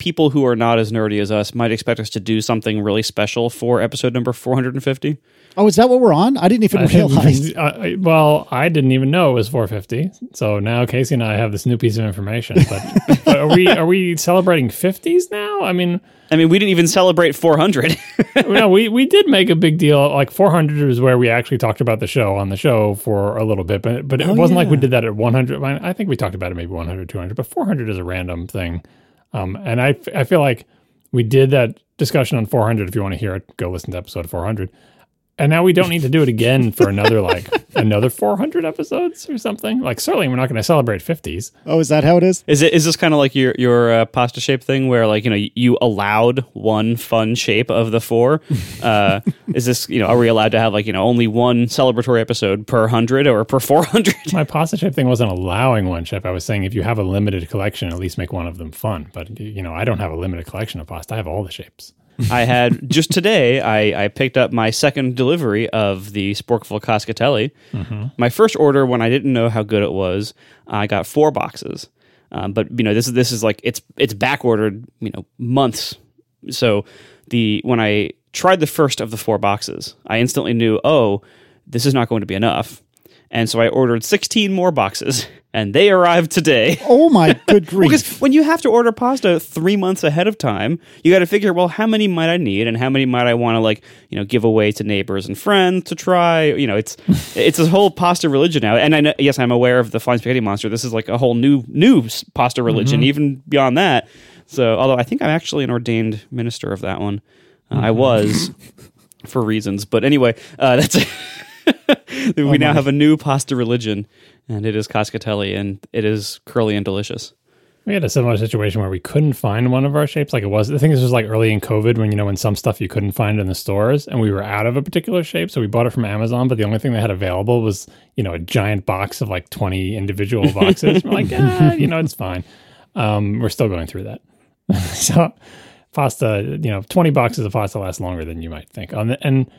people who are not as nerdy as us might expect us to do something really special for episode number 450. Oh, is that what we're on? I didn't even realize. I, I- well, I didn't even know it was 450. So now Casey and I have this new piece of information. But, but are we are we celebrating 50s now? I mean, I mean, we didn't even celebrate 400. no, we we did make a big deal. Like 400 is where we actually talked about the show on the show for a little bit, but but it Oh, wasn't like we did that at 100. I, I think we talked about it maybe 100, 200, but 400 is a random thing. Um, and I I feel like we did that discussion on 400. If you want to hear it, go listen to episode 400. And now we don't need to do it again for another like another 400 episodes or something. Like certainly we're not going to celebrate 50s. Oh, is that how it is? is it is this kind of like your your uh, pasta shape thing where like you know you allowed one fun shape of the four? Uh, is this you know are we allowed to have like you know only one celebratory episode per hundred or per 400? My pasta shape thing wasn't allowing one shape. I was saying if you have a limited collection, at least make one of them fun. But you know, I don't have a limited collection of pasta. I have all the shapes. I had just today. I, I picked up my second delivery of the Sporkful Cascatelli. My first order, when I didn't know how good it was, I got four boxes. Um, but you know, this is this is like it's it's back ordered. You know, months. So the when I tried the first of the four boxes, I instantly knew, oh, this is not going to be enough. And so I ordered 16 more boxes, and they arrived today. Oh my good grief! Because when you have to order pasta three months ahead of time, you got to figure, well, how many might I need, and how many might I want to like, you know, give away to neighbors and friends to try. You know, it's it's a whole pasta religion now. And I know, yes, I'm aware of the flying spaghetti monster. This is like a whole new new pasta religion, even beyond that. So, although I think I'm actually an ordained minister of that one, uh, I was for reasons. But anyway, uh, that's we now have a new pasta religion, and it is cascatelli, and it is curly and delicious. We had a similar situation where we couldn't find one of our shapes. Like it was, I think this was like early in COVID when, you know, when some stuff you couldn't find in the stores and we were out of a particular shape. So we bought it from Amazon, but the only thing they had available was, you know, a giant box of like 20 individual boxes. we're like, ah, you know, it's fine. Um, we're still going through that. so pasta, you know, 20 boxes of pasta lasts longer than you might think. On the, and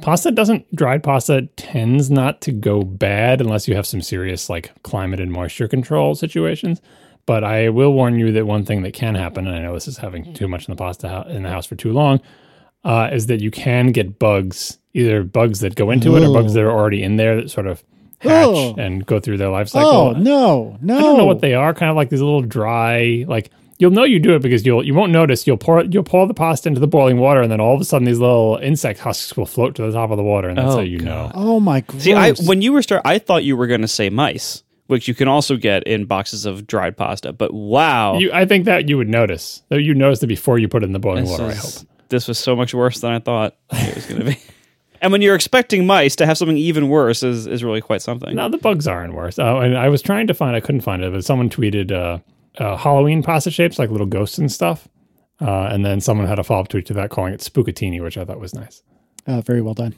pasta doesn't dried pasta tends not to go bad unless you have some serious like climate and moisture control situations but i will warn you that one thing that can happen and i know this is having too much in the pasta in the house for too long uh, is that you can get bugs either bugs that go into it or bugs that are already in there that sort of hatch Oh. and go through their life cycle oh no, no! I don't know what they are. Kind of like these little dry, like you'll know you do it because you'll you won't notice. You'll pour you'll pour the pasta into the boiling water, and then all of a sudden these little insect husks will float to the top of the water, and that's Oh, how you know. Oh my gross! See, I when you were start, I thought you were going to say mice, which you can also get in boxes of dried pasta. But wow, You, I think that you would notice. That you notice it before you put it in the boiling this, water. I hope. this was so much worse than I thought it was going to be. and when you're expecting mice to have something even worse, is is really quite something. No, the bugs aren't worse. Oh, and I was trying to find, I couldn't find it, but someone tweeted uh, uh, Halloween pasta shapes, like little ghosts and stuff. Uh, and then someone had a follow up tweet to that calling it Spookatini, which I thought was nice. Uh, very well done.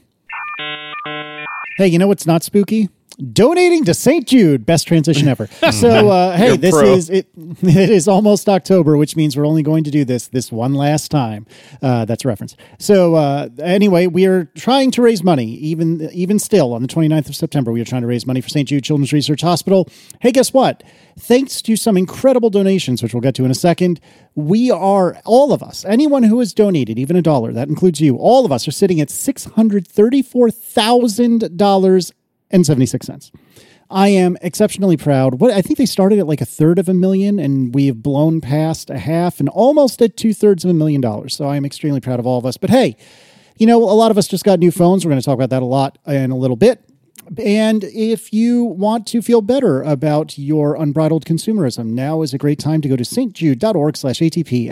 Hey, you know what's not spooky? Donating to St. Jude, best transition ever. So, uh, hey, You're this pro. is it. It is almost October, which means we're only going to do this this one last time. Uh, that's a reference. So, uh, anyway, we are trying to raise money, even even still on the 29th of September. We are trying to raise money for St. Jude Children's Research Hospital. Hey, guess what? Thanks to some incredible donations, which we'll get to in a second, we are all of us, anyone who has donated, even a dollar, that includes you, all of us are sitting at six hundred thirty-four thousand dollars and seventy-six cents. I am exceptionally proud. What I think they started at like a third of a million, and we have blown past a half and almost at two thirds of a million dollars. So I am extremely proud of all of us. But hey, you know, a lot of us just got new phones. We're going to talk about that a lot in a little bit. And if you want to feel better about your unbridled consumerism, now is a great time to go to stjude.org slash ATP,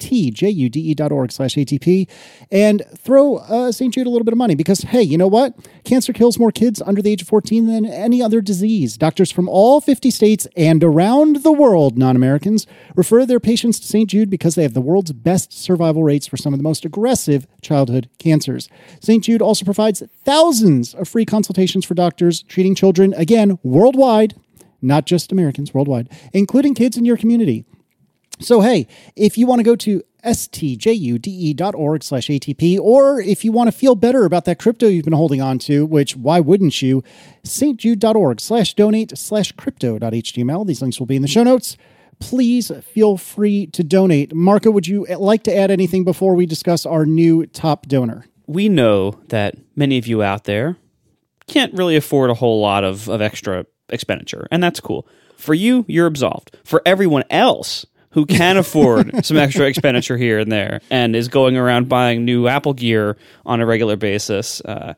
S-T-J-U-D-E dot org slash ATP, and throw uh, St. Jude a little bit of money because, hey, you know what? Cancer kills more kids under the age of 14 than any other disease. Doctors from all 50 states and around the world, non-Americans, refer their patients to St. Jude because they have the world's best survival rates for some of the most aggressive childhood cancers. St. Jude also provides thousands of free consultations for doctors treating children, again, worldwide, not just Americans, worldwide, including kids in your community. So, hey, if you want to go to stjude.org slash ATP, or if you want to feel better about that crypto you've been holding on to, which why wouldn't you, stjude.org slash donate slash crypto.html. These links will be in the show notes. please feel free to donate. Marco, would you eh, like to add anything before we discuss our new top donor? We know that many of you out there can't really afford a whole lot of, of extra expenditure, and that's cool. For you, you're absolved. For everyone else who can afford some extra expenditure here and there and is going around buying new Apple gear on a regular basis, uh,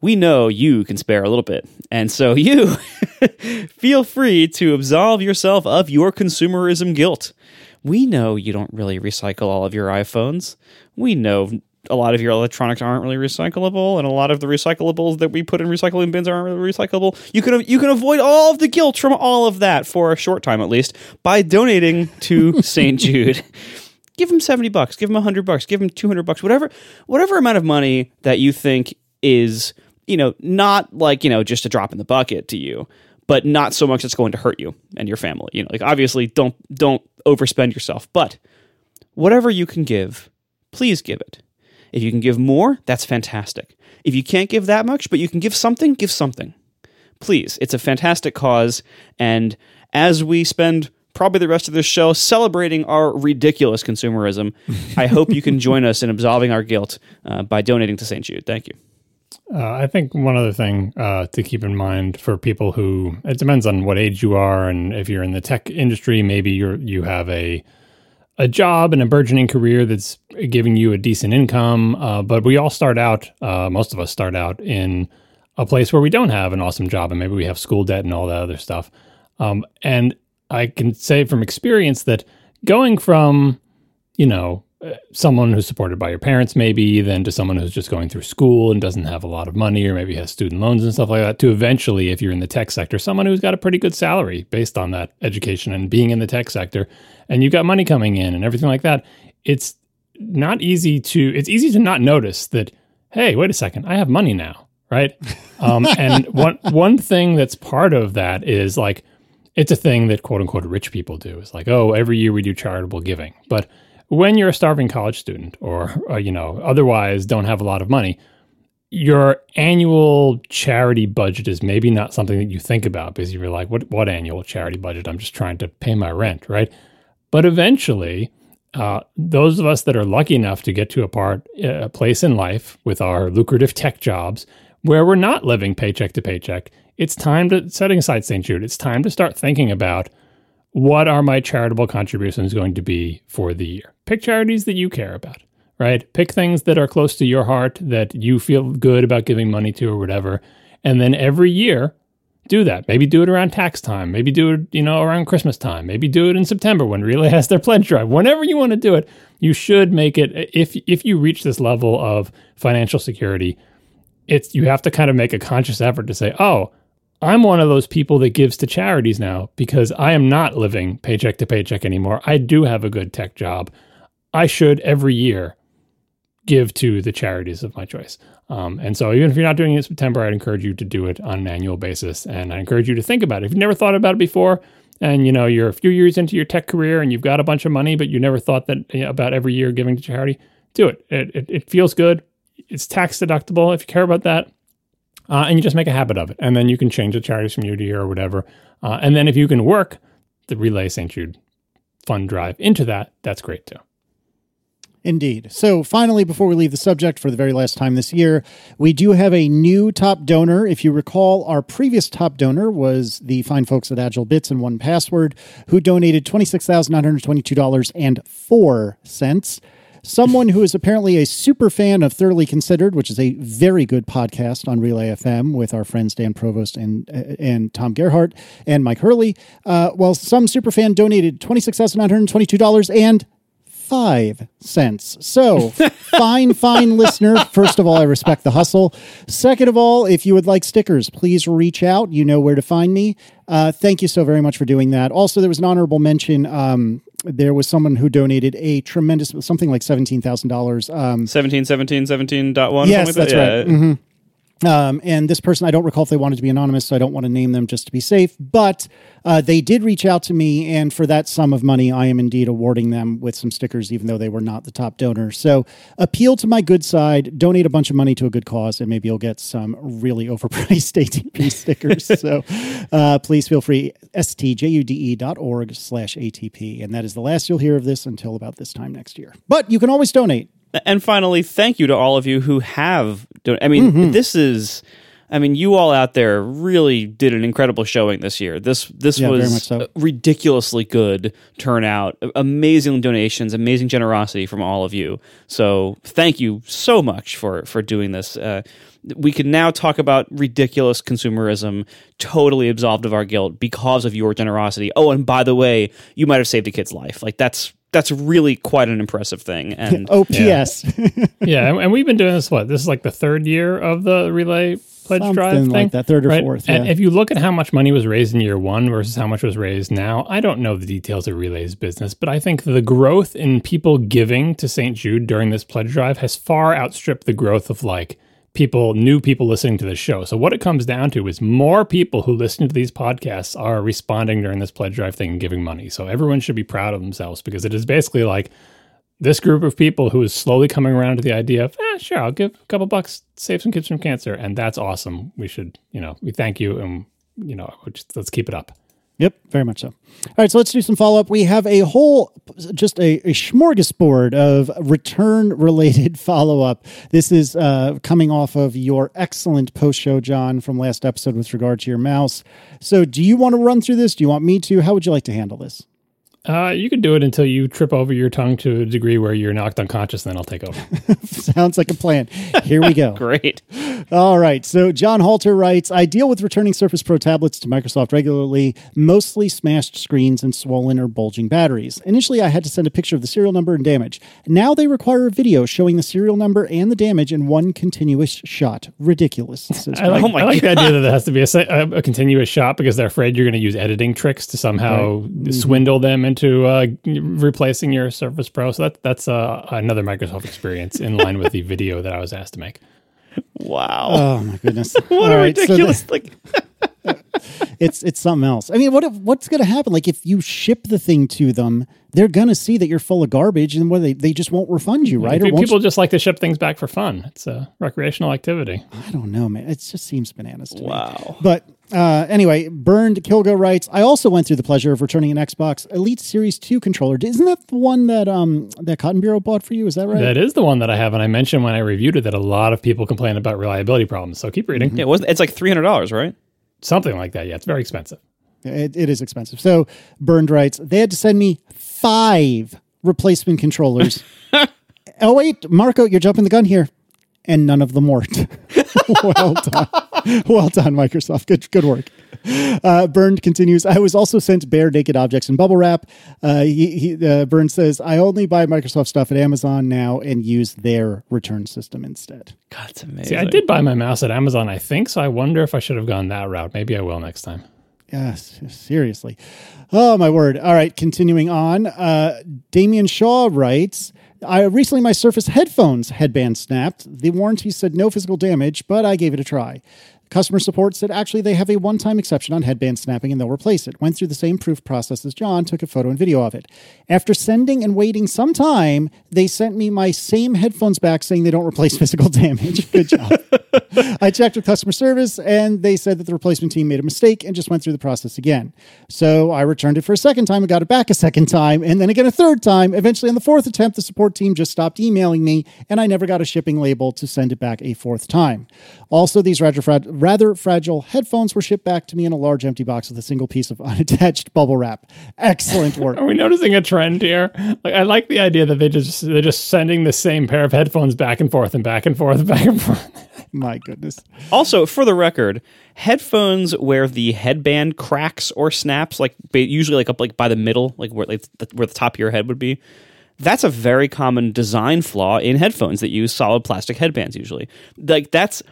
we know you can spare a little bit. And so you feel free to absolve yourself of your consumerism guilt. We know you don't really recycle all of your iPhones. We know a lot of your electronics aren't really recyclable, and a lot of the recyclables that we put in recycling bins aren't really recyclable. You can you can avoid all of the guilt from all of that for a short time, at least, by donating to St. Jude. Give him seventy bucks. Give him hundred bucks. Give him two hundred bucks. Whatever whatever amount of money that you think is you know not like you know just a drop in the bucket to you but not so much that's going to hurt you and your family you know like obviously don't don't overspend yourself but whatever you can give please give it if you can give more, that's fantastic. If you can't give that much, but you can give something, give something. Please, it's a fantastic cause. And as we spend probably the rest of this show celebrating our ridiculous consumerism, I hope you can join us in absolving our guilt uh, by donating to St. Jude. Thank you. Uh, I think one other thing uh, to keep in mind for people who it depends on what age you are, and if you're in the tech industry, maybe you're you have a a job and a burgeoning career that's giving you a decent income. Uh, but we all start out, uh, most of us start out in a place where we don't have an awesome job and maybe we have school debt and all that other stuff. Um, and I can say from experience that going from, you know, uh, someone who's supported by your parents, maybe, then to someone who's just going through school and doesn't have a lot of money or maybe has student loans and stuff like that, to eventually, if you're in the tech sector, someone who's got a pretty good salary based on that education and being in the tech sector, and you've got money coming in and everything like that. It's not easy to, it's easy to not notice that, hey, wait a second, I have money now, right? um, and one, one thing that's part of that is like, it's a thing that quote unquote rich people do. It's like, oh, every year we do charitable giving. But when you're a starving college student or, or uh, you know otherwise don't have a lot of money your annual charity budget is maybe not something that you think about because you're like what what annual charity budget i'm just trying to pay my rent right but eventually uh, those of us that are lucky enough to get to a part a place in life with our lucrative tech jobs where we're not living paycheck to paycheck it's time to setting aside st jude it's time to start thinking about what are my charitable contributions going to be for the year? Pick charities that you care about, right? Pick things that are close to your heart that you feel good about giving money to or whatever. And then every year, do that. Maybe do it around tax time. Maybe do it, you know, around Christmas time. Maybe do it in September when Relay has their pledge drive. Whenever you want to do it, you should make it if if you reach this level of financial security, it's you have to kind of make a conscious effort to say, "Oh, I'm one of those people that gives to charities now because I am not living paycheck to paycheck anymore. I do have a good tech job. I should every year give to the charities of my choice. Um, and so, even if you're not doing it in September, I'd encourage you to do it on an annual basis. And I encourage you to think about it. If you've never thought about it before, and you know you're a few years into your tech career and you've got a bunch of money, but you never thought that you know, about every year giving to charity, do it. It, it. it feels good. It's tax deductible if you care about that uh, and you just make a habit of it. And then you can change the charities from year to year or whatever. Uh, and then if you can work the Relay St. Jude fund drive into that, that's great too. Indeed. So, finally, before we leave the subject for the very last time this year, we do have a new top donor. If you recall, our previous top donor was the fine folks at AgileBits and 1Password, who donated $26,922.04 someone who is apparently a super fan of Thoroughly Considered, which is a very good podcast on Relay FM with our friends Dan Provost and and Tom Gerhardt and Mike Hurley. Uh, well, some super fan donated twenty six thousand nine hundred twenty two dollars and five cents. So, fine, fine listener. First of all, I respect the hustle. Second of all, if you would like stickers, please reach out. You know where to find me. Uh, thank you so very much for doing that. Also, there was an honorable mention. Um, there was someone who donated a tremendous something like seventeen thousand dollars. Um, Seventeen, seventeen, seventeen dot one. Yes, that's that. right. Mm-hmm. Um, and this person, I don't recall if they wanted to be anonymous, so I don't want to name them just to be safe. But uh, they did reach out to me, and for that sum of money, I am indeed awarding them with some stickers, even though they were not the top donor. So appeal to my good side, donate a bunch of money to a good cause, and maybe you'll get some really overpriced ATP stickers. so uh, please feel free, stjude.org slash ATP. And that is the last you'll hear of this until about this time next year. But you can always donate. And finally, thank you to all of you who have. I mean, Mm-hmm. this is. I mean, you all out there really did an incredible showing this year. This this Yeah, was so. ridiculously good turnout, amazing donations, amazing generosity from all of you. So thank you so much for for doing this. Uh, we can now talk about ridiculous consumerism, totally absolved of our guilt because of your generosity. Oh, and by the way, you might have saved a kid's life. Like that's that's really quite an impressive thing. And oh, OPS. yeah, and, and we've been doing this. What this is like the third year of the relay pledge Something drive thing, like that, third or right? fourth, And if you look at how much money was raised in year one versus how much was raised now, I don't know the details of Relay's business, but I think the growth in people giving to St. Jude during this pledge drive has far outstripped the growth of like people, new people listening to this show. So what it comes down to is more people who listen to these podcasts are responding during this pledge drive thing and giving money. So everyone should be proud of themselves because it is basically like this group of people who is slowly coming around to the idea of, eh, sure, I'll give a couple bucks, save some kids from cancer, and that's awesome. We should, you know, we thank you, and you know, just, let's keep it up. Yep, very much so. All right, so let's do some follow up. We have a whole, just a, a smorgasbord of return related follow up. This is uh, coming off of your excellent post show, John, from last episode with regard to your mouse. So, do you want to run through this? Do you want me to? How would you like to handle this? Uh, you can do it until you trip over your tongue to a degree where you're knocked unconscious, then I'll take over. Sounds like a plan. Here we go. great. All right. So John Halter writes I deal with returning Surface Pro tablets to Microsoft regularly, mostly smashed screens and swollen or bulging batteries. Initially, I had to send a picture of the serial number and damage. Now they require a video showing the serial number and the damage in one continuous shot. Ridiculous. I like, Oh my I like the idea that it has to be a, a, a continuous shot because they're afraid you're going to use editing tricks to somehow swindle them into uh, replacing your Surface Pro. So that that's uh, another Microsoft experience in line with the video that I was asked to make. Wow. Oh my goodness! what All a right, so ridiculous like it's it's something else. I mean, what if, what's going to happen? Like if you ship the thing to them, they're going to see that you're full of garbage, and what they they just won't refund you, right? Pe- won't People just like to ship things back for fun. It's a recreational activity. I don't know, man. It just seems bananas to me. wow. But uh, anyway, Bernd Kilga writes, I also went through the pleasure of returning an Xbox Elite Series 2 controller. Isn't that the one that um that Cotton Bureau bought for you? Is that right? That is the one that I have, and I mentioned when I reviewed it that a lot of people complain about reliability problems. So keep reading. Yeah, it wasn't it's like three hundred dollars, right? Something like that. Yeah, it's very expensive. It, it is expensive. So Bernd writes, they had to send me five replacement controllers. oh, wait, Marco, you're jumping the gun here. And none of them worked. well done. Well done, Microsoft. Good, good work. Uh, Bernd continues. I was also sent bare naked objects in bubble wrap. Uh, he, he, uh, Bernd says, I only buy Microsoft stuff at Amazon now and use their return system instead. God, it's amazing. See, I did buy my mouse at Amazon, I think, so I wonder if I should have gone that route. Maybe I will next time. Yes, seriously. Oh my word! All right, continuing on. Uh, Damian Shaw writes, "I recently my Surface headphones headband snapped. The warranty said no physical damage, but I gave it a try." Customer support said actually they have a one time exception on headband snapping and they'll replace it. Went through the same proof process as John, took a photo and video of it. After sending and waiting some time, they sent me my same headphones back saying they don't replace physical damage. Good job. I checked with customer service and they said that the replacement team made a mistake and just went through the process again. So I returned it for a second time and got it back a second time and then again a third time. Eventually, on the fourth attempt, the support team just stopped emailing me and I never got a shipping label to send it back a fourth time. Also, these fra- rather fragile headphones were shipped back to me in a large empty box with a single piece of unattached bubble wrap. Excellent work. Are we noticing a trend here? Like, I like the idea that they just they're just sending the same pair of headphones back and forth and back and forth and back and forth. My goodness. Also, for the record, headphones where the headband cracks or snaps, like usually like up like by the middle, like where like the, where the top of your head would be. That's a very common design flaw in headphones that use solid plastic headbands. Usually, like that's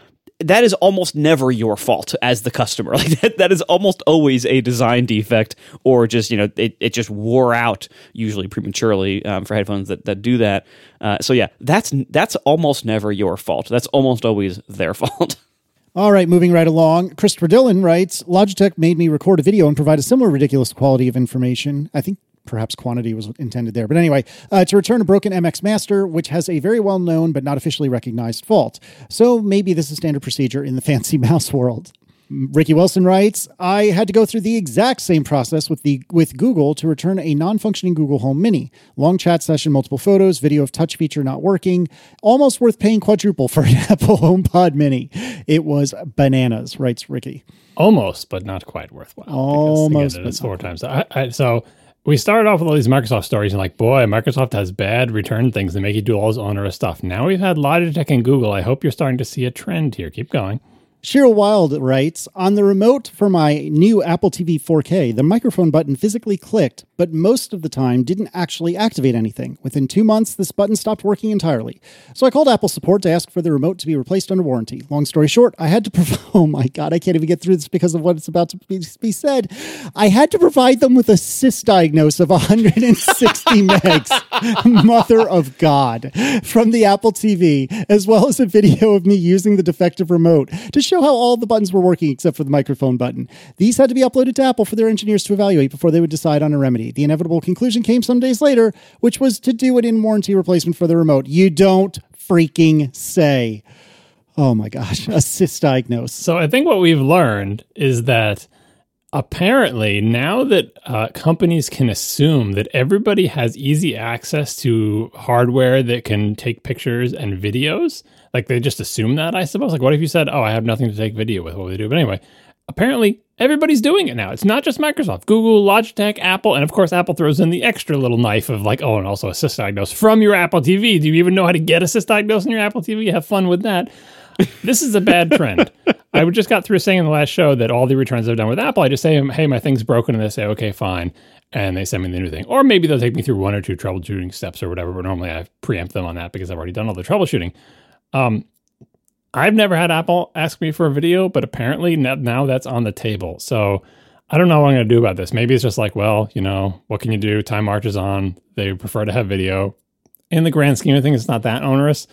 that is almost never your fault as the customer. Like that, that is almost always a design defect, or just you know it, it just wore out usually prematurely um, for headphones that, that do that. Uh, so yeah, that's that's almost never your fault. That's almost always their fault. All right, moving right along. Christopher Dillon writes Logitech made me record a video and provide a similar ridiculous quality of information. I think perhaps quantity was intended there. But anyway, uh, to return a broken MX Master, which has a very well known but not officially recognized fault. So maybe this is standard procedure in the fancy mouse world. Ricky Wilson writes, I had to go through the exact same process with the with Google to return a non-functioning Google Home Mini. Long chat session, multiple photos, video of touch feature not working. Almost worth paying quadruple for an Apple HomePod Mini. It was bananas, writes Ricky. Almost, but not quite worthwhile. Almost, again, it's four times. I, I, so we started off with all these Microsoft stories and like, boy, Microsoft has bad return things that make you do all this onerous stuff. Now we've had Logitech and Google. I hope you're starting to see a trend here. Keep going. Shiro Wilde writes On the remote for my new Apple TV 4K, the microphone button physically clicked, but most of the time didn't actually activate anything. Within two months, this button stopped working entirely. So I called Apple support to ask for the remote to be replaced under warranty. Long story short, I had to provide, oh my God, I can't even get through this because of what's about to be, be said. I had to provide them with a sysdiagnose of 160 megs, mother of God, from the Apple TV, as well as a video of me using the defective remote to show how all the buttons were working except for the microphone button. These had to be uploaded to Apple for their engineers to evaluate before they would decide on a remedy. The inevitable conclusion came some days later, which was to do an in warranty replacement for the remote. You don't freaking say. Oh my gosh, a sysdiagnose. So I think what we've learned is that apparently now that uh, companies can assume that everybody has easy access to hardware that can take pictures and videos, like they just assume that, I suppose. Like, what if you said, "Oh, I have nothing to take video with"? What would they do? But anyway, apparently everybody's doing it now. It's not just Microsoft, Google, Logitech, Apple, and of course, Apple throws in the extra little knife of like, oh, and also a sysdiagnose from your Apple TV. Do you even know how to get a sysdiagnose in your Apple TV? Have fun with that. this is a bad trend. I just got through saying in the last show that all the returns I've done with Apple, I just say, hey, my thing's broken, and they say, okay, fine. And they send me the new thing. Or maybe they'll take me through one or two troubleshooting steps or whatever, but normally I preempt them on that because I've already done all the troubleshooting. Um, I've never had Apple ask me for a video, but apparently now that's on the table. So I don't know what I'm going to do about this. Maybe it's just like, well, you know, what can you do? Time marches on. They prefer to have video. In the grand scheme of things, it's not that onerous.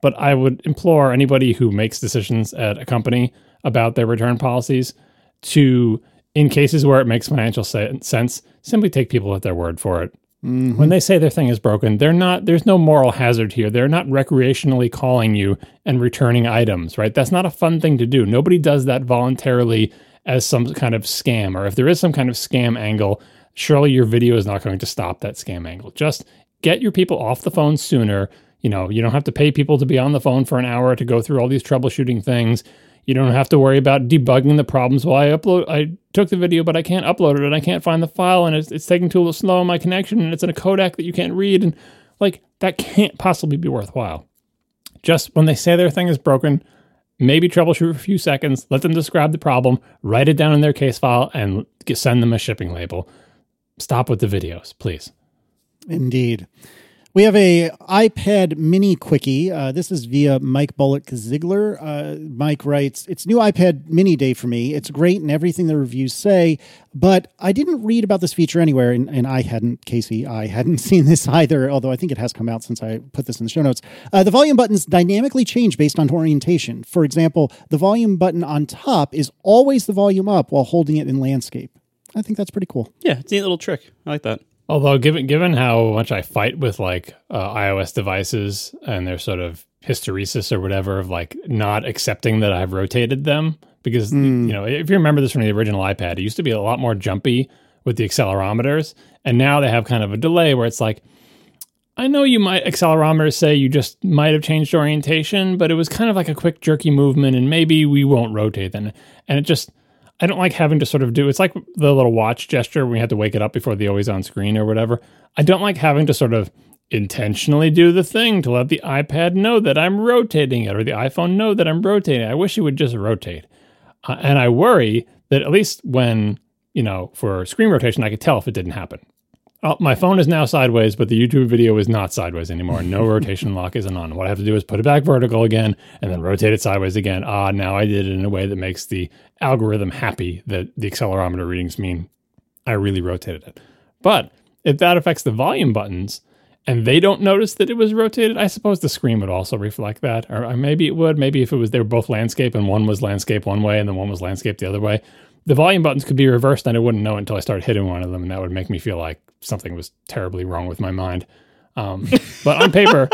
But I would implore anybody who makes decisions at a company about their return policies to, in cases where it makes financial sense, simply take people at their word for it. Mm-hmm. When they say their thing is broken, they're not there's no moral hazard here. They're not recreationally calling you and returning items, right? That's not a fun thing to do. Nobody does that voluntarily as some kind of scam or if there is some kind of scam angle, surely your video is not going to stop that scam angle. Just get your people off the phone sooner. You know, you don't have to pay people to be on the phone for an hour to go through all these troubleshooting things. You don't have to worry about debugging the problems. Well, I upload, I took the video, but I can't upload it, and I can't find the file, and it's, it's taking too slow on my connection, and it's in a codec that you can't read, and like that can't possibly be worthwhile. Just when they say their thing is broken, maybe troubleshoot for a few seconds, let them describe the problem, write it down in their case file, and send them a shipping label. Stop with the videos, please. Indeed. We have a iPad mini quickie. Uh, this is via Mike Bollich-Ziegler. Uh, Mike writes, It's new iPad mini day for me. It's great and everything the reviews say, but I didn't read about this feature anywhere, and, and I hadn't, Casey, I hadn't seen this either, although I think it has come out since I put this in the show notes. Uh, the volume buttons dynamically change based on orientation. For example, the volume button on top is always the volume up while holding it in landscape. I think that's pretty cool. Yeah, it's a neat little trick. I like that. Although, given given how much I fight with like uh, iOS devices and their sort of hysteresis or whatever of like not accepting that I've rotated them, because mm. you know if you remember this from the original iPad, it used to be a lot more jumpy with the accelerometers, and now they have kind of a delay where it's like. I know you might accelerometers say you just might have changed orientation, but it was kind of like a quick jerky movement, and maybe we won't rotate then. And it just I don't like having to sort of do it's like the little watch gesture when we have to wake it up before the always on screen or whatever. I don't like having to sort of intentionally do the thing to let the iPad know that I'm rotating it or the iPhone know that I'm rotating. I wish it would just rotate. Uh, and I worry that at least when, you know, for screen rotation, I could tell if it didn't happen. Oh, my phone is now sideways, but the YouTube video is not sideways anymore. No rotation lock isn't on. What I have to do is put it back vertical again and then rotate it sideways again. Ah, now I did it in a way that makes the algorithm happy that the accelerometer readings mean I really rotated it. But if that affects the volume buttons and they don't notice that it was rotated, I suppose the screen would also reflect that. Or, maybe it would. Maybe if it was they were both landscape and one was landscape one way and then one was landscape the other way. The volume buttons could be reversed and I wouldn't know until I started hitting one of them, and that would make me feel like something was terribly wrong with my mind. Um, but on paper,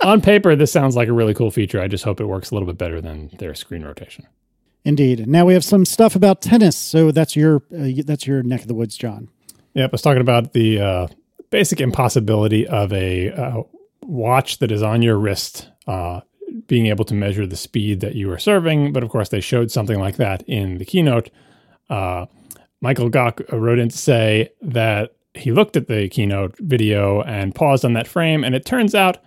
on paper, this sounds like a really cool feature. I just hope it works a little bit better than their screen rotation. Indeed. Now we have some stuff about tennis. So that's your uh, that's your neck of the woods, John. Yep, I was talking about the uh, basic impossibility of a uh, watch that is on your wrist uh, being able to measure the speed that you are serving. But of course, they showed something like that in the keynote. Uh, Michael Goc wrote in to say that he looked at the keynote video and paused on that frame, and it turns out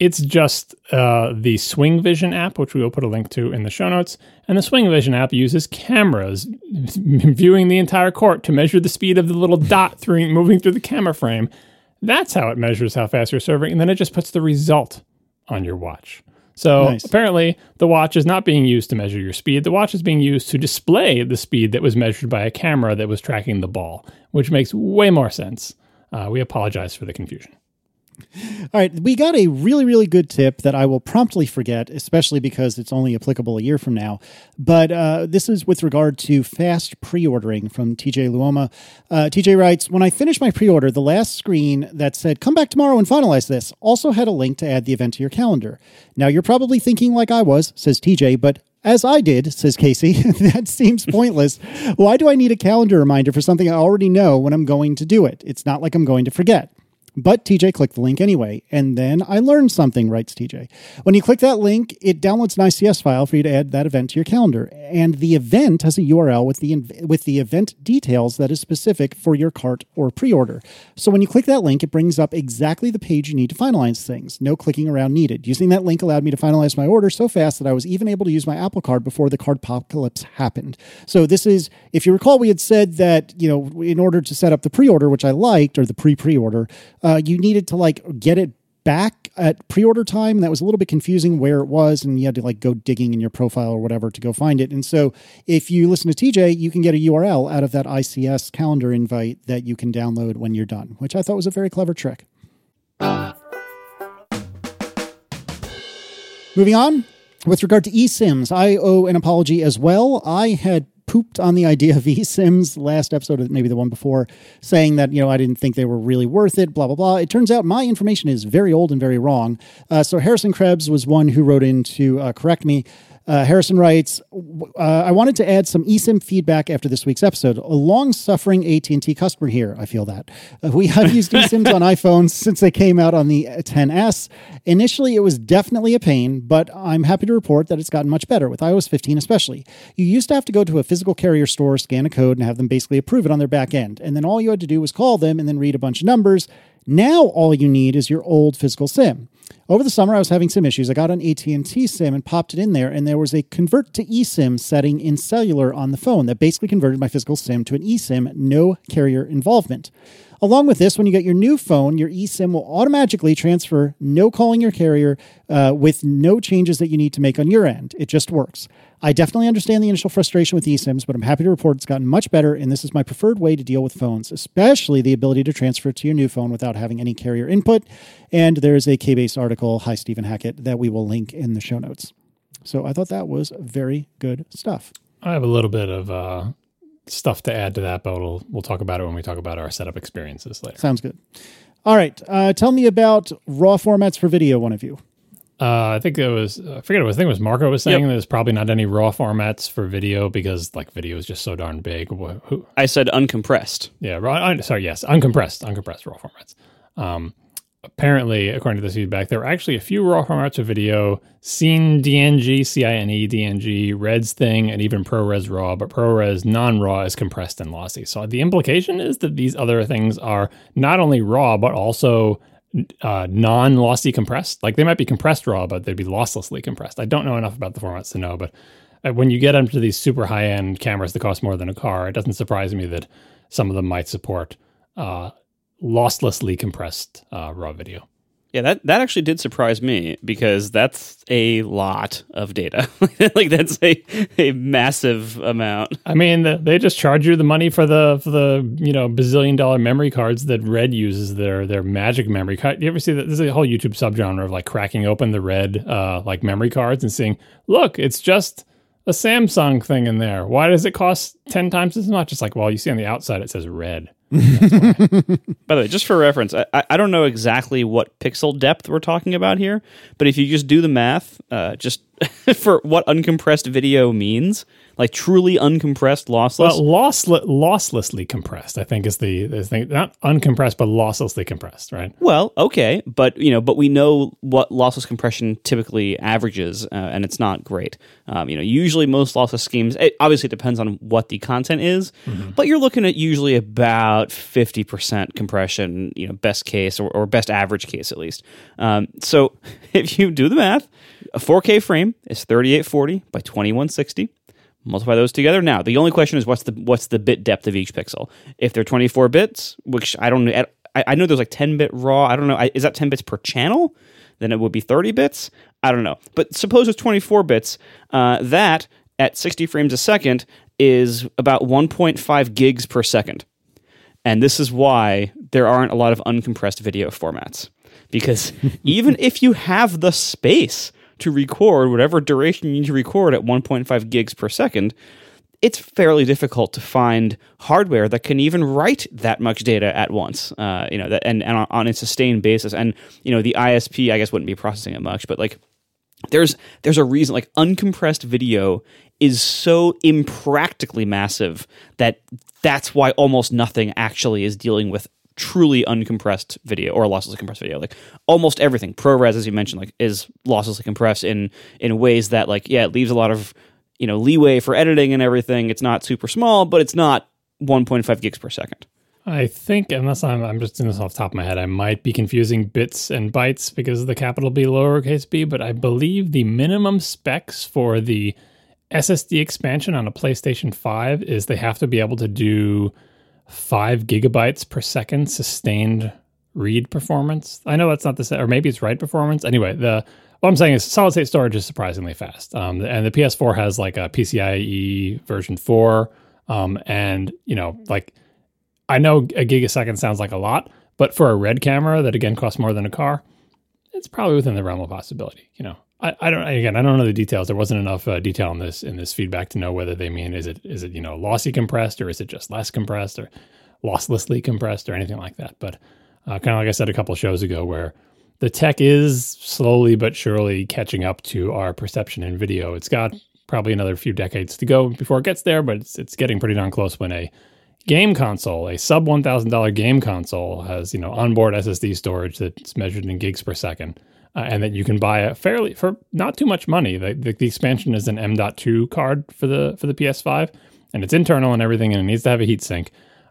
it's just uh, the SwingVision app, which we will put a link to in the show notes. And the SwingVision app uses cameras viewing the entire court to measure the speed of the little dot through, moving through the camera frame. That's how it measures how fast you're serving. And then it just puts the result on your watch. So nice. apparently, the watch is not being used to measure your speed. The watch is being used to display the speed that was measured by a camera that was tracking the ball, which makes way more sense. Uh, we apologize for the confusion. All right, we got a really, really good tip that I will promptly forget, especially because it's only applicable a year from now. But uh, this is with regard to fast pre ordering from TJ Luoma. Uh, TJ writes When I finished my pre order, the last screen that said, Come back tomorrow and finalize this, also had a link to add the event to your calendar. Now, you're probably thinking like I was, says TJ, but as I did, says Casey, that seems pointless. Why do I need a calendar reminder for something I already know when I'm going to do it? It's not like I'm going to forget. But TJ clicked the link anyway, and then I learned something, writes TJ. When you click that link, it downloads an ICS file for you to add that event to your calendar. And the event has a URL with the with the event details that is specific for your cart or pre-order. So when you click that link, it brings up exactly the page you need to finalize things. No clicking around needed. Using that link allowed me to finalize my order so fast that I was even able to use my Apple Card before the card apocalypse happened. So this is, if you recall, we had said that you know in order to set up the pre-order, which I liked, or the pre-pre-order uh, you needed to like get it back at pre-order time. That was a little bit confusing where it was and you had to like go digging in your profile or whatever to go find it. And so if you listen to tj you can get a url out of that ics calendar invite that you can download when you're done which i thought was a very clever trick. Moving on with regard to eSIMs, I owe an apology as well. I had pooped on the idea of eSIMs last episode, maybe the one before, saying that, you know, I didn't think they were really worth it, blah, blah, blah. It turns out my information is very old and very wrong. Uh, so Harrison Krebs was one who wrote in to uh, correct me. Uh, Harrison writes, uh, "I wanted to add some eSIM feedback after this week's episode. A long-suffering AT&T customer here. I feel that uh, we have used eSIMs on iPhones since they came out on the 10s. Initially, it was definitely a pain, but I'm happy to report that it's gotten much better with iOS 15, especially. You used to have to go to a physical carrier store, scan a code, and have them basically approve it on their back end, and then all you had to do was call them and then read a bunch of numbers." Now all you need is your old physical SIM. Over the summer, I was having some issues. I got an AT&T SIM and popped it in there, and there was a convert to eSIM setting in cellular on the phone that basically converted my physical SIM to an eSIM, no carrier involvement. Along with this, when you get your new phone, your eSIM will automatically transfer, no calling your carrier, uh, with no changes that you need to make on your end. It just works. I definitely understand the initial frustration with eSIMs, but I'm happy to report it's gotten much better, and this is my preferred way to deal with phones, especially the ability to transfer to your new phone without having any carrier input. And there's a KBase article, Hi Stephen Hackett, that we will link in the show notes. So I thought that was very good stuff. I have a little bit of uh, stuff to add to that, but we'll, we'll talk about it when we talk about our setup experiences later. Sounds good. All right. Uh, tell me about raw formats for video, one of you. Uh, I think it was I forget what it was I think it was Marco was saying yep. there's probably not any raw formats for video because like video is just so darn big. Who? I said uncompressed. Yeah, raw. Sorry, yes, uncompressed, uncompressed raw formats. Um, apparently, according to this feedback, there were actually a few raw formats of video: Cine DNG, CINE DNG, Reds thing, and even ProRes RAW. But ProRes non-RAW is compressed and lossy. So the implication is that these other things are not only raw but also uh, non-lossy compressed. Like they might be compressed raw, but they'd be losslessly compressed. I don't know enough about the formats to know, but uh, when you get into these super high-end cameras that cost more than a car, it doesn't surprise me that some of them might support uh, losslessly compressed uh, raw video. Yeah, that, that actually did surprise me because that's a lot of data. like that's a, a massive amount. I mean, the, they just charge you the money for the for the you know bazillion dollar memory cards that Red uses their their magic memory card. You ever see that? There's a whole YouTube subgenre of like cracking open the Red uh, like memory cards and seeing, look, it's just a Samsung thing in there. Why does it cost ten times as much? It's like, well, you see on the outside it says Red. By the way, just for reference, I, I don't know exactly what pixel depth we're talking about here, but if you just do the math, uh, just for what uncompressed video means, like truly uncompressed, lossless. Well, lossless, losslessly compressed, I think is the, the thing. Not uncompressed, but losslessly compressed, right? Well, okay, but you know, but we know what lossless compression typically averages, uh, and it's not great. Um, you know, usually most lossless schemes. It obviously it depends on what the content is, mm-hmm. but you're looking at usually about fifty percent compression. You know, best case or, or, best average case at least. Um, so if you do the math, a 4K frame is 3840 by 2160 multiply those together. Now, the only question is what's the what's the bit depth of each pixel? If they're 24 bits, which I don't know, I, know there's like 10 bit raw. I don't know. is that 10 bits per channel? Then it would be 30 bits. I don't know. But suppose it's 24 bits. Uh, that at 60 frames a second is about 1.5 gigs per second. And this is why there aren't a lot of uncompressed video formats. Because even if you have the space to record whatever duration you need to record at 1.5 gigs per second, it's fairly difficult to find hardware that can even write that much data at once. Uh, you know, that, and, and on a sustained basis. And you know, the ISP, I guess, wouldn't be processing it much, but like there's there's a reason like uncompressed video is so impractically massive that that's why almost nothing actually is dealing with truly uncompressed video or losslessly compressed video. Like almost everything, ProRes, as you mentioned, like is losslessly compressed in in ways that like yeah, it leaves a lot of you know leeway for editing and everything. It's not super small, but it's not 1.5 gigs per second. I think, unless I'm, I'm just doing this off the top of my head, I might be confusing bits and bytes because of the capital B lowercase b, but I believe the minimum specs for the SSD expansion on a PlayStation 5 is they have to be able to do five gigabytes per second sustained read performance. I know that's not the same, or maybe it's write performance. Anyway, the what I'm saying is solid state storage is surprisingly fast. Um, and the PS4 has like a PCIe version four. Um, and you know, like I know a gigasecond sounds like a lot, but for a red camera that again costs more than a car, it's probably within the realm of possibility. You know, I, I don't again I don't know the details. There wasn't enough uh, detail in this in this feedback to know whether they mean is it is it you know lossy compressed or is it just less compressed or losslessly compressed or anything like that. But uh, kind of like I said a couple shows ago, where the tech is slowly but surely catching up to our perception in video. It's got probably another few decades to go before it gets there, but it's it's getting pretty darn close when a game console, a sub one thousand dollar game console, has you know onboard SSD storage that's measured in gigs per second uh, and that you can buy a fairly for not too much money. The, the, the, expansion is an M.2 card for the for the PS5, and it's internal and everything, and it needs to have a heatsink.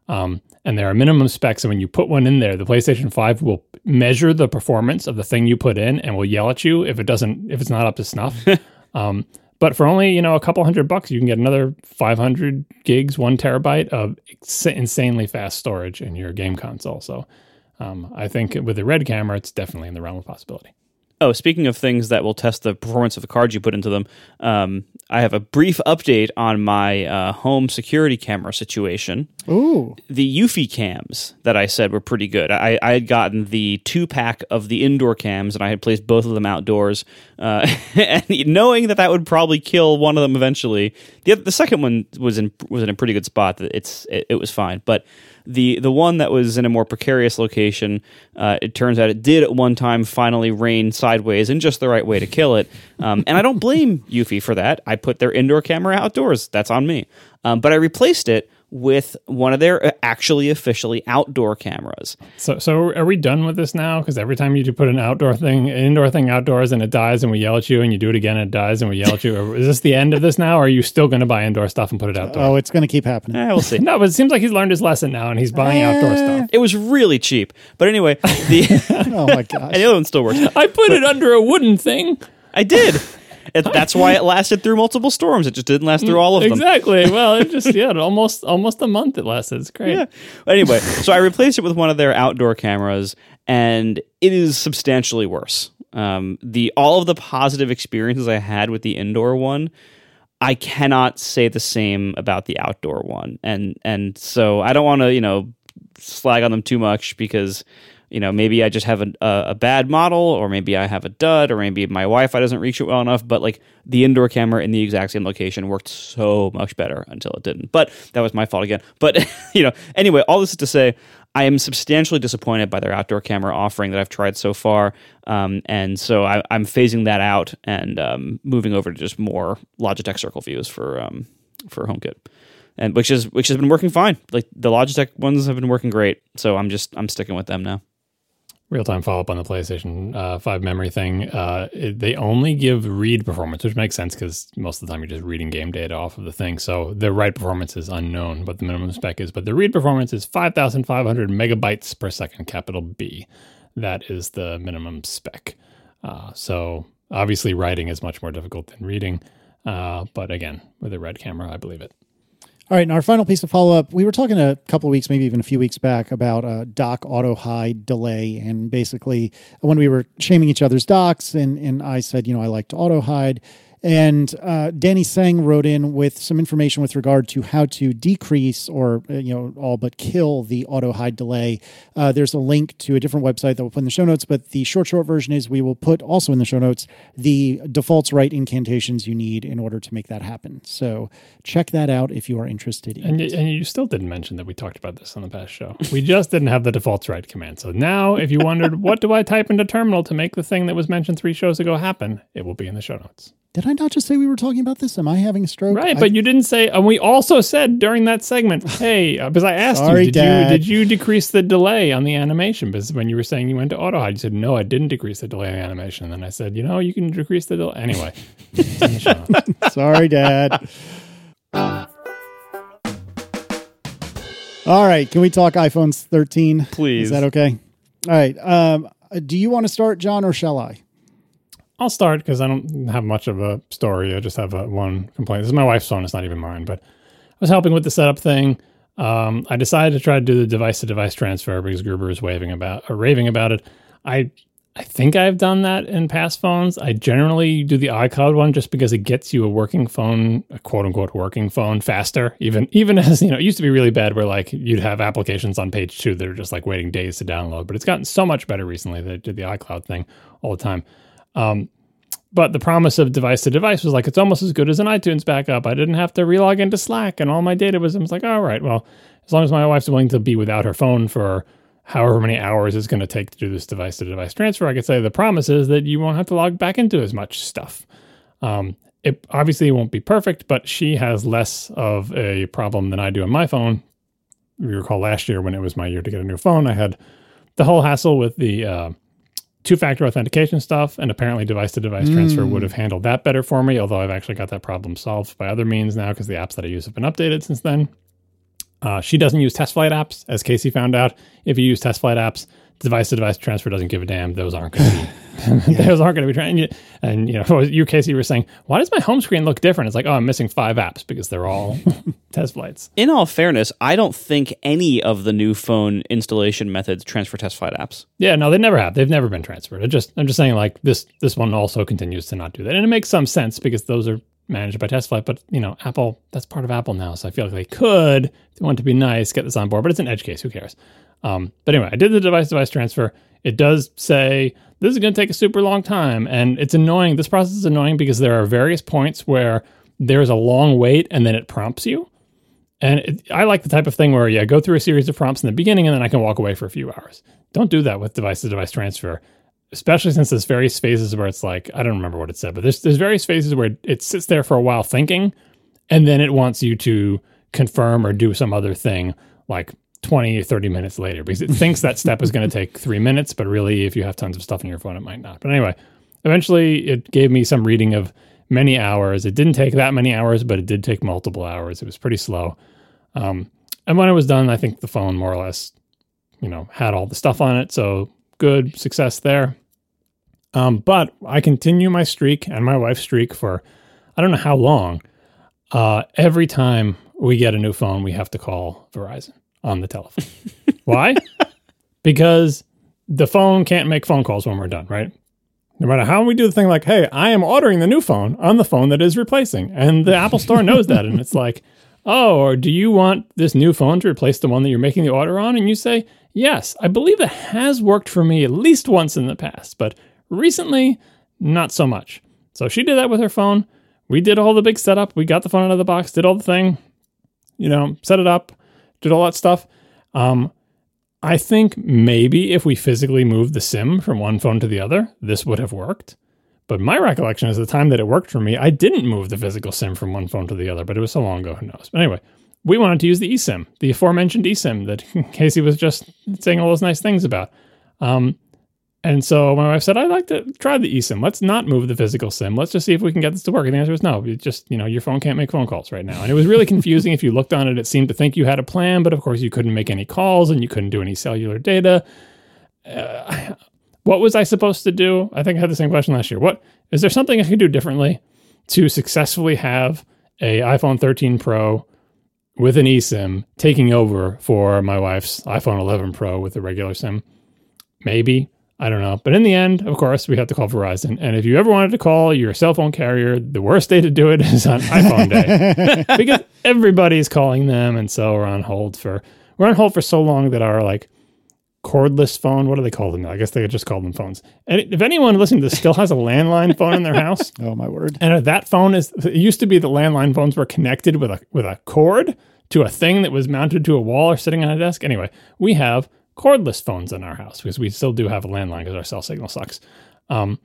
Um, and there are minimum specs, and when you put one in there, the PlayStation 5 will measure the performance of the thing you put in, and will yell at you if it doesn't if it's not up to snuff. um, but for only you know a couple hundred bucks, you can get another 500 gigs, one terabyte of insanely fast storage in your game console. So um, I think with the red camera, it's definitely in the realm of possibility. Oh, speaking of things that will test the performance of the cards you put into them, um, I have a brief update on my uh, home security camera situation. Ooh. The Eufy cams that I said were pretty good. I, I had gotten the two pack of the indoor cams and I had placed both of them outdoors. Uh, and knowing that that would probably kill one of them eventually, the, the second one was in, was in a pretty good spot. It's, it, it was fine. But the the one that was in a more precarious location, uh, it turns out it did at one time finally rain sideways in just the right way to kill it. Um, and I don't blame Eufy for that. I put their indoor camera outdoors. That's on me. Um, but I replaced it with one of their uh, actually officially outdoor cameras. So, so are we done with this now? Because every time you do put an outdoor thing, an indoor thing outdoors, and it dies, and we yell at you, and you do it again, and it dies, and we yell at you. is this the end of this now? Or are you still going to buy indoor stuff and put it outdoor? Oh, it's going to keep happening. Eh, we'll see. no, but it seems like he's learned his lesson now, and he's buying eh, outdoor stuff. It was really cheap, but anyway, the oh my gosh, the other one still works. I put but, it under a wooden thing. I did. It, that's why it lasted through multiple storms. It just didn't last through all of them. Exactly. Well, it just yeah, almost almost a month it lasted. It's great. Yeah. Anyway, so I replaced it with one of their outdoor cameras, and it is substantially worse. Um, the all of the positive experiences I had with the indoor one, I cannot say the same about the outdoor one, and and so I don't want to you know slag on them too much because you know maybe I just have a, a, bad model, or maybe I have a dud, or maybe my Wi-Fi doesn't reach it well enough. But like the indoor camera in the exact same location worked so much better until it didn't. But that was my fault again. But you know anyway, all this is to say. I am substantially disappointed by their outdoor camera offering that I've tried so far, um, and so I, am phasing that out and um, moving over to just more Logitech Circle views for um, for HomeKit, and which is which has been working fine. Like the Logitech ones have been working great, so I'm just I'm sticking with them now real time follow up on the PlayStation uh, 5 memory thing. Uh, it, they only give read performance, which makes sense because most of the time you're just reading game data off of the thing. So the write performance is unknown, but the minimum spec is. But the read performance is 5,500 megabytes per second, capital B. That is the minimum spec. Uh, so obviously, writing is much more difficult than reading. Uh, but again, with a red camera, I believe it. All right, and our final piece of follow up, we were talking a couple weeks, maybe even a few weeks back, about a dock auto hide delay, and basically when we were shaming each other's docks, and and I said, you know, I like to auto hide, and uh, Danny Tsang wrote in with some information with regard to how to decrease or, uh, you know, all but kill the auto hide delay. Uh, there's a link to a different website that we'll put in the show notes, but the short, short version is we will put also in the show notes the defaults write incantations you need in order to make that happen. So check that out if you are interested in and, it. And you still didn't mention that we talked about this on the past show. We just didn't have the defaults write command. So now, if you wondered, what do I type into terminal to make the thing that was mentioned three shows ago happen, it will be in the show notes. Did I not just say we were talking about this? Am I having a stroke? Right, I, but you didn't say. And we also said during that segment, "Hey," uh, because I asked Sorry, you, did Dad. you did you decrease the delay on the animation? Because when you were saying you went to auto hide, you said no, I didn't decrease the delay on the animation. And then I said, you know, you can decrease the delay anyway. it's in the show notes. Sorry, Dad. All right, can we talk iPhones 13? Please. Is that okay? All right. Um, do you want to start, John, or shall I? I'll start because I don't have much of a story. I just have a, one complaint. This is my wife's phone. It's not even mine. But I was helping with the setup thing. Um, I decided to try to do the device to device transfer because Gruber is waving about or raving about it. I I think I've done that in past phones. I generally do the iCloud one just because it gets you a working phone, a quote unquote working phone faster. Even even as you know, it used to be really bad where like you'd have applications on page two that are just like waiting days to download. But it's gotten so much better recently that I did the iCloud thing all the time. Um, but the promise of device to device was like it's almost as good as an iTunes backup. I didn't have to relog into Slack, and all my data was. I was like, all right, well, as long as my wife's willing to be without her phone for however many hours it's going to take to do this device to device transfer, I could say the promise is that you won't have to log back into as much stuff. Um, it obviously won't be perfect, but she has less of a problem than I do on my phone. You recall last year when it was my year to get a new phone, I had the whole hassle with the uh, two factor authentication stuff, and apparently device to device transfer would have handled that better for me. Although I've actually got that problem solved by other means now because the apps that I use have been updated since then. Uh, she doesn't use test flight apps, as Casey found out. If you use test flight apps, device to device transfer doesn't give a damn. Those aren't going to be. those aren't going to be trying. And, and you know, you Casey were saying, why does my home screen look different? It's like, oh, I'm missing five apps because they're all test flights. In all fairness, I don't think any of the new phone installation methods transfer test flight apps. Yeah, no, they never have. They've never been transferred. I just, I'm just saying, like this, this one also continues to not do that, and it makes some sense because those are managed by TestFlight. But you know, Apple, that's part of Apple now, so I feel like they could, if they want to be nice, get this on board. But it's an edge case. Who cares? Um, but anyway, I did the device-device transfer. It does say this is going to take a super long time, and it's annoying. This process is annoying because there are various points where there's a long wait, and then it prompts you. And it, I like the type of thing where yeah, go through a series of prompts in the beginning, and then I can walk away for a few hours. Don't do that with device-to-device transfer especially since there's various phases where it's like I don't remember what it said, but there's there's various phases where it sits there for a while thinking, and then it wants you to confirm or do some other thing like 20 or 30 minutes later because it thinks that step is going to take three minutes, but really if you have tons of stuff on your phone, it might not. But anyway, eventually it gave me some reading of many hours. It didn't take that many hours, but it did take multiple hours. It was pretty slow. Um, and when it was done, I think the phone more or less, you know, had all the stuff on it. So good success there. Um, but I continue my streak and my wife's streak for I don't know how long. Uh, every time we get a new phone, we have to call Verizon on the telephone. Why? because the phone can't make phone calls when we're done, right? No matter how we do the thing like, hey, I am ordering the new phone on the phone that is replacing. And the Apple Store knows that. And it's like, oh, or do you want this new phone to replace the one that you're making the order on? And you say, yes, I believe it has worked for me at least once in the past, but recently, not so much. So she did that with her phone. We did all the big setup. We got the phone out of the box, did all the thing, you know, set it up, did all that stuff. Um, I think maybe if we physically moved the SIM from one phone to the other, this would have worked. But my recollection is the time that it worked for me, I didn't move the physical SIM from one phone to the other, but it was so long ago, who knows. But anyway, we wanted to use the eSIM, the aforementioned eSIM that Casey was just saying all those nice things about. Um, and so my wife said, I'd like to try the eSIM. Let's not move the physical SIM. Let's just see if we can get this to work. And the answer was no. It just, you know, your phone can't make phone calls right now. And it was really confusing. if you looked on it, it seemed to think you had a plan, but of course you couldn't make any calls and you couldn't do any cellular data. Uh, what was I supposed to do? I think I had the same question last year. What is there something I could do differently to successfully have a iPhone 13 Pro with an eSIM taking over for my wife's iPhone 11 Pro with a regular SIM? Maybe I don't know. But in the end, of course, we have to call Verizon. And if you ever wanted to call your cell phone carrier, the worst day to do it is on iPhone day because everybody's calling them. And so we're on hold for, we're on hold for so long that our like cordless phone, what do they call them? I guess they just call them phones. And if anyone listening to this still has a landline phone in their house, oh my word. And that phone is, it used to be the landline phones were connected with a, with a cord to a thing that was mounted to a wall or sitting on a desk. Anyway, we have cordless phones in our house because we still do have a landline because our cell signal sucks. Um,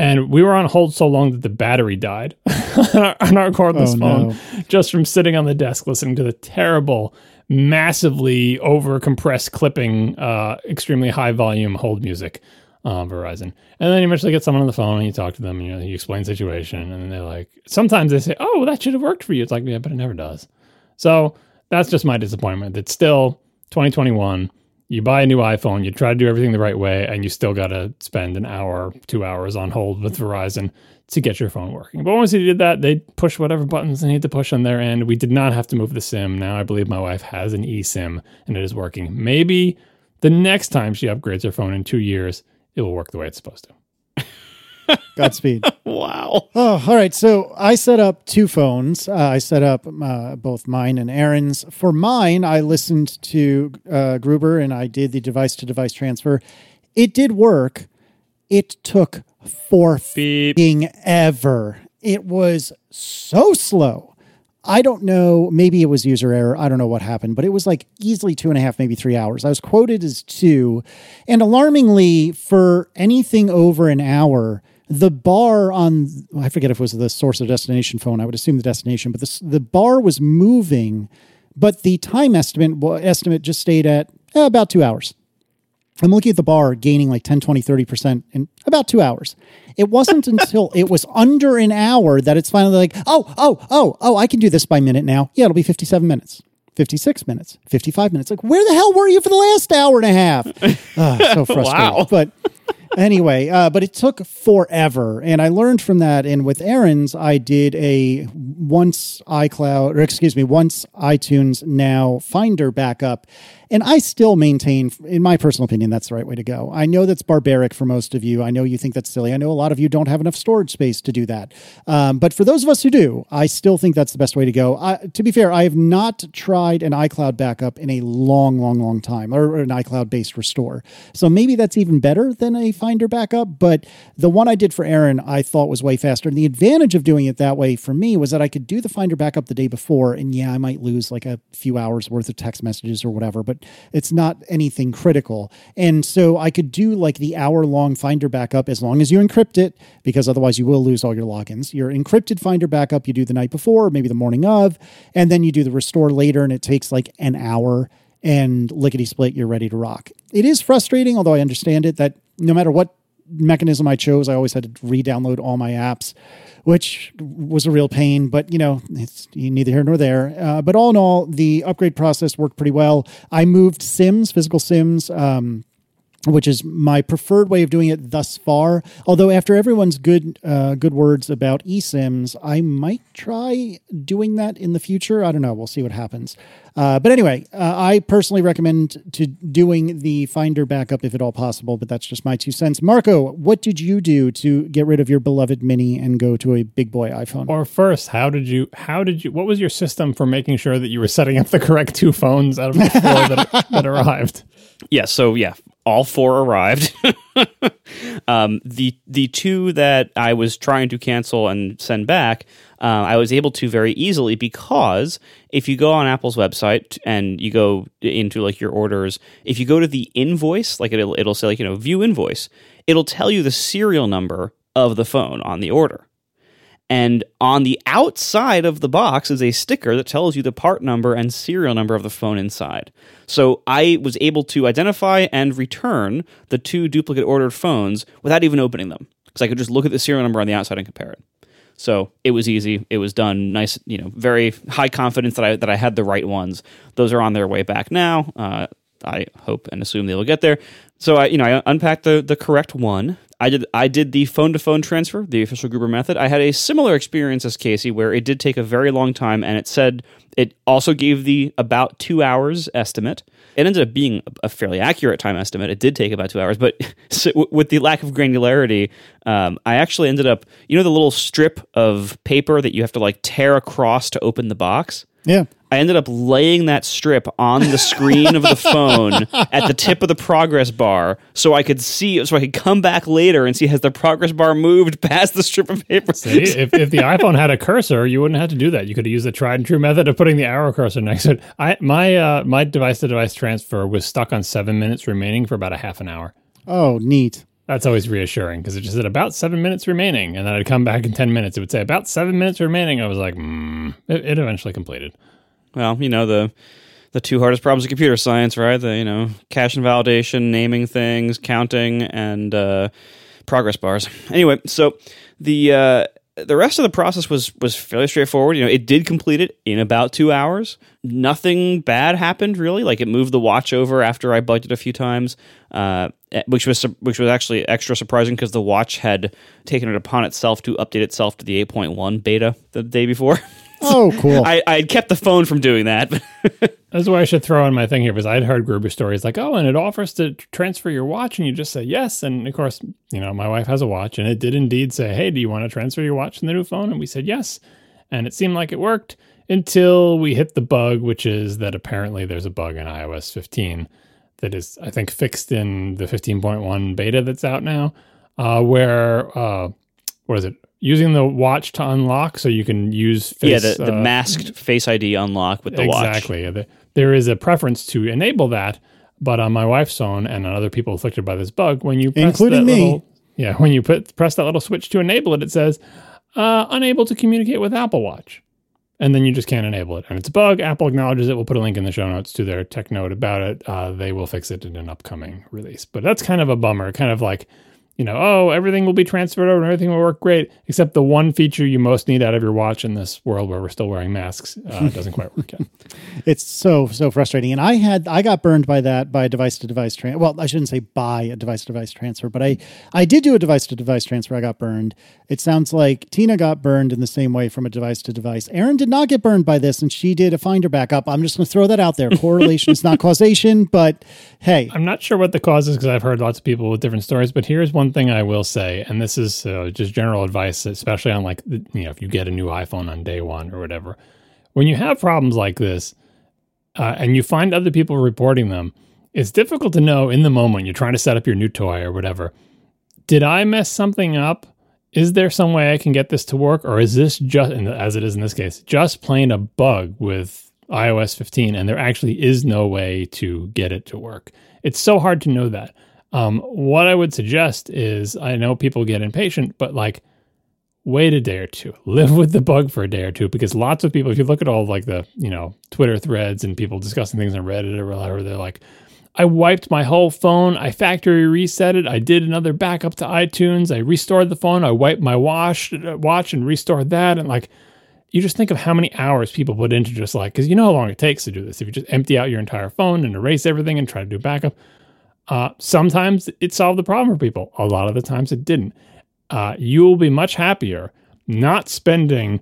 and we were on hold so long that the battery died on our cordless oh, phone no. just from sitting on the desk listening to the terrible, massively over compressed clipping, uh, extremely high volume hold music. Uh, Verizon, and then you eventually get someone on the phone and you talk to them, and you know you explain the situation, and they're like, sometimes they say, "Oh, that should have worked for you." It's like, yeah, but it never does. So that's just my disappointment. It's still 2021 you buy a new iPhone, you try to do everything the right way, and you still got to spend an hour, two hours on hold with Verizon to get your phone working. But once you did that, they push whatever buttons they need to push on their end. We did not have to move the SIM. Now I believe my wife has an eSIM and it is working. Maybe the next time she upgrades her phone in two years, it will work the way it's supposed to. Godspeed. wow. Oh, all right. So I set up two phones. Uh, I set up uh, both mine and Erin's. For mine, I listened to uh, Gruber and I did the device to device transfer. It did work. It took four forever. ever. It was so slow. I don't know. Maybe it was user error. I don't know what happened, but it was like easily two and a half, maybe three hours. I was quoted as two. And alarmingly, for anything over an hour, the bar on I forget if it was the source or destination phone. I would assume the destination, but the the bar was moving, but the time estimate estimate just stayed at eh, about two hours. I'm looking at the bar gaining like 10, 20, 30% in about two hours. It wasn't until it was under an hour that it's finally like, oh, oh, oh, oh, I can do this by minute now. Yeah, it'll be 57 minutes. 56 minutes, 55 minutes. Like, where the hell were you for the last hour and a half? Uh, so frustrating. wow. But anyway, uh, but it took forever. And I learned from that. And with Erin's, I did a once iCloud, or excuse me, once iTunes now Finder backup. And I still maintain, in my personal opinion, that's the right way to go. I know that's barbaric for most of you. I know you think that's silly. I know a lot of you don't have enough storage space to do that. Um, but for those of us who do, I still think that's the best way to go. I, to be fair, I have not tried an iCloud backup in a long, long, long time, or, or an iCloud based restore. So maybe that's even better than a Finder backup. But the one I did for Erin, I thought was way faster. And the advantage of doing it that way for me was that I could do the Finder backup the day before. And yeah, I might lose like a few hours worth of text messages or whatever, but it's not anything critical. And so I could do like the hour long Finder backup as long as you encrypt it, because otherwise you will lose all your logins. Your encrypted Finder backup you do the night before, maybe the morning of, and then you do the restore later, and it takes like an hour and lickety split, you're ready to rock. It is frustrating, although I understand it, that no matter what mechanism I chose, I always had to re download all my apps which was a real pain. But you know, it's neither here nor there. Uh, but all in all, the upgrade process worked pretty well. I moved Sims, physical Sims. Um, which is my preferred way of doing it thus far. Although after everyone's good uh, good words about eSIMs, I might try doing that in the future. I don't know. We'll see what happens. Uh, but anyway, uh, I personally recommend to doing the Finder backup if at all possible. But that's just my two cents. Marco, what did you do to get rid of your beloved Mini and go to a big boy iPhone? Or first, how did you? How did you? What was your system for making sure that you were setting up the correct two phones out of the four that, that arrived? Yeah, so yeah, all four arrived. um, the the two that I was trying to cancel and send back, uh, I was able to very easily because if you go on Apple's website and you go into like your orders, if you go to the invoice, like it'll it'll say like you know view invoice, it'll tell you the serial number of the phone on the order. And on the outside of the box is a sticker that tells you the part number and serial number of the phone inside. So I was able to identify and return the two duplicate ordered phones without even opening them because I could just look at the serial number on the outside and compare it. So it was easy. It was done nice, you know, very high confidence that I that I had the right ones. Those are on their way back now. Uh, I hope and assume they will get there. So I, you know, I unpacked the the correct one. I did I did the phone to phone transfer, the official Gruber method. I had a similar experience as Casey, where it did take a very long time, and it said it also gave the about two hours estimate. It ended up being a fairly accurate time estimate. It did take about two hours, but with the lack of granularity, um, I actually ended up, you know, the little strip of paper that you have to like tear across to open the box. Yeah. I ended up laying that strip on the screen of the phone at the tip of the progress bar so I could see, so I could come back later and see has the progress bar moved past the strip of paper. See, if, if the iPhone had a cursor, you wouldn't have to do that. You could have used the tried and true method of putting the arrow cursor next to it. I, my, uh, my device to device transfer was stuck on seven minutes remaining for about a half an hour. Oh, neat. That's always reassuring because it just said about seven minutes remaining. And then I'd come back in 10 minutes. It would say about seven minutes remaining. I was like, mm. it, it eventually completed well, you know the the two hardest problems of computer science, right? The you know cache invalidation, naming things, counting, and uh, progress bars. Anyway, so the uh, the rest of the process was was fairly straightforward. You know, it did complete it in about two hours. Nothing bad happened really. Like it moved the watch over after I bugged it a few times, uh, eh, which was which was actually extra surprising because the watch had taken it upon itself to update itself to the 8.1 beta the day before. Oh, cool. I, I kept the phone from doing that. That's why I should throw in my thing here because I'd heard Gruber stories like, oh, and it offers to transfer your watch, and you just say yes. And of course, you know, my wife has a watch, and it did indeed say, hey, do you want to transfer your watch in the new phone? And we said yes. And it seemed like it worked until we hit the bug, which is that apparently there's a bug in iOS 15 that is, I think, fixed in the 15.1 beta that's out now, uh, where, uh, what is it? Using the watch to unlock so you can use face, yeah the, the uh, masked face id unlock with the exactly. watch exactly there is a preference to enable that but on my wife's phone and on other people afflicted by this bug when you press including me. little, yeah when you put press that little switch to enable it it says uh, unable to communicate with apple watch. And then you just can't enable it. And it's a bug. Apple acknowledges it. We'll put a link in the show notes to their tech note about it. Uh, they will fix it in an upcoming release. But that's kind of a bummer. Kind of like you know, oh, everything will be transferred over and everything will work great, except the one feature you most need out of your watch in this world where we're still wearing masks uh, doesn't quite work yet. It's so so frustrating, and I had I got burned by that by device to device transfer. Well, I shouldn't say by a device to device transfer, but I I did do a device to device transfer. I got burned. It sounds like Tina got burned in the same way from a device to device. Erin did not get burned by this, and she did a Finder backup. I'm just going to throw that out there. Correlation is not causation, but hey, I'm not sure what the cause is because I've heard lots of people with different stories. But here's one thing I will say, and this is uh, just general advice, especially on like you know if you get a new iPhone on day one or whatever. When you have problems like this, uh, and you find other people reporting them, it's difficult to know in the moment. You're trying to set up your new toy or whatever. Did I mess something up? Is there some way I can get this to work, or is this just, as it is in this case, just plain a bug with iOS 15, and there actually is no way to get it to work? It's so hard to know that. Um, what I would suggest is, I know people get impatient, but like wait a day or two. Live with the bug for a day or two because lots of people if you look at all like the you know twitter threads and people discussing things on reddit or whatever they're like i wiped my whole phone. I factory reset it. I did another backup to itunes. I restored the phone. I wiped my wash uh, watch and restored that. And like you just think of how many hours people put into just like because you know how long it takes to do this. If you just empty out your entire phone and erase everything and try to do backup Uh, sometimes it solved the problem for people. A lot of the times it didn't. Uh, you will be much happier not spending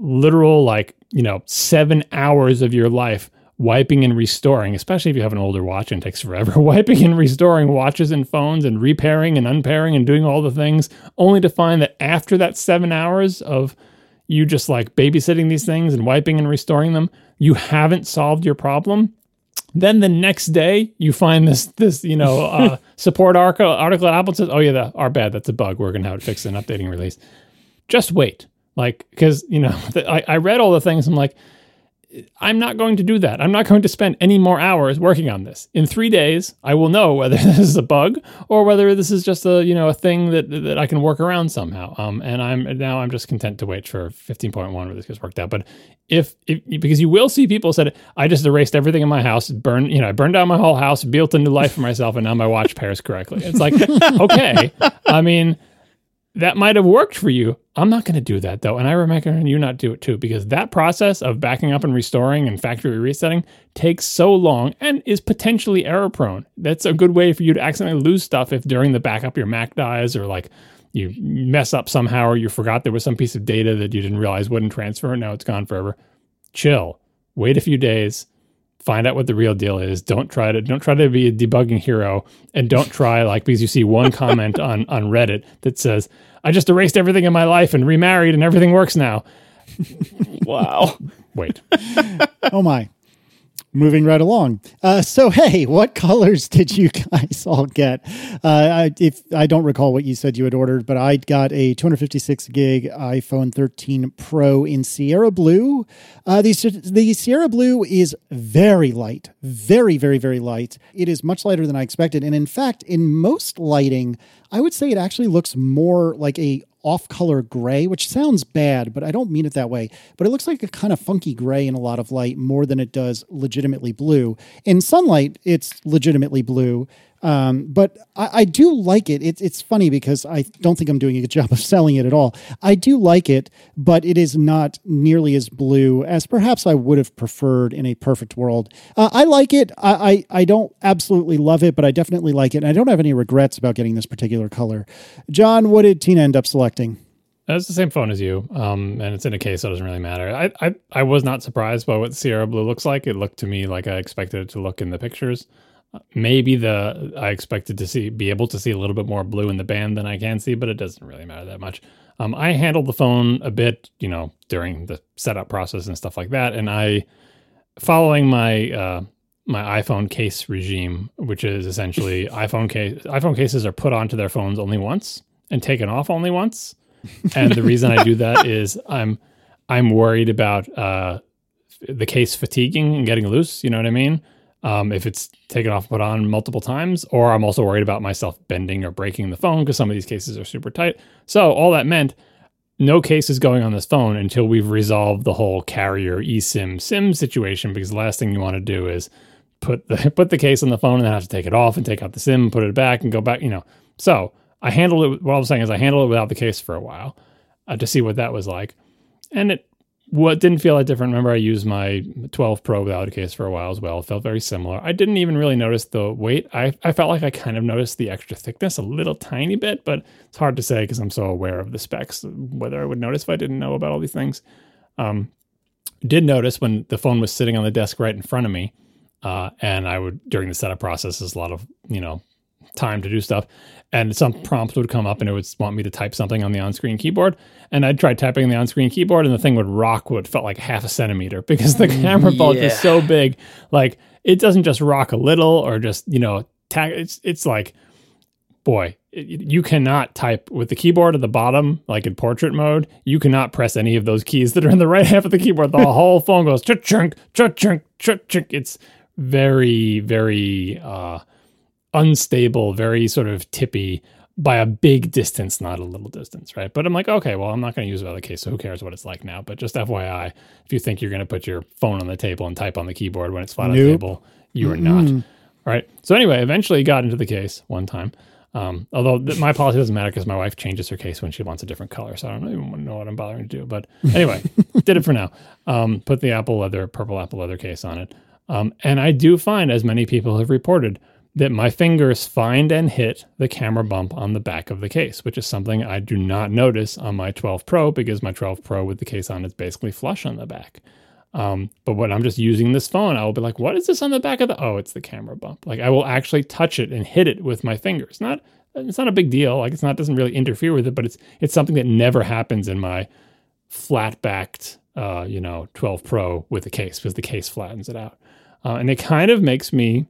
literal like you know seven hours of your life wiping and restoring, especially if you have an older watch and it takes forever, wiping and restoring watches and phones and repairing and unpairing and doing all the things, only to find that after that seven hours of you just like babysitting these things and wiping and restoring them, you haven't solved your problem. Then the next day, you find this this you know uh, support article article at Apple says, "Oh yeah, that are bad. That's a bug. We're gonna have to fix an updating release." Just wait, like because you know the, I, I read all the things. I'm like, I'm not going to do that. I'm not going to spend any more hours working on this. In three days, I will know whether this is a bug or whether this is just a you know a thing that that I can work around somehow. Um, and I'm now I'm just content to wait for 15.1 where this gets worked out. But if, if because you will see people said I just erased everything in my house, burned you know I burned down my whole house, built a new life for myself, and now my watch pairs correctly. It's like okay, I mean that might have worked for you. I'm not going to do that though. And I recommend you not do it too, because that process of backing up and restoring and factory resetting takes so long and is potentially error prone. That's a good way for you to accidentally lose stuff if during the backup your Mac dies or like you mess up somehow or you forgot there was some piece of data that you didn't realize wouldn't transfer. And now it's gone forever. Chill. Wait a few days find out what the real deal is. Don't try to don't try to be a debugging hero, and don't try like because you see one comment on on Reddit that says, "I just erased everything in my life and remarried, and everything works now." wow. Wait. oh my. Moving right along. Uh, so, hey, what colors did you guys all get? Uh, I, if I don't recall what you said you had ordered, but I got a 256 gig iPhone 13 Pro in Sierra Blue. Uh, the, the Sierra Blue is very light, very, very, very light. It is much lighter than I expected. And in fact, in most lighting, I would say it actually looks more like a off color gray, which sounds bad, but I don't mean it that way. But it looks like a kind of funky gray in a lot of light more than it does legitimately blue. In sunlight, it's legitimately blue. Um, but I, I, do like it. It's it's funny because I don't think I'm doing a good job of selling it at all. I do like it, but it is not nearly as blue as perhaps I would have preferred in a perfect world. Uh, I like it. I, I, I don't absolutely love it, but I definitely like it. And I don't have any regrets about getting this particular color. John, what did Tina end up selecting? It's the same phone as you, um, and it's in a case, so it doesn't really matter. I, I I was not surprised by what Sierra Blue looks like. It looked to me like I expected it to look in the pictures maybe the I expected to see be able to see a little bit more blue in the band than I can see, but it doesn't really matter that much. Um, I handled the phone a bit, you know, during the setup process and stuff like that, and I, following my uh, my iPhone case regime, which is essentially iPhone case iPhone cases are put onto their phones only once and taken off only once, and the reason I do that is I'm I'm worried about uh, the case fatiguing and getting loose. You know what I mean? Um, if it's taken off put on multiple times, or I'm also worried about myself bending or breaking the phone because some of these cases are super tight. So all that meant no case is going on this phone until we've resolved the whole carrier eSIM SIM situation because the last thing you want to do is put the put the case on the phone and then have to take it off and take out the SIM, and put it back and go back, you know. So I handled it. What I'm saying is I handled it without the case for a while uh, to see what that was like, and it what didn't feel that different. Remember, I used my 12 Pro without a case for a while as well. It felt very similar. I didn't even really notice the weight. I, I felt like I kind of noticed the extra thickness a little tiny bit, but it's hard to say because I'm so aware of the specs, whether I would notice if I didn't know about all these things. Um, did notice when the phone was sitting on the desk right in front of me, uh, and I would, during the setup process, there's a lot of, you know, time to do stuff. And some prompt would come up and it would want me to type something on the on screen keyboard. And I'd try typing the on screen keyboard and the thing would rock what felt like half a centimeter because the camera yeah. bulk is so big. Like it doesn't just rock a little or just, you know, tag. It's, it's like, boy, you cannot type with the keyboard at the bottom, like in portrait mode. You cannot press any of those keys that are in the right half of the keyboard. The whole phone goes chunk, chunk, chunk, chunk. It's very, very, uh, unstable, very sort of tippy by a big distance, not a little distance, right? But I'm like, okay, well, I'm not going to use it other case, so who cares what it's like now? But just FYI, if you think you're going to put your phone on the table and type on the keyboard when it's flat nope. on the table, you are mm-hmm. not. All right. So anyway, eventually got into the case one time. Um, although th- my policy doesn't matter because my wife changes her case when she wants a different color, so I don't even know what I'm bothering to do. But anyway, did it for now. Um, put the apple leather, purple apple leather case on it, um, and I do find, as many people have reported, that my fingers find and hit the camera bump on the back of the case, which is something I do not notice on my 12 Pro because my 12 Pro with the case on is basically flush on the back. Um, but when I'm just using this phone, I will be like, what is this on the back of the? Oh, it's the camera bump. Like I will actually touch it and hit it with my fingers. Not, it's not a big deal. Like it's not, doesn't really interfere with it, but it's, it's something that never happens in my flat backed, uh, you know, 12 Pro with the case because the case flattens it out. Uh, and it kind of makes me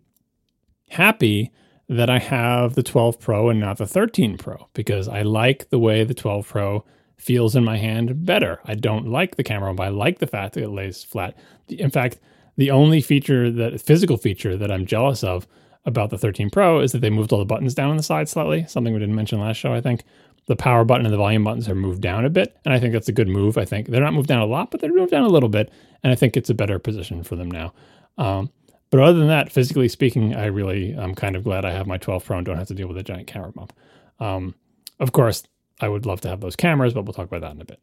happy that I have the 12 Pro and not the 13 Pro because I like the way the 12 Pro feels in my hand better. I don't like the camera, but I like the fact that it lays flat. In fact, the only feature that physical feature that I'm jealous of about the 13 Pro is that they moved all the buttons down on the side slightly, something we didn't mention last show, I think. The power button and the volume buttons are moved down a bit, and I think that's a good move. I think they're not moved down a lot, but they're moved down a little bit, and I think it's a better position for them now. Um, but other than that, physically speaking, I really I'm kind of glad I have my 12 Pro and don't have to deal with a giant camera bump. Um, of course, I would love to have those cameras, but we'll talk about that in a bit.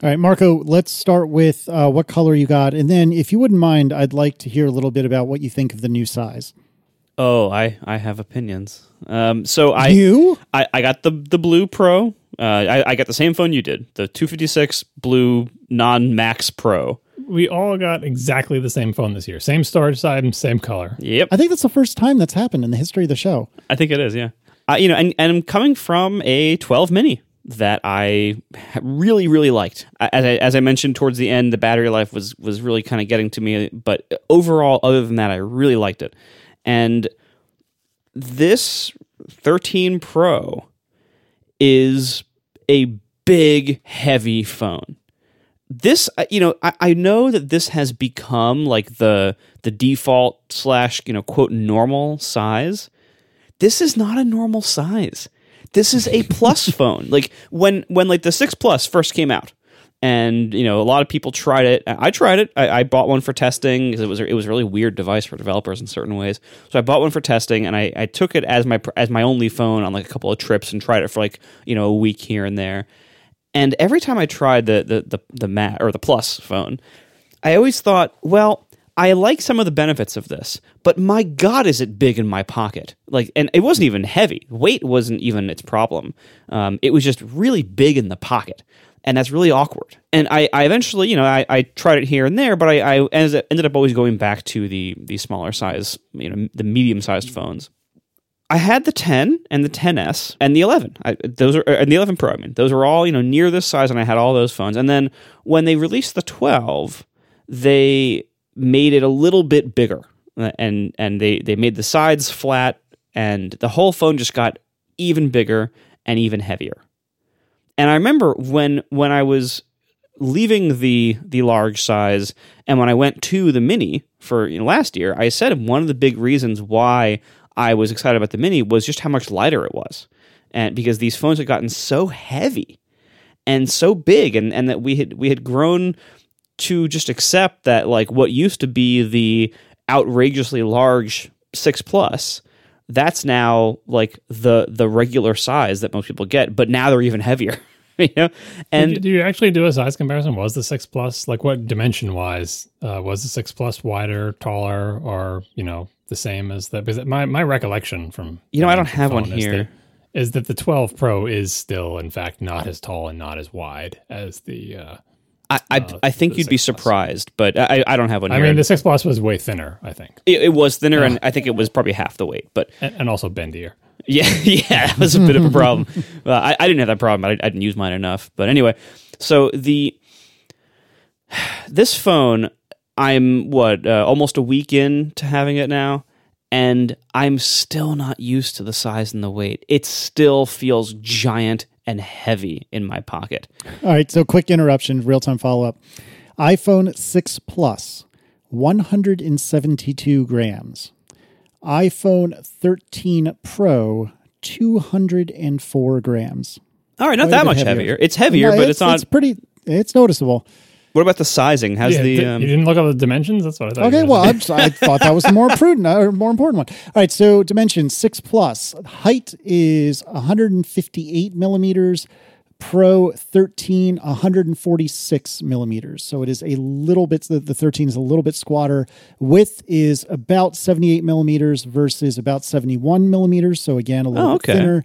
All right, Marco, let's start with uh, what color you got. And then, if you wouldn't mind, I'd like to hear a little bit about what you think of the new size. Oh, I, I have opinions. Um, so I, You? I I got the the blue Pro. Uh, I, I got the same phone you did, the 256 blue non Max Pro. We all got exactly the same phone this year. Same storage size, same color. Yep, I think that's the first time that's happened in the history of the show. I think it is. Yeah, uh, you know, and and I'm coming from a 12 mini that I really really liked. As I, as I mentioned towards the end, the battery life was was really kind of getting to me, but overall, other than that, I really liked it. And this 13 Pro is a big, heavy phone. This, you know, I, I know that this has become like the the default slash you know quote normal size. This is not a normal size. This is a plus phone. Like when when like the six plus first came out, and you know a lot of people tried it. I tried it. I, I bought one for testing because it was it was a really weird device for developers in certain ways. So I bought one for testing, and I, I took it as my as my only phone on like a couple of trips and tried it for like you know a week here and there. And every time I tried the the the, the mat or the plus phone, I always thought, well, I like some of the benefits of this, but my God, is it big in my pocket? Like, and it wasn't even heavy. Weight wasn't even its problem. Um, it was just really big in the pocket, and that's really awkward. And I, I eventually, you know, I, I tried it here and there, but I, I ended up always going back to the the smaller size, you know, the medium sized phones. I had the 10 and the 10s and the 11. I, those are and the 11 Pro. I mean, those were all you know near this size, and I had all those phones. And then when they released the 12, they made it a little bit bigger, uh, and and they they made the sides flat, and the whole phone just got even bigger and even heavier. And I remember when when I was leaving the the large size and when I went to the mini for you know, last year, I said one of the big reasons why I was excited about the mini was just how much lighter it was. And because these phones had gotten so heavy and so big and, and that we had we had grown to just accept that like what used to be the outrageously large 6 plus that's now like the the regular size that most people get but now they're even heavier you know and did you actually do a size comparison? Was the six plus like what dimension wise uh, was the six plus wider, taller, or you know the same as the? Because my my recollection from You know, I don't have one phone is here. that- Is that the 12 Pro is still in fact not as tall and not as wide as the. Uh, I I, uh, I think you'd be 6 Plus. surprised but I I don't have one I here. mean, the six plus was way thinner, I think, it, it was thinner and I think it was probably half the weight but and, and also bendier. Yeah, yeah, that was a bit of a problem. Uh, I, I didn't have that problem. I, I didn't use mine enough. But anyway, so the this phone, I'm what uh, almost a week in to having it now, and I'm still not used to the size and the weight. It still feels giant and heavy in my pocket. All right, so quick interruption, real time follow up. iPhone 6 Plus, 172 grams. iPhone 13 Pro, 204 grams. All right, not Quite that much heavier. heavier. It's heavier, Yeah, but it's, not. It's pretty. It's noticeable. What about the sizing? How's Yeah, the? di- Um, you didn't look up the dimensions. That's what I thought. Okay, well, I'm, s- I thought that was the more prudent or more important one. All right, so dimensions six plus height is 158 millimeters. Pro 13, 146 millimeters. So it is a little bit, the, the 13 is a little bit squatter. Width is about 78 millimeters versus about 71 millimeters. So again, a little Oh, bit okay. thinner.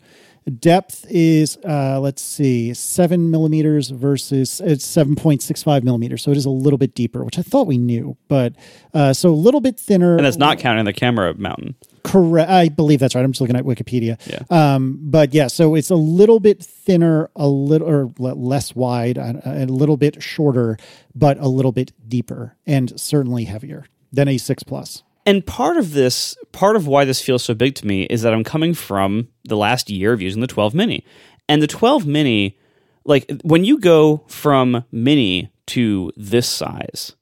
Depth is, uh, let's see, seven millimeters versus it's 7.65 millimeters. So it is a little bit deeper, which I thought we knew. But uh, so a little bit thinner. And that's not counting the camera mountain. Correct. I believe that's right. I'm just looking at Wikipedia. Yeah. Um, but yeah, so it's a little bit thinner, a little or less wide, a, a little bit shorter, but a little bit deeper, and certainly heavier than a six plus. And part of this, part of why this feels so big to me is that I'm coming from the last year of using the 12 mini. And the 12 mini, like when you go from mini to this size,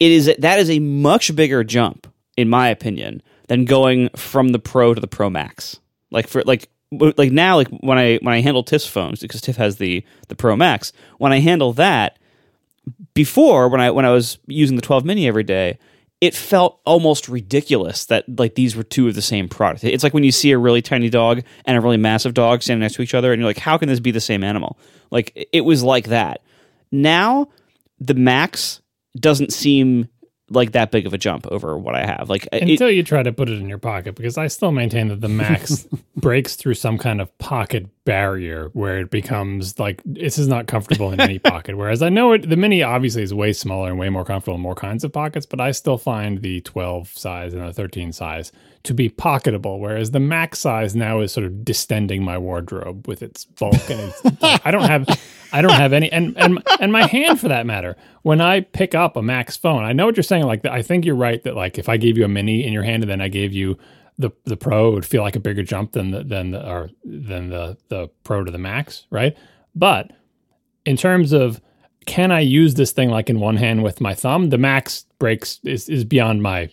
it is that is a much bigger jump in my opinion than going from the pro to the pro max. Like for like like now like when I when I handle Tiff's phones because Tiff has the the pro max, when I handle that before when I when I was using the 12 mini every day, it felt almost ridiculous that like these were two of the same product. It's like when you see a really tiny dog and a really massive dog standing next to each other and you're like how can this be the same animal? Like it was like that. Now the Max doesn't seem like that big of a jump over what I have. Like it, Until you try to put it in your pocket, because I still maintain that the Max breaks through some kind of pocket barrier where it becomes like this is not comfortable in any pocket. Whereas I know it, the Mini obviously is way smaller and way more comfortable in more kinds of pockets, but I still find the 12 size and the 13 size to be pocketable. Whereas the Max size now is sort of distending my wardrobe with its bulk, and it's, I don't have, I don't have any, and and and my hand for that matter. When I pick up a Max phone, I know what you're saying. Like I think you're right that like if I gave you a Mini in your hand and then I gave you the the Pro, would feel like a bigger jump than the than the or than the the Pro to the Max, right? But in terms of can I use this thing like in one hand with my thumb, the Max breaks is is beyond my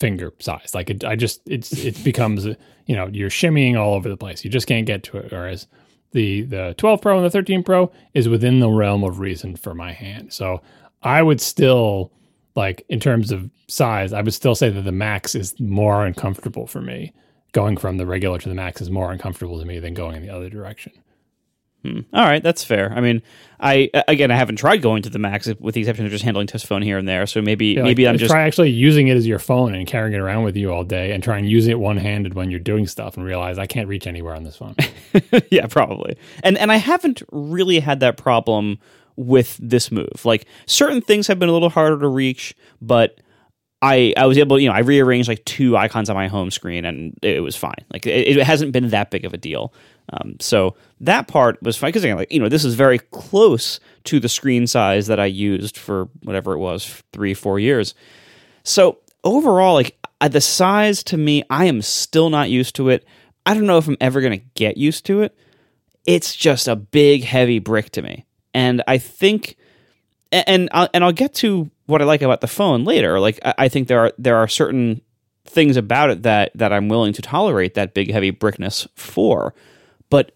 finger size. Like it, I just it's it becomes you know you're shimmying all over the place. You just can't get to it. Whereas the the 12 Pro and the 13 Pro is within the realm of reason for my hand. So I would still like in terms of size, I would still say that the Max is more uncomfortable for me. Going from the regular to the Max is more uncomfortable to me than going in the other direction. Hmm. All right, that's fair. I mean, I again, I haven't tried going to the max with the exception of just handling test phone here and there. So maybe Yeah, maybe like, I'm uh, just try actually using it as your phone and carrying it around with you all day, and try and use it one handed when you're doing stuff, and realize I can't reach anywhere on this phone. yeah, probably. And and I haven't really had that problem with this move. Like certain things have been a little harder to reach, but I I was able, you know, I rearranged like two icons on my home screen and it was fine. Like it, it hasn't been that big of a deal. Um, so that part was fine because again, like you know, this is very close to the screen size that I used for whatever it was, three four years. So overall, like the size to me, I am still not used to it. I don't know if I'm ever going to get used to it. It's just a big, heavy brick to me, and I think, and I'll, and I'll get to what I like about the phone later. Like I, think there are there are certain things about it that that I'm willing to tolerate that big, heavy brickness for, but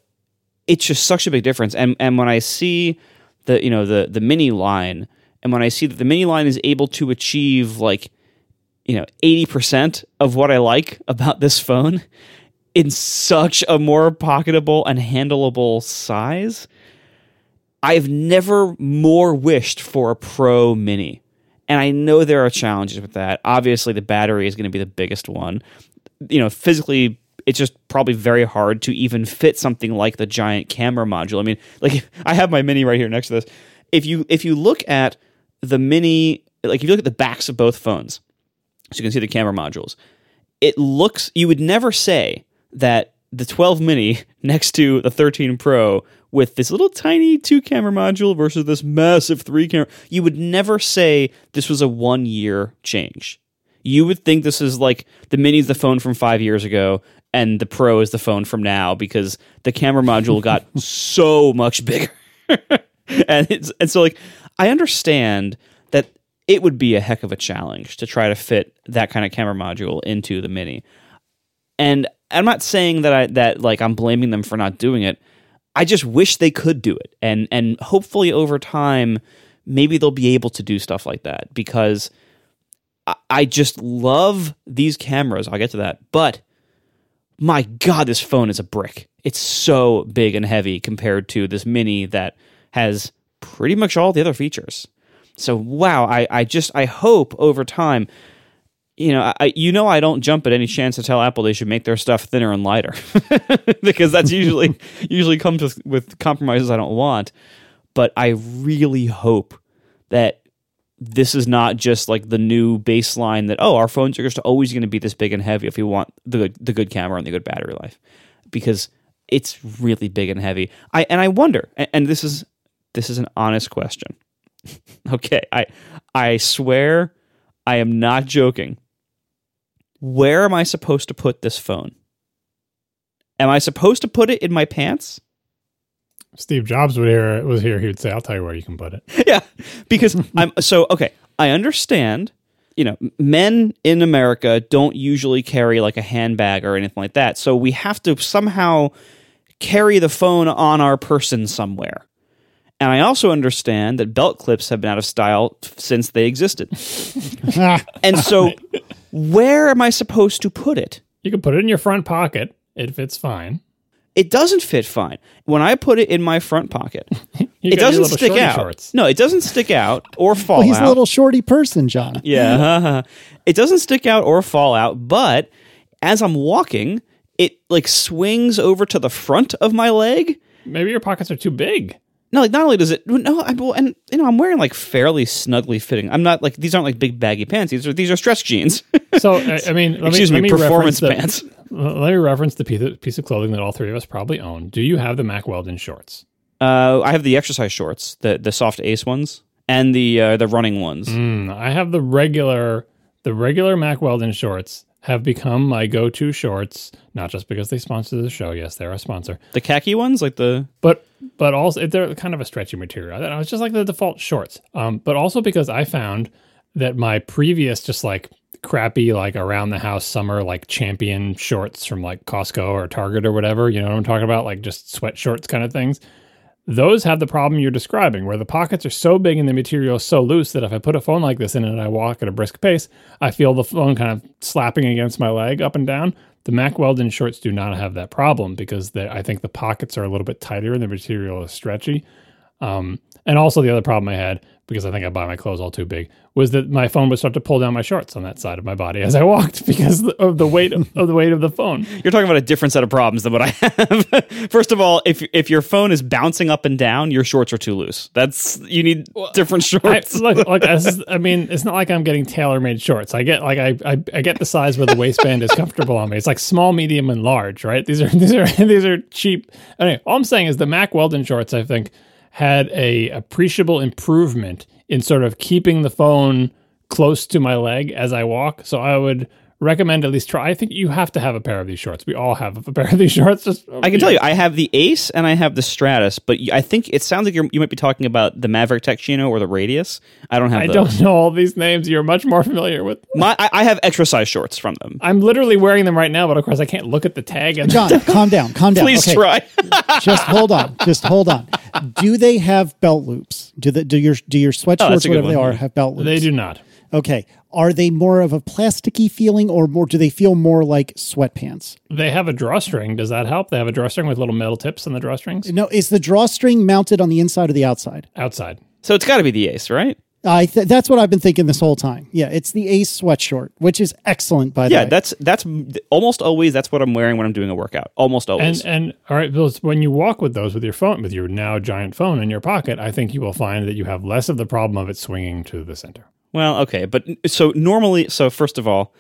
it's just such a big difference. And and when I see the you know the the mini line, and when I see that the mini line is able to achieve like you know 80% of what I like about this phone in such a more pocketable and handleable size, I've never more wished for a Pro Mini. And I know there are challenges with that. Obviously, the battery is going to be the biggest one. You know, physically, it's just probably very hard to even fit something like the giant camera module. I mean, like I have my Mini right here next to this. If you if you look at the Mini, like if you look at the backs of both phones, so you can see the camera modules. It looks you would never say that the 12 mini next to the 13 Pro with this little tiny two camera module versus this massive three camera, you would never say this was a one year change. You would think this is like the mini's the phone from five years ago and the Pro is the phone from now because the camera module got so much bigger. and it's and so like I understand that it would be a heck of a challenge to try to fit that kind of camera module into the mini. And I'm not saying that I that like I'm blaming them for not doing it. I just wish they could do it. And and hopefully over time maybe they'll be able to do stuff like that because I, I just love these cameras. I'll get to that. But my God, this phone is a brick. It's so big and heavy compared to this mini that has pretty much all the other features. So wow, I, I just I hope over time, you know, I you know I don't jump at any chance to tell Apple they should make their stuff thinner and lighter because that's usually usually comes with, with compromises I don't want. But I really hope that this is not just like the new baseline that oh our phones are just always going to be this big and heavy if we want the the good camera and the good battery life because it's really big and heavy. I and I wonder and, and this is this is an honest question. okay, I I swear I am not joking. Where am I supposed to put this phone? Am I supposed to put it in my pants? Steve Jobs would hear was here, he would say, "I'll tell you where you can put it." yeah, because I'm so okay. I understand. You know, men in America don't usually carry like a handbag or anything like that, so we have to somehow carry the phone on our person somewhere. And I also understand that belt clips have been out of style since they existed. and so, where am I supposed to put it? You can put it in your front pocket. It fits fine. It doesn't fit fine. When I put it in my front pocket, it doesn't stick out. Shorts. No, it doesn't stick out or fall Well, he's out. a little shorty person, John. Yeah. it doesn't stick out or fall out, but as I'm walking, it like swings over to the front of my leg. Maybe your pockets are too big. No, like not only does it no, I, well, and you know I'm wearing like fairly snugly fitting. I'm not like these aren't like big baggy pants. These are these are stretch jeans. So I, I mean, let Excuse me, me, let me performance the- pants. Let me reference the piece of, piece of clothing that all three of us probably own. Do you have the Mack Weldon shorts? Uh, I have the exercise shorts, the the soft Ace ones, and the uh, the running ones. Mm, I have the regular, the regular Mack Weldon shorts have become my go-to shorts. Not just because they sponsor the show. Yes, they're a sponsor, The khaki ones, like the but but also they're kind of a stretchy material. I- It's just like the default shorts. Um, but also because I found that my previous just like crappy like around the house summer like champion shorts from like Costco or Target or whatever, you know what I'm talking about, like just sweat shorts kind of things. Those have the problem you're describing, where the pockets are so big and the material is so loose that if I put a phone like this in it and I walk at a brisk pace, I feel the phone kind of slapping against my leg up and down. The Mack Weldon shorts do not have that problem because I think the pockets are a little bit tighter and the material is stretchy. Um, and also the other problem I had, because I think I buy my clothes all too big, was that my phone would start to pull down my shorts on that side of my body as I walked because of the weight of, of the weight of the phone. You're talking about a different set of problems than what I have. First of all, if if your phone is bouncing up and down, your shorts are too loose. That's you need different shorts. look, look, this is- I mean, it's not like I'm getting tailor-made shorts. I get like I, I I get the size where the waistband is comfortable on me. It's like small, medium, and large, right? These are these are these are cheap. Anyway, all I'm saying is the Mack Weldon shorts, I think, had a appreciable improvement in sort of keeping the phone close to my leg as I walk. So I would recommend at least try. I think you have to have a pair of these shorts. We all have a pair of these shorts. Just I can tell you, I have the Ace and I have the Stratus, but I think it sounds like you're, you might be talking about the Maverick Tech Chino or the Radius. I don't have I those. don't know all these names. You're much more familiar with. My, I, I have extra size shorts from them. I'm literally wearing them right now, but of course I can't look at the tag. And John, calm down, calm down. Please Okay, try. Just hold on. Just hold on. Do they have belt loops? Do the do your do your Oh, that's sweatshorts a good whatever they are have belt loops? they do not. Okay. Are they more of a plasticky feeling, or more? Do they feel more like sweatpants? They have a drawstring. Does that help? They have a drawstring with little metal tips on the drawstrings No. Is the drawstring mounted on the inside or the outside? outside. so it's got to be the Ace, right? I th- that's what I've been thinking this whole time. Yeah, it's the Ace sweatshort, which is excellent by the Yeah, way. that's that's almost always that's what I'm wearing when I'm doing a workout. Almost always. And and all right, Bill, when you walk with those with your phone, with your now giant phone in your pocket, I think you will find that you have less of the problem of it swinging to the center. Well, okay, but so normally, so first of all,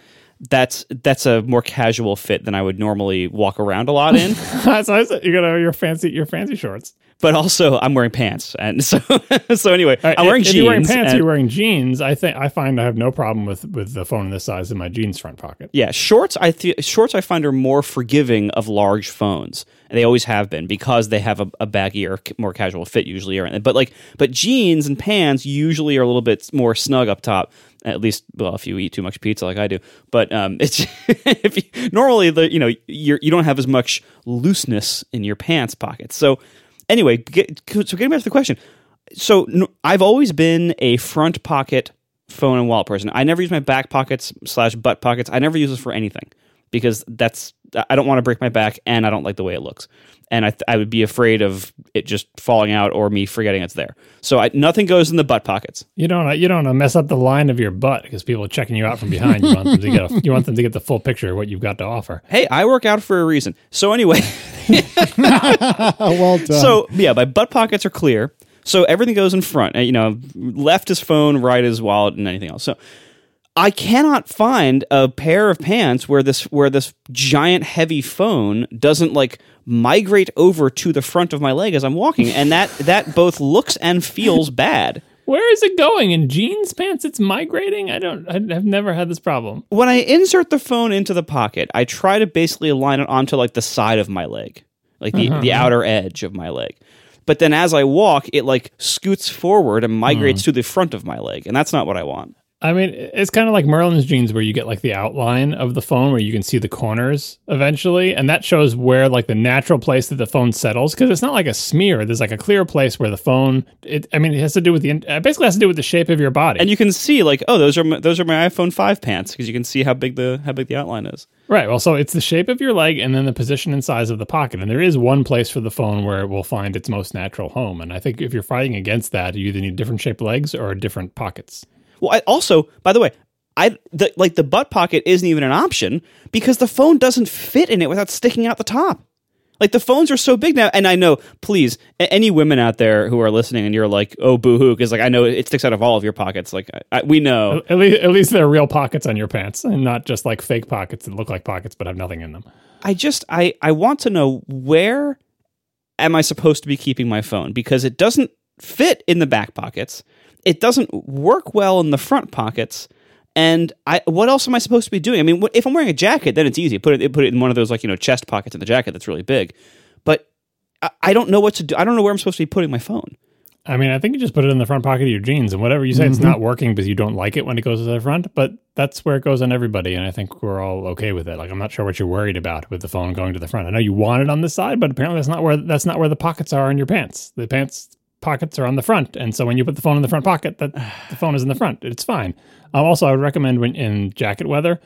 that's that's a more casual fit than I would normally walk around a lot in. I said, you got your fancy your fancy shorts. but also, I'm wearing pants, and so so anyway, right, I'm wearing if, jeans. If you're wearing pants, and- you're wearing jeans. I think I find I have no problem with with the phone this size in my jeans front pocket. yeah, shorts. I th- shorts I find are more forgiving of large phones. And they always have been because they have a, a baggier, more casual fit usually. Or, but like, but jeans and pants usually are a little bit more snug up top. At least, well, if you eat too much pizza like I do. But um, it's if you, normally the you know you're, you don't have as much looseness in your pants pockets. So anyway, get, so getting back to the question. So I've always been a front pocket phone and wallet person. I never use my back pockets slash butt pockets. I never use this for anything because that's I don't want to break my back, and I don't like the way it looks, and I th- I would be afraid of it just falling out or me forgetting it's there. So I, nothing goes in the butt pockets. You don't you don't mess up the line of your butt because people are checking you out from behind. You want them to get a, you want them to get the full picture of what you've got to offer. Hey, I work out for a reason. So anyway, well done. so yeah, my butt pockets are clear. So everything goes in front. You know, left is phone, right is wallet, and anything else. So I cannot find a pair of pants where this where this giant heavy phone doesn't like migrate over to the front of my leg as I'm walking, and that that both looks and feels bad. Where is it going in jeans pants? It's migrating. I don't. I've never had this problem. When I insert the phone into the pocket, I try to basically align it onto like the side of my leg, like the, the uh-huh. outer edge of my leg. But then as I walk, it like scoots forward and migrates hmm. to the front of my leg, and that's not what I want. I mean, it's kind of like Merlin's jeans, where you get like the outline of the phone, where you can see the corners eventually, and that shows where like the natural place that the phone settles. Because it's not like a smear; there's like a clear place where the phone. It, I mean, it has to do with the. It basically has to do with the shape of your body. And you can see like, oh, those are my, those are my iPhone five pants because you can see how big the how big the outline is. Right. Well, so it's the shape of your leg and then the position and size of the pocket. And there is one place for the phone where it will find its most natural home. And I think if you're fighting against that, you either need different shaped legs or different pockets. Well, I also, by the way, I the, like the butt pocket isn't even an option because the phone doesn't fit in it without sticking out the top. Like the phones are so big now, and I know. Please, any women out there who are listening, and you're like, "Oh, boohoo," because like I know it sticks out of all of your pockets. Like I, I, we know. At least, at least they're real pockets on your pants and not just like fake pockets that look like pockets but have nothing in them. I just I I want to know where am I supposed to be keeping my phone because it doesn't fit in the back pockets. It doesn't work well in the front pockets. And I, what else am I supposed to be doing? I mean, if I'm wearing a jacket, then it's easy. Put it, put it in one of those like you know chest pockets in the jacket that's really big. But I, I don't know what to do. I don't know where I'm supposed to be putting my phone. I mean, I think you just put it in the front pocket of your jeans and whatever you say, it's mm-hmm. not working because you don't like it when it goes to the front, but that's where it goes on everybody. And I think we're all okay with it. Like, I'm not sure what you're worried about with the phone going to the front. I know you want it on the side, but apparently that's not where, that's not where the pockets are in your pants. The pants pockets are on the front. And so when you put the phone in the front pocket, that the phone is in the front. It's fine. Um, also, I would recommend when in jacket weather,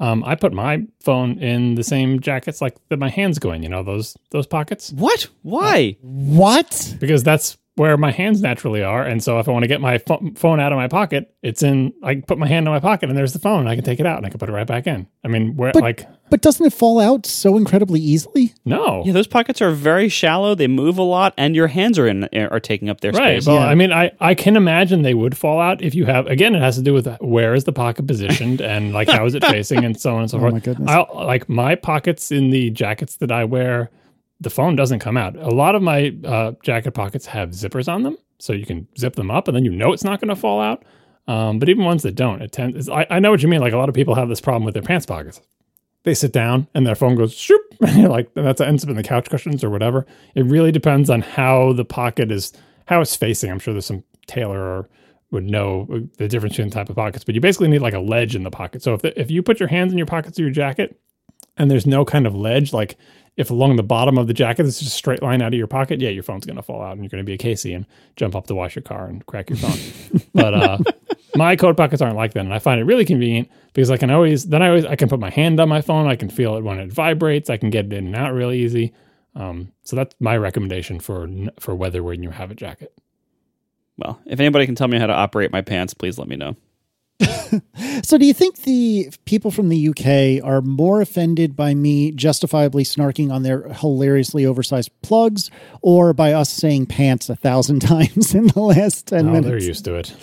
um, I put my phone in the same jackets like that my hands go in, you know, those, those pockets What? Why? what? because that's where my hands naturally are. And so if I want to get my pho- phone out of my pocket, it's in, I put my hand in my pocket and there's the phone. I can take it out and I can put it right back in. I mean, where, But- like, But doesn't it fall out so incredibly easily? no. Yeah, those pockets are very shallow. They move a lot, and your hands are in are taking up their Right. space. Well, Yeah. I mean, I, I can imagine they would fall out if you have, again, it has to do with where is the pocket positioned and like how is it facing and so on and so oh forth. my goodness. I, like my pockets in the jackets that I wear, the phone doesn't come out. A lot of my uh, jacket pockets have zippers on them. So you can zip them up and then you know it's not going to fall out. Um, but even ones that don't, it tends, I, I know what you mean. Like a lot of people have this problem with their pants pockets. They sit down and their phone goes shoop, and like that's ends up in the couch cushions or whatever. It really depends on how the pocket is, how it's facing. I'm sure there's some tailor or would know the difference between the type of pockets, but you basically need like a ledge in the pocket. So if the, if you put your hands in your pockets of your jacket and there's no kind of ledge, like if along the bottom of the jacket it's just a straight line out of your pocket, yeah, your phone's gonna fall out and you're gonna be a Casey and jump up to wash your car and crack your phone. but uh, my coat pockets aren't like that, and I find it really convenient because I can always then I always I can put my hand on my phone, I can feel it when it vibrates, I can get it in and out really easy. Um, so that's my recommendation for for weather when you have a jacket. well, if anybody can tell me how to operate my pants, please let me know. So, do you think the people from the UK are more offended by me justifiably snarking on their hilariously oversized plugs or by us saying pants a thousand times in the last 10 minutes? they're used to it.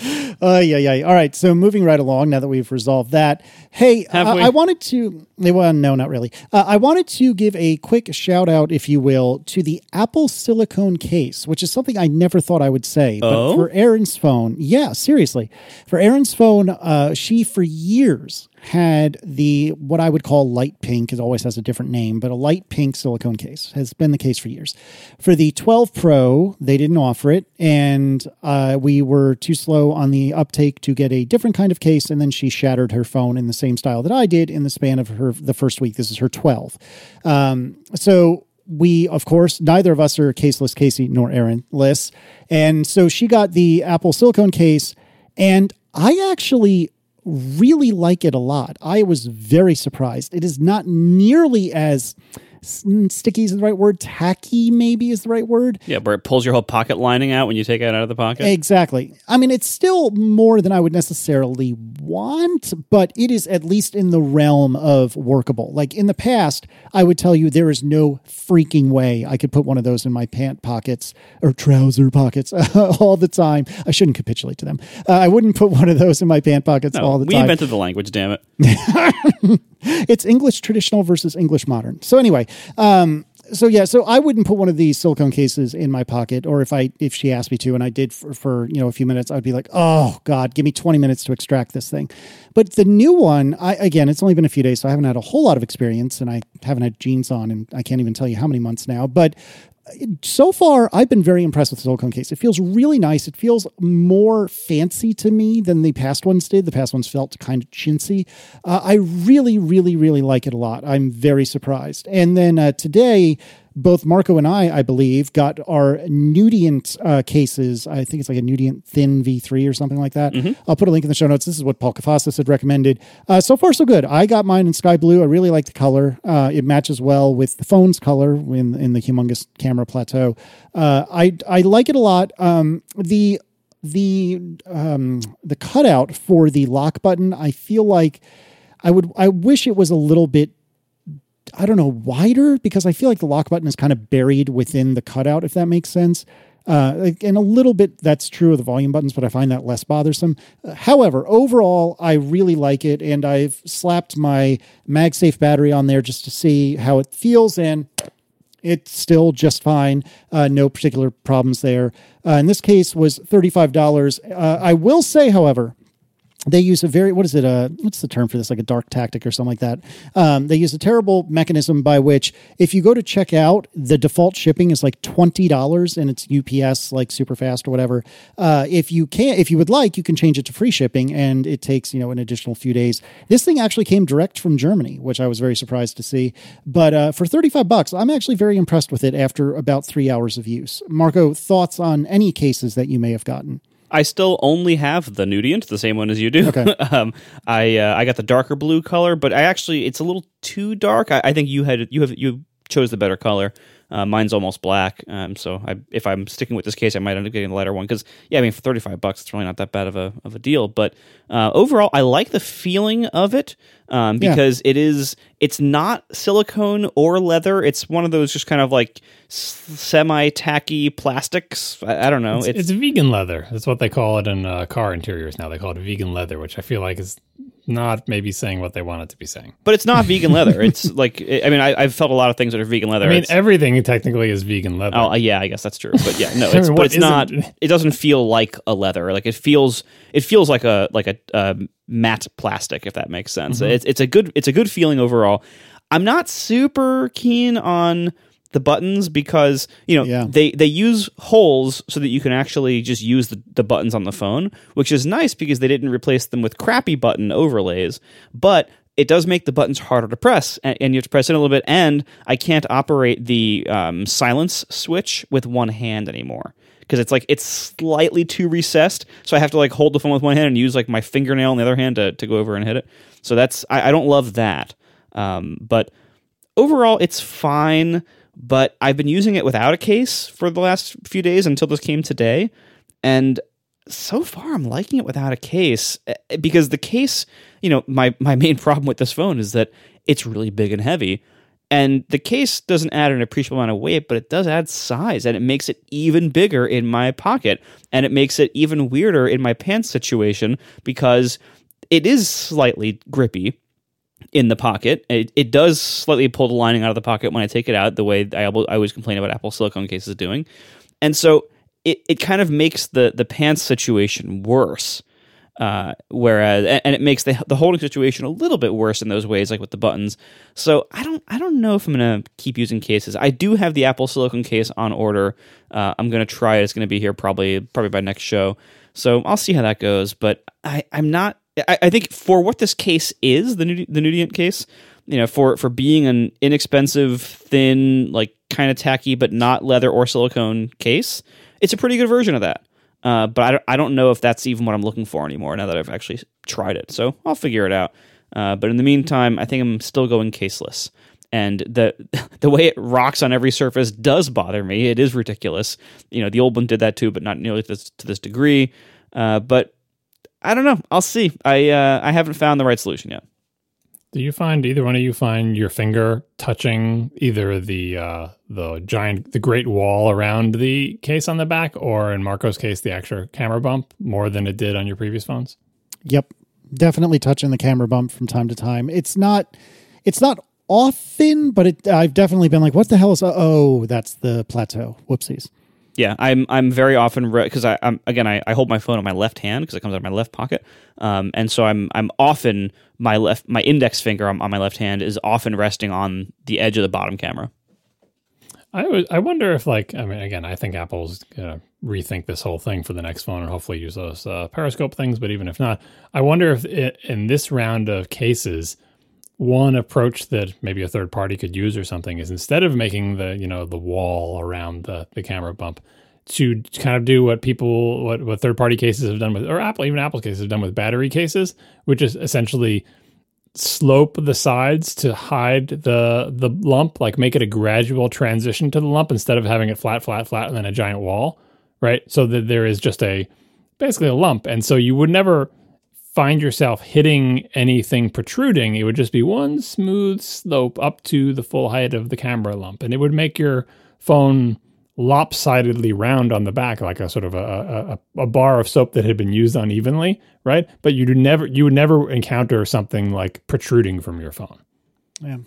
Uh, yeah, yeah. All right. So moving right along, now that we've resolved that. Hey, I? I wanted to, well, no, not really. Uh, I wanted to give a quick shout out, if you will, to the Apple silicone case, which is something I never thought I would say. But Oh? for Erin's phone, yeah, seriously. For Erin's phone, uh, she for years had the what I would call light pink. It always has a different name, but a light pink silicone case has been the case for years. For the 12 Pro, they didn't offer it, and uh, we were too slow on the uptake to get a different kind of case. And then she shattered her phone in the same style that I did in the span of her the first week. This is her 12. Um, so we, of course, neither of us are caseless Casey nor Erin less. And so she got the Apple silicone case, and I actually really like it a lot. I was very surprised. It is not nearly as sticky is the right word. Tacky maybe is the right word. Yeah, where it pulls your whole pocket lining out when you take it out of the pocket. exactly. I mean it's still more than i would necessarily want but it is at least in the realm of workable. Like in the past i would tell you there is no freaking way i could put one of those in my pant pockets or trouser pockets all the time. I shouldn't capitulate to them. Uh, i wouldn't put one of those in my pant pockets No, all the we time. We invented the language, damn it. it's English traditional versus English modern. So anyway, um, so yeah, so I wouldn't put one of these silicone cases in my pocket, or if I if she asked me to, and I did for, for you know a few minutes, I'd be like, oh god, give me twenty minutes to extract this thing. But the new one, I again, it's only been a few days, so I haven't had a whole lot of experience, and I haven't had jeans on, and I can't even tell you how many months now, but so far i've been very impressed with the silicone case. It feels really nice. It feels more fancy to me than the past ones did. The past ones felt kind of chintzy. Uh, i really really really like it a lot. I'm very surprised. And then uh, today both Marco and I, I believe, got our Nudient uh, cases. I think it's like a Nudient Thin V3 or something like that. I'll put a link in the show notes. This is what Paul Kafasis had recommended. Uh, so far, so good. I got mine in sky blue. I really like the color. Uh, it matches well with the phone's color in in the humongous camera plateau. Uh, I I like it a lot. Um, the the um, the cutout for the lock button, I feel like I would I wish it was a little bit I don't know, wider because I feel like the lock button is kind of buried within the cutout, if that makes sense. Uh, and a little bit that's true of the volume buttons, but I find that less bothersome. Uh, however, overall, I really like it, and I've slapped my MagSafe battery on there just to see how it feels, and it's still just fine. Uh, no particular problems there. Uh, in this case, was thirty five dollars. Uh, I will say, however, they use a very what is it uh what's the term for this? Like a dark tactic or something like that. Um, they use a terrible mechanism by which if you go to check out the default shipping is like $20 and it's ups like super fast or whatever. Uh, if you can if you would like you can change it to free shipping and it takes you know an additional few days. This thing actually came direct from germany which i was very surprised to see. But uh, for 35 bucks i'm actually very impressed with it after about three hours of use. Marco thoughts on any cases that you may have gotten I still only have the Nudient, the same one as you do. Okay. um, I uh, I got the darker blue color, but I actually it's a little too dark. I, I think you had you have you chose the better color. Uh, mine's almost black, um, so I, if I'm sticking with this case, I might end up getting the lighter one because yeah, I mean for 35 bucks, it's really not that bad of a of a deal. But uh, overall, I like the feeling of it um, Yeah. because it is it's not silicone or leather. It's one of those just kind of like semi tacky plastics. I, I don't know. It's, it's vegan leather. That's what they call it in uh, car interiors now. They call it vegan leather, which I feel like is not maybe saying what they want it to be saying. but it's not vegan leather. It's like I mean, I, I've felt a lot of things that are vegan leather. I mean, It's- everything technically is vegan leather. oh yeah, I guess that's true. But yeah, no, I it's, mean, but it's not. It doesn't feel like a leather. Like it feels. It feels like a like a um, matte plastic, if that makes sense. Mm-hmm. It's it's a good it's a good feeling overall. I'm not super keen on the buttons because you know Yeah. they they use holes so that you can actually just use the, the buttons on the phone which is nice because they didn't replace them with crappy button overlays but it does make the buttons harder to press and, and you have to press in a little bit and i can't operate the um, silence switch with one hand anymore because it's like it's slightly too recessed so i have to like hold the phone with one hand and use like my fingernail on the other hand to, to go over and hit it. So that's i, I don't love that. Um, but overall it's fine but i've been using it without a case for the last few days until this came today. And so far i'm liking it without a case eh, because the case you know my my main problem with this phone is that it's really big and heavy. And the case doesn't add an appreciable amount of weight but it does add size and it makes it even bigger in my pocket. And it makes it even weirder in my pants situation because it is slightly grippy in the pocket. It, it does slightly pull the lining out of the pocket when I take it out, the way I, I always complain about Apple silicone cases doing. And so it, it kind of makes the, the pants situation worse. Uh, whereas, and it makes the the holding situation a little bit worse in those ways, like with the buttons. So I don't I don't know if I'm gonna keep using cases. I do have the Apple silicone case on order. Uh, I'm gonna try it. It's gonna be here probably probably by next show. So I'll see how that goes. But I I'm not. I, I think for what this case is, the Nudi- the Nudient case, you know, for for being an inexpensive, thin, like kind of tacky, but not leather or silicone case, it's a pretty good version of that. Uh, but I don't, I don't know if that's even what I'm looking for anymore now that I've actually tried it. So I'll figure it out. Uh, but in the meantime, I think I'm still going caseless. And the the way it rocks on every surface does bother me. It is ridiculous. You know, the old one did that too, but not nearly to this, to this degree. Uh, but I don't know. I'll see. I uh, I haven't found the right solution yet. Do you find either one of you find your finger touching either the uh, the giant the great wall around the case on the back, or in Marco's case, the actual camera bump more than it did on your previous phones? Yep, definitely touching the camera bump from time to time. It's not it's not often, but it, I've definitely been like, "What the hell is?" Oh, that's the plateau. Whoopsies. Yeah, I'm I'm very often because I I'm again I, I hold my phone on my left hand because it comes out of my left pocket, um, and so I'm I'm often my left my index finger on, on my left hand is often resting on the edge of the bottom camera. I wonder if like I mean again I think Apple's gonna rethink this whole thing for the next phone and hopefully use those uh, periscope things. But even if not, I wonder if it, in this round of cases, one approach that maybe a third party could use or something is instead of making the you know the wall around the the camera bump to kind of do what people what what third party cases have done with or Apple even Apple cases have done with battery cases, which is essentially slope the sides to hide the the lump, like make it a gradual transition to the lump instead of having it flat, flat, flat, and then a giant wall, right? So that there is just a basically a lump, and so you would never find yourself hitting anything protruding. It would just be one smooth slope up to the full height of the camera lump, and it would make your phone lopsidedly round on the back, like a sort of a, a, a bar of soap that had been used unevenly, right? But you never you would never encounter something like protruding from your phone. Yeah.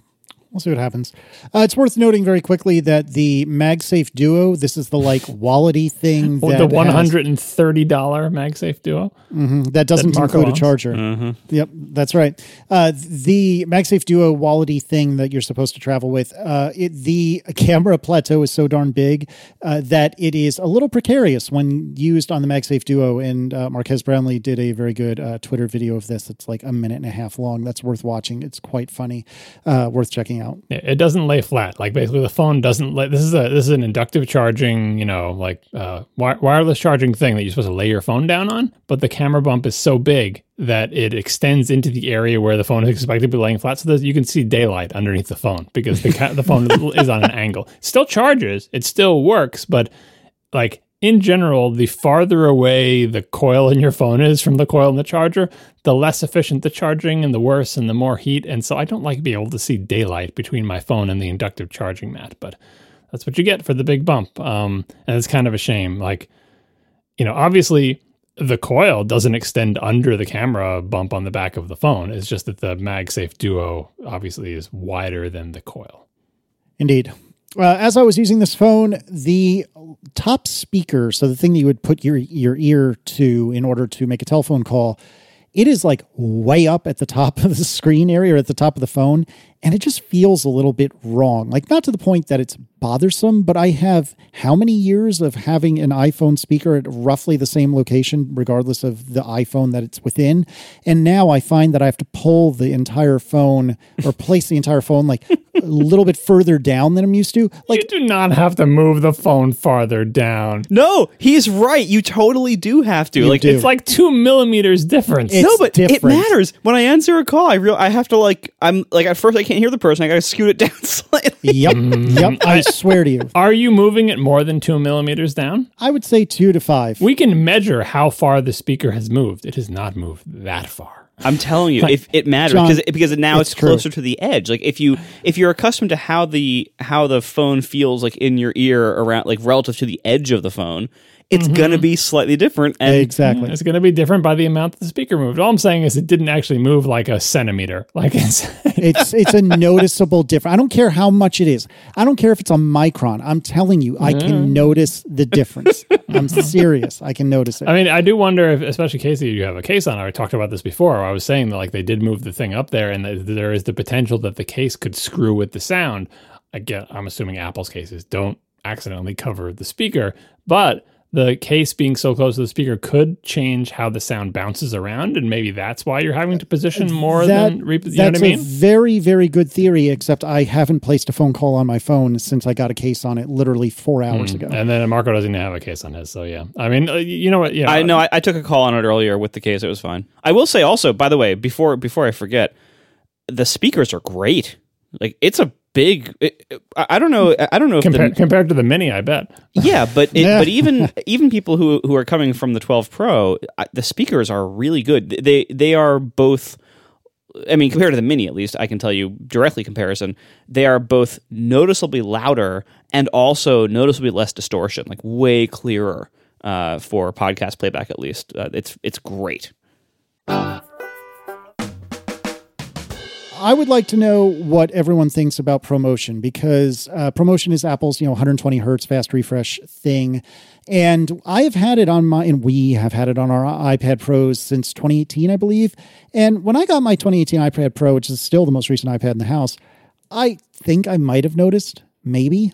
We'll see what happens. Uh, it's worth noting very quickly that the MagSafe Duo, this is the like Wallety thing. Well, that the one hundred and thirty dollar MagSafe Duo has, Mhm, that doesn't that Marco include a owns. charger. Yep, that's right. Uh, the MagSafe Duo Wallety thing that you're supposed to travel with, uh, it, the camera plateau is so darn big uh, that it is a little precarious when used on the MagSafe Duo. And uh, Marquez Brownlee did a very good uh, Twitter video of this. It's like a minute and a half long. That's worth watching. It's quite funny. Uh, worth checking out. It doesn't lay flat. Like basically, the phone doesn't lay. This is a this is an inductive charging, you know, like uh, wi- wireless charging thing that you're supposed to lay your phone down on. But the camera bump is so big that it extends into the area where the phone is expected to be laying flat, so that you can see daylight underneath the phone because the ca- the phone is on an angle. It still charges. It still works, but like in general, the farther away the coil in your phone is from the coil in the charger, the less efficient the charging and the worse and the more heat. And so I don't like being able to see daylight between my phone and the inductive charging mat, but that's what you get for the big bump. Um, and it's kind of a shame. Like, you know, obviously the coil doesn't extend under the camera bump on the back of the phone. It's just that the MagSafe Duo obviously is wider than the coil. Indeed. Uh, as I was using this phone, the top speaker, so the thing that you would put your your ear to in order to make a telephone call, it is like way up at the top of the screen area or at the top of the phone, and it just feels a little bit wrong. Like not to the point that it's bothersome, but I have how many years of having an iPhone speaker at roughly the same location, regardless of the iPhone that it's within, and now I find that I have to pull the entire phone or place the entire phone like a little bit further down than I'm used to. Like you do not have to move the phone farther down. No, he's right. You totally do have to. You like do. It's like two millimeters difference. It's no, but it matters. When I answer a call, I real I have to like I'm like at first I can't hear the person. I got to scoot it down slightly. Yep, mm-hmm. yep. I swear to you, Are you moving it more than two millimeters down? I would say two to five. We can measure how far the speaker has moved. It has not moved that far. I'm telling you, if it matters John, because because now it's it's, true. closer to the edge. Like if you if you're accustomed to how the how the phone feels like in your ear around like relative to the edge of the phone, it's gonna be slightly different. And exactly. It's going to be different by the amount that the speaker moved. All I'm saying is it didn't actually move like a centimeter. Like it's It's it's a noticeable difference. I don't care how much it is. I don't care if it's a micron. I'm telling you, I Mm-hmm. can notice the difference. I'm serious. I can notice it. I mean, I do wonder if, especially Casey, you have a case on. it. I talked about this before. Where I was saying that like they did move the thing up there, and that there is the potential that the case could screw with the sound. Again, I'm assuming Apple's cases don't accidentally cover the speaker, but the case being so close to the speaker could change how the sound bounces around, and maybe that's why you're having to position more That- than re- you know what that's I mean. a very, very good theory, except I haven't placed a phone call on my phone since I got a case on it literally four hours ago. And then Marco doesn't even have a case on his, so yeah. I mean, uh, you know what? Yeah, I know I, I took a call on it earlier with the case. It was fine. I will say also, by the way, before before I forget, the speakers are great. Like it's a big. It, it- I don't know. I don't know if Compar- the, compared to the mini, I bet. yeah, but it, Yeah. but even even people who who are coming from the 12 Pro, the speakers are really good. They they are both. I mean, compared to the Mini, at least I can tell you directly comparison. They are both noticeably louder and also noticeably less distortion, like way clearer uh, for podcast playback. At least uh, it's it's great. I would like to know what everyone thinks about ProMotion because uh, ProMotion is Apple's you know 120 hertz fast refresh thing, and I have had it on my and we have had it on our iPad Pros since 2018, I believe. And when I got my 2018 iPad Pro, which is still the most recent iPad in the house, I think I might have noticed maybe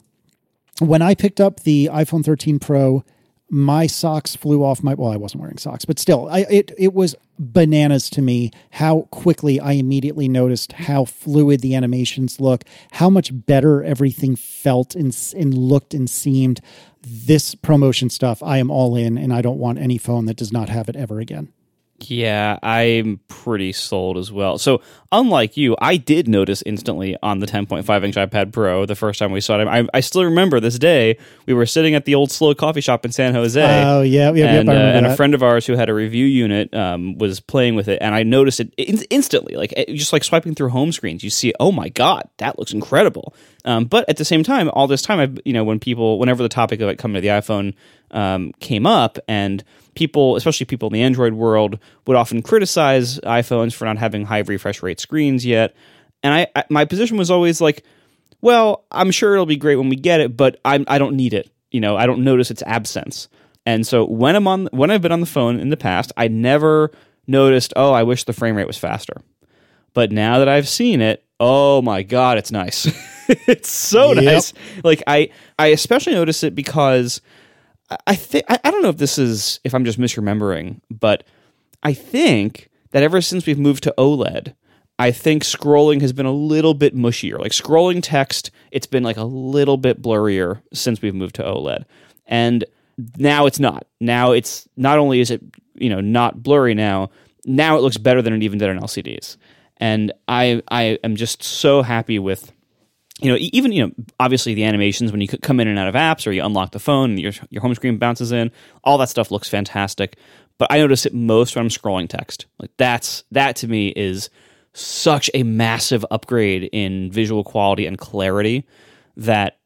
when I picked up the iPhone 13 Pro, my socks flew off my well, I wasn't wearing socks, but still, I it it was bananas to me how quickly I immediately noticed how fluid the animations look, how much better everything felt and and looked and seemed. This ProMotion stuff, I am all in, and I don't want any phone that does not have it ever again. Yeah, I'm pretty sold as well. So, unlike you, I did notice instantly on the 10.5 inch iPad Pro the first time we saw it. I, I still remember this day. We were sitting at the old slow coffee shop in San Jose. Oh yeah, yeah, and, I uh, and a friend of ours who had a review unit um, was playing with it, and I noticed it in- instantly, like just like swiping through home screens. You see, oh my god, that looks incredible. Um, but at the same time, all this time, I've you know when people, whenever the topic of it coming to the iPhone um, came up, and people, especially people in the Android world, would often criticize iPhones for not having high refresh rate screens yet. And I, I my position was always like, well, I'm sure it'll be great when we get it, but I'm I don't need it. You know, I don't notice its absence. And so when I'm on when I've been on the phone in the past, I never noticed, oh, I wish the frame rate was faster. But now that I've seen it, oh my god, it's nice. it's so Yep. nice. Like I I especially notice it because I- think I don't know if this is if I'm just misremembering, but I think that ever since we've moved to OLED, I think scrolling has been a little bit mushier. Like scrolling text, it's been like a little bit blurrier since we've moved to OLED. And now it's not. Now it's not only is it, you know, not blurry now, now it looks better than it even did on LCDs. And I I am just so happy with you know, even you know, obviously the animations when you come in and out of apps or you unlock the phone and your your home screen bounces in, all that stuff looks fantastic. But I notice it most when I'm scrolling text. Like that's that to me is such a massive upgrade in visual quality and clarity that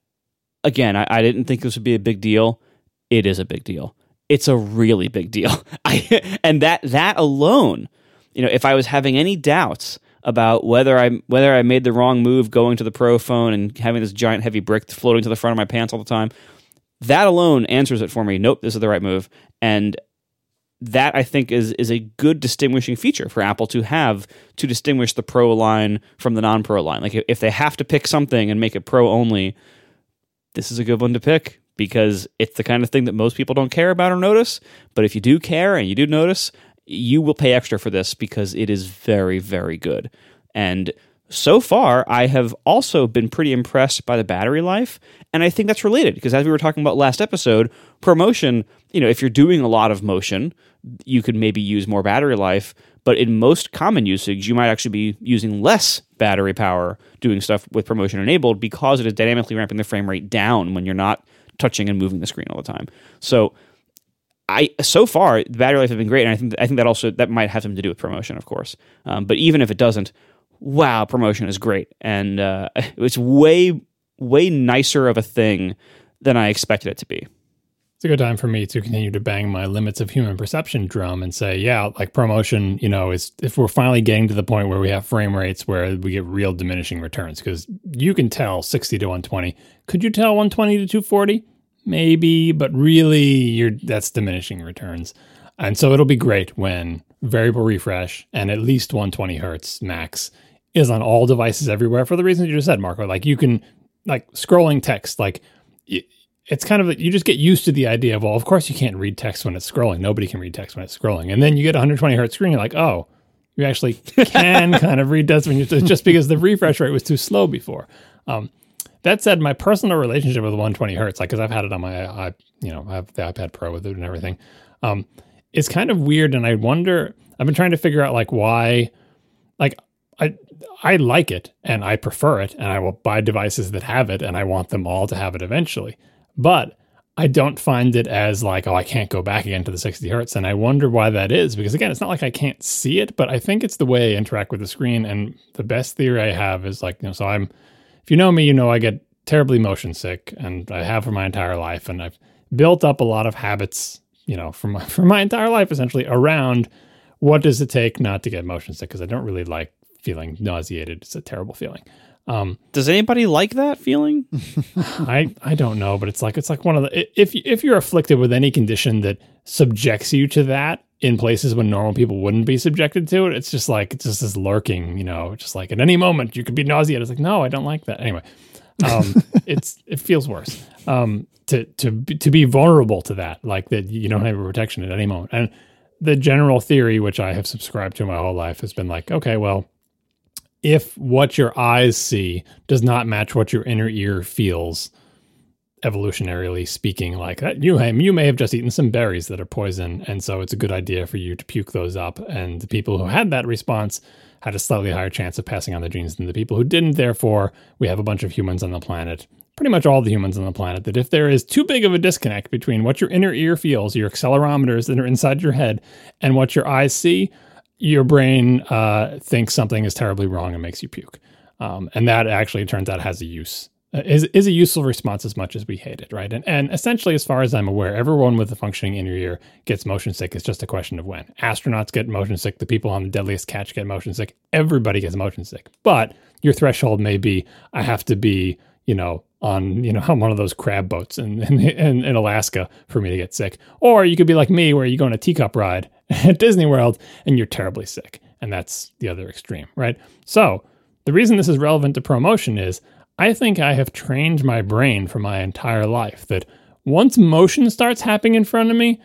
again, I, I didn't think this would be a big deal. It is a big deal. It's a really big deal. I and that that alone, you know, if I was having any doubts about whether I whether I made the wrong move going to the Pro phone and having this giant heavy brick floating to the front of my pants all the time, that alone answers it for me. Nope, this is the right move. And that I think is is a good distinguishing feature for Apple to have to distinguish the Pro line from the non-Pro line. Like if they have to pick something and make it Pro only, this is a good one to pick because it's the kind of thing that most people don't care about or notice. But if you do care and you do notice, you will pay extra for this because it is very, very good. And so far, I have also been pretty impressed by the battery life. And I think that's related because as we were talking about last episode, ProMotion, you know, if you're doing a lot of motion, you could maybe use more battery life. But in most common usage, you might actually be using less battery power doing stuff with ProMotion enabled because it is dynamically ramping the frame rate down when you're not touching and moving the screen all the time. So I so far the battery life has been great, and I think I think that also that might have something to do with ProMotion, of course. Um, but even if it doesn't, wow, ProMotion is great, and uh, it's way way nicer of a thing than I expected it to be. It's a good time for me to continue to bang my limits of human perception drum and say, yeah, like ProMotion, you know, is if we're finally getting to the point where we have frame rates where we get real diminishing returns, because you can tell 60 to 120. Could you tell 120 to 240? Maybe, but really, you're that's diminishing returns. And so it'll be great when variable refresh and at least 120 hertz max is on all devices everywhere for the reasons you just said, Marco. Like you can, like scrolling text, like it's kind of like you just get used to the idea of well, of course you can't read text when it's scrolling. Nobody can read text when it's scrolling, and then you get 120 hertz screen. You're like, oh, you actually can kind of read text when you just because the refresh rate was too slow before. Um, that said, my personal relationship with 120 hertz, like because I've had it on my, I, you know, I have the iPad Pro with it and everything, um, it's kind of weird. And I wonder, I've been trying to figure out like why, like I, I like it and I prefer it, and I will buy devices that have it, and I want them all to have it eventually. But I don't find it as like, oh, I can't go back again to the 60 hertz. And I wonder why that is. Because again, it's not like I can't see it, but I think it's the way I interact with the screen. And the best theory I have is like, you know, so I'm, if you know me, you know I get terribly motion sick and I have for my entire life. And I've built up a lot of habits, you know, for my, for my entire life essentially around what does it take not to get motion sick? Because I don't really like feeling nauseated. It's a terrible feeling. Um, Does anybody like that feeling? I I don't know, but it's like it's like one of the if if you're afflicted with any condition that subjects you to that in places when normal people wouldn't be subjected to it, it's just like it's just this lurking, you know, just like at any moment you could be nauseated. It's like no, I don't like that. Anyway, um, it's it feels worse um, to to to be vulnerable to that, like that you don't have a protection at any moment. And the general theory, which I have subscribed to my whole life, has been like, okay, well if what your eyes see does not match what your inner ear feels evolutionarily speaking like that you you may have just eaten some berries that are poison and so it's a good idea for you to puke those up. And the people who had that response had a slightly higher chance of passing on the genes than the people who didn't. Therefore we have a bunch of humans on the planet pretty much all the humans on the planet that if there is too big of a disconnect between what your inner ear feels your accelerometers that are inside your head and what your eyes see your brain uh, thinks something is terribly wrong and makes you puke. Um, and that actually turns out has a use uh, is is a useful response as much as we hate it, right? And and essentially, as far as I'm aware, everyone with a functioning inner ear gets motion sick. It's just a question of when. Astronauts get motion sick. The people on the deadliest catch get motion sick. Everybody gets motion sick. But your threshold may be I have to be, you know, on you know on one of those crab boats in, in, in Alaska for me to get sick. Or you could be like me, where you go on a teacup ride at Disney World and you're terribly sick. And that's the other extreme, right? So the reason this is relevant to ProMotion is I think I have trained my brain for my entire life that once motion starts happening in front of me,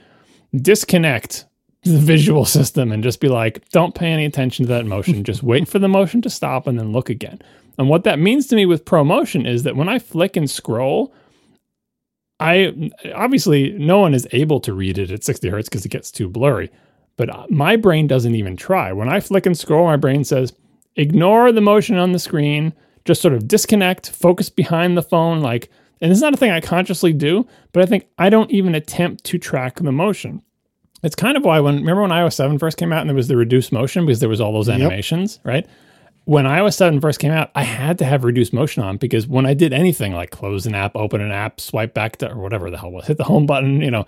disconnect the visual system and just be like, don't pay any attention to that motion. Just wait for the motion to stop and then look again. And what that means to me with ProMotion is that when I flick and scroll, I obviously no one is able to read it at 60 hertz because it gets too blurry. But uh, my brain doesn't even try. When I flick and scroll, my brain says, ignore the motion on the screen, just sort of disconnect, focus behind the phone. Like, and it's not a thing I consciously do, but I think I don't even attempt to track the motion. It's kind of why when remember when iOS 7 first came out and there was the reduced motion because there was all those animations, yep. right? When iOS 7 first came out, I had to have reduced motion on because when I did anything like close an app, open an app, swipe back to or whatever the hell was, hit the home button, you know,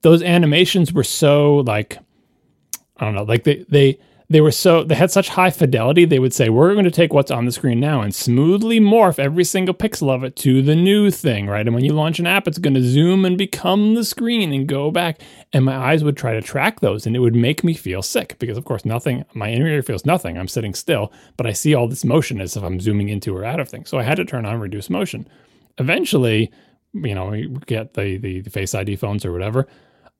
those animations were so like I don't know, like they they they were so they had such high fidelity they would say we're going to take what's on the screen now and smoothly morph every single pixel of it to the new thing right? And when you launch an app it's going to zoom and become the screen and go back. And my eyes would try to track those and it would make me feel sick because of course nothing my inner ear feels nothing. I'm sitting still but i see all this motion as if i'm zooming into or out of things. So i had to turn on reduce motion. Eventually you know we get the, the, the face id phones or whatever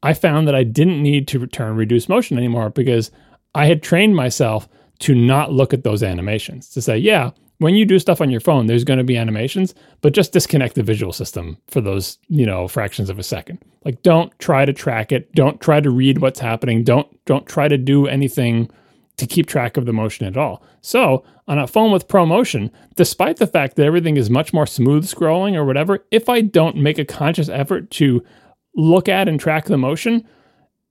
I found that I didn't need to return reduced motion anymore because I had trained myself to not look at those animations. To say, yeah, when you do stuff on your phone, there's going to be animations, but just disconnect the visual system for those, you know, fractions of a second. Like don't try to track it, don't try to read what's happening, don't don't try to do anything to keep track of the motion at all. So, on a phone with ProMotion, despite the fact that everything is much more smooth scrolling or whatever, if I don't make a conscious effort to look at and track the motion,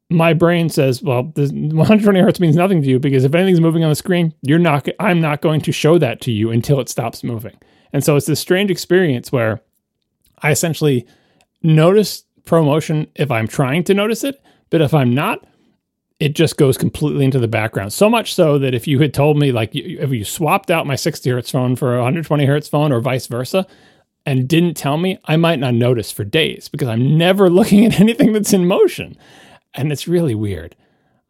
my brain says, well, this 120 hertz means nothing to you because if anything's moving on the screen, you're not, I'm not going to show that to you until it stops moving. And so it's this strange experience where I essentially notice ProMotion if I'm trying to notice it, but if I'm not, it just goes completely into the background. So much so that if you had told me, like, if you swapped out my 60 hertz phone for a 120 hertz phone or vice versa, and didn't tell me, I might not notice for days because I'm never looking at anything that's in motion. And it's really weird.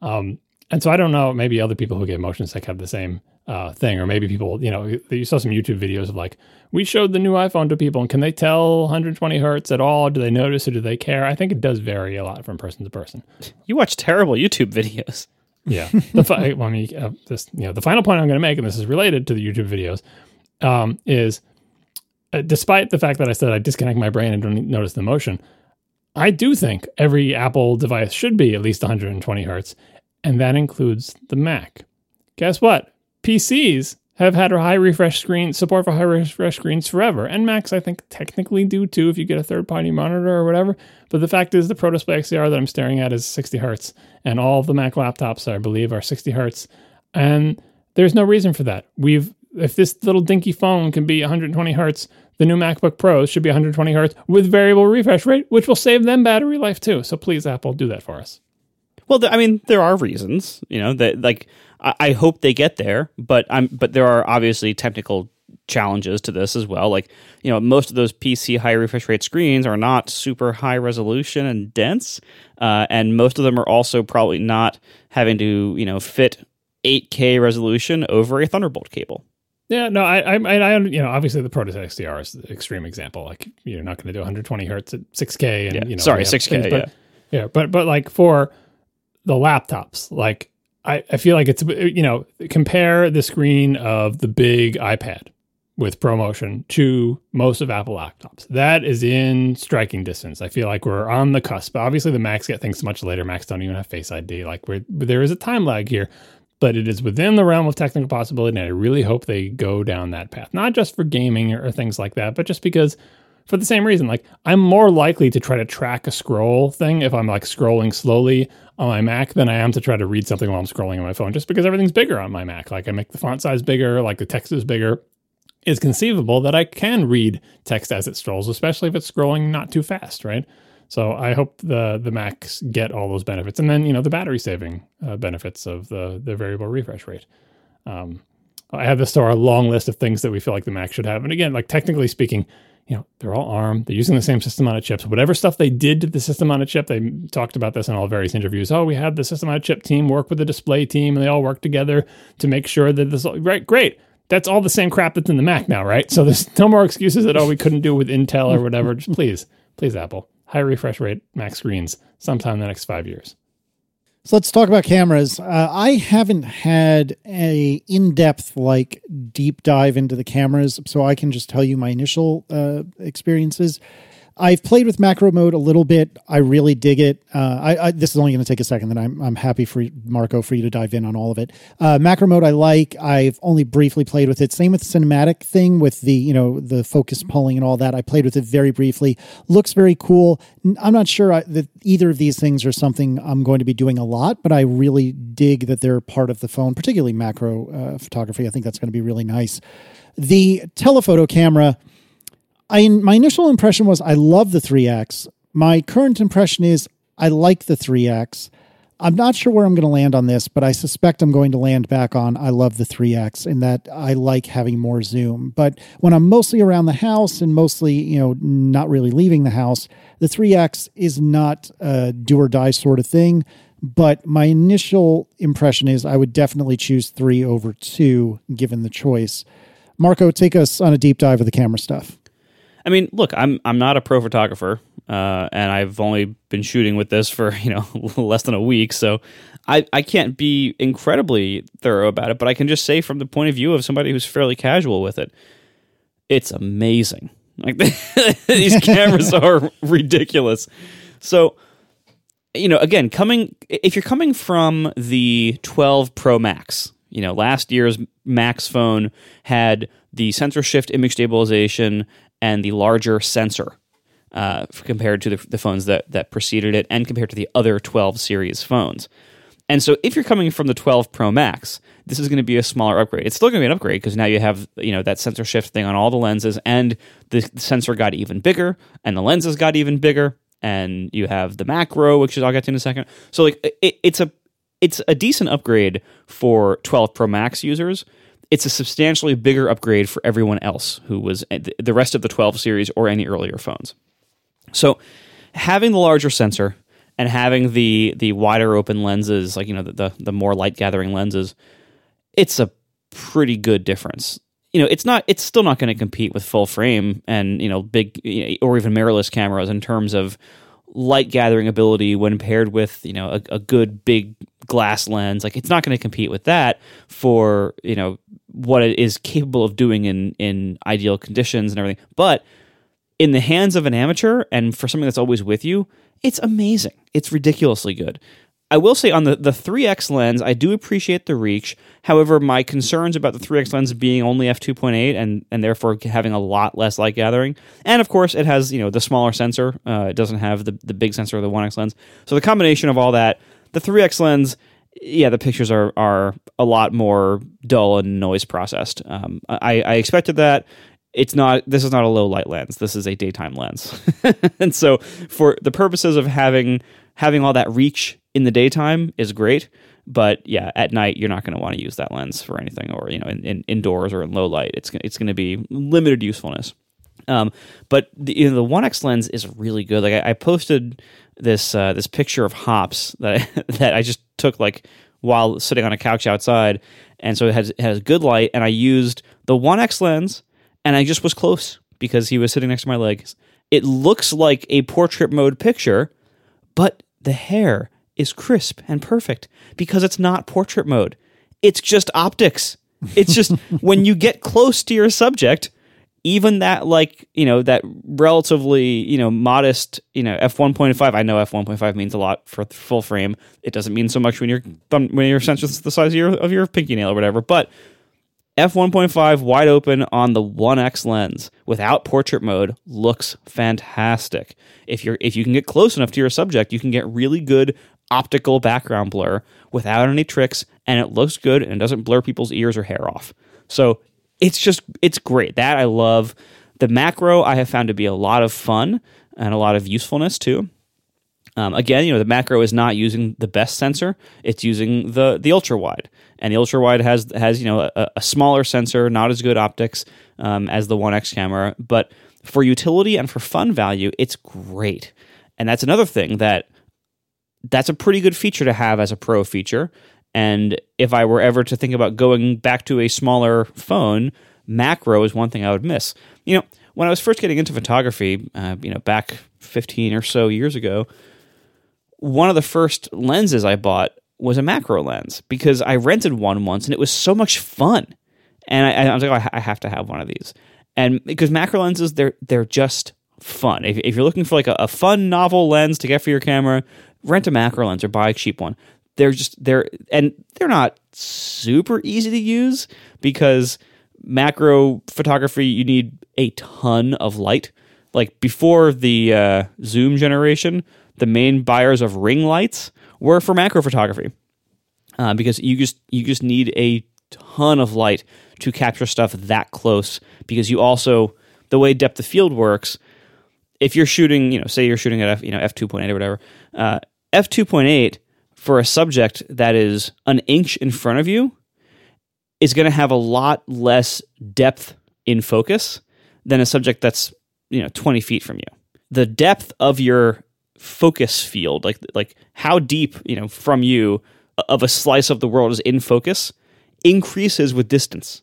Um, and so I don't know, maybe other people who get motion sick have the same uh, thing, or maybe people, you know, you saw some YouTube videos of like, we showed the new iPhone to people, and can they tell 120 hertz at all? Do they notice or do they care? I think it does vary a lot from person to person. You watch terrible YouTube videos. Yeah, the fi- well, I mean, uh, this, you know, the final point I'm going to make, and this is related to the YouTube videos, um, is uh, despite the fact that I said I disconnect my brain and don't notice the motion, I do think every Apple device should be at least 120 hertz, and that includes the Mac. Guess what? PCs have had high refresh screen support for high refresh screens forever, and Macs I think technically do too if you get a third party monitor or whatever. But the fact is, the Pro Display XDR that I'm staring at is 60 hertz, and all of the Mac laptops I believe are 60 hertz, and there's no reason for that. We've if this little dinky phone can be 120 hertz, the new MacBook Pros should be 120 hertz with variable refresh rate, which will save them battery life too. So please, Apple, do that for us. Well, I mean, there are reasons, you know, that like I, I hope they get there, but I'm but there are obviously technical challenges to this as well. Like, you know, most of those PC high refresh rate screens are not super high resolution and dense, uh, and most of them are also probably not having to, you know, fit 8K resolution over a Thunderbolt cable. Yeah, no, I, I, I, you know, obviously the Protus XDR is the extreme example. Like, you're not going to do 120 hertz at 6K, and Yeah, you know, sorry, 6K, things, but, yeah. yeah, but but like for the laptops, like I, I feel like it's you know compare the screen of the big iPad with ProMotion to most of Apple laptops. That is in striking distance. I feel like we're on the cusp. Obviously, the Macs get things much later. Macs don't even have Face ID. Like we're, there is a time lag here, but it is within the realm of technical possibility. And I really hope they go down that path, not just for gaming or, or things like that, but just because for the same reason. Like I'm more likely to try to track a scroll thing if I'm like scrolling slowly on my Mac than I am to try to read something while I'm scrolling on my phone, just because everything's bigger on my Mac. Like I make the font size bigger, like the text is bigger. It's conceivable that I can read text as it strolls, especially if it's scrolling not too fast, right? So I hope the the Macs get all those benefits, and then you know the battery saving uh, benefits of the the variable refresh rate. Um, I have this to our long list of things that we feel like the Mac should have, and again, like technically speaking, you know they're all ARM. They're using the same system on a chip. So whatever stuff they did to the system on a chip, they talked about this in all various interviews. Oh, we had the system on a chip team work with the display team, and they all worked together to make sure that this right great that's all the same crap that's in the Mac now, right? So there's no more excuses that oh we couldn't do it with Intel or whatever. Just please, please, Apple, high refresh rate Mac screens sometime in the next five years. So let's talk about cameras. Uh, I haven't had a in-depth like deep dive into the cameras, so I can just tell you my initial uh, experiences. I've played with macro mode a little bit. I really dig it. Uh, I, I, this is only going to take a second. Then I'm I'm happy for you, Marco for you to dive in on all of it. Uh, macro mode I like. I've only briefly played with it. Same with the cinematic thing with the you know the focus pulling and all that. I played with it very briefly. Looks very cool. I'm not sure I, that either of these things are something I'm going to be doing a lot, but I really dig that they're part of the phone, particularly macro uh, photography. I think that's going to be really nice. The telephoto camera. I my initial impression was I love the 3X. My current impression is I like the 3X. I'm not sure where I'm going to land on this, but I suspect I'm going to land back on I love the 3X in that I like having more zoom. But when I'm mostly around the house and mostly, you know, not really leaving the house, the 3X is not a do or die sort of thing. But my initial impression is I would definitely choose 3 over 2 given the choice. Marco, take us on a deep dive of the camera stuff. I mean, look, I'm I'm not a pro photographer, uh, and I've only been shooting with this for you know less than a week, so I I can't be incredibly thorough about it. But I can just say from the point of view of somebody who's fairly casual with it, it's amazing. Like these cameras are ridiculous. So you know, again, coming if you're coming from the 12 Pro Max, you know, last year's Max phone had the sensor shift image stabilization and the larger sensor uh, compared to the, the, phones that, that preceded it and compared to the other 12 series phones. And so if you're coming from the 12 Pro Max, this is going to be a smaller upgrade. It's still going to be an upgrade because now you have, you know, that sensor shift thing on all the lenses and the sensor got even bigger and the lenses got even bigger and you have the macro, which I'll get to in a second. So like it, it's a it's a decent upgrade for 12 Pro Max users, it's a substantially bigger upgrade for everyone else who was eh, the rest of the 12 series or any earlier phones. So, having the larger sensor and having the the wider open lenses, like you know the the, the more light gathering lenses, it's a pretty good difference. You know, it's not it's still not going to compete with full frame and, you know, big you know, or even mirrorless cameras in terms of light gathering ability when paired with, you know, a, a good big glass lens. Like it's not going to compete with that for, you know, what it is capable of doing in in ideal conditions and everything. But in the hands of an amateur and for something that's always with you, it's amazing. It's ridiculously good. I will say on the, the 3x lens, I do appreciate the reach. However, my concerns about the 3x lens being only f2.8 and, and therefore having a lot less light gathering. And of course, it has you know the smaller sensor. Uh, it doesn't have the, the big sensor of the 1x lens. So the combination of all that, the 3x lens, yeah, the pictures are, are a lot more dull and noise processed. Um, I, I expected that it's not this is not a low light lens this is a daytime lens and so for the purposes of having having all that reach in the daytime is great but yeah at night you're not going to want to use that lens for anything or you know in, in indoors or in low light. It's it's going to be limited usefulness. Um, but the, you know, the 1x lens is really good. Like i, I posted this uh, this picture of hops that I, that I just took like while sitting on a couch outside and so it has, it has good light and i used the 1x lens and I just was close because he was sitting next to my legs. It looks like a portrait mode picture, but the hair is crisp and perfect because it's not portrait mode. It's just optics. It's just when you get close to your subject, even that like, you know, that relatively, you know, modest, you know, f1.5, I know f1.5 means a lot for full frame. It doesn't mean so much when your thumb when your sensor's the size of your of your pinky nail or whatever, but f1.5 wide open on the 1x lens without portrait mode looks fantastic. If you're if you can get close enough to your subject, you can get really good optical background blur without any tricks and it looks good and doesn't blur people's ears or hair off. So, it's just it's great. That I love. The macro I have found to be a lot of fun and a lot of usefulness too. Um, again, you know, the macro is not using the best sensor; it's using the the ultra wide, and the ultra wide has has you know a, a smaller sensor, not as good optics um, as the One X camera, but for utility and for fun value, it's great. And that's another thing that that's a pretty good feature to have as a pro feature. And if I were ever to think about going back to a smaller phone, macro is one thing I would miss. You know, when I was first getting into photography, uh, you know, back 15 or so years ago, one of the first lenses I bought was a macro lens because I rented one once and it was so much fun. And I, I was like, oh, I have to have one of these. And because macro lenses, they're they're just fun. If, if you're looking for like a, a, fun novel lens to get for your camera, rent a macro lens or buy a cheap one. They're just they're and they're not super easy to use because macro photography you need a ton of light. Like before the uh, zoom generation, the main buyers of ring lights were for macro photography uh, because you just you just need a ton of light to capture stuff that close because you also the way depth of field works if you're shooting you know say you're shooting at f you know f2.8 or whatever uh, f2.8 for a subject that is an inch in front of you is going to have a lot less depth in focus than a subject that's you know 20 feet from you the depth of your focus field, like like how deep you know from you of a slice of the world is in focus, increases with distance.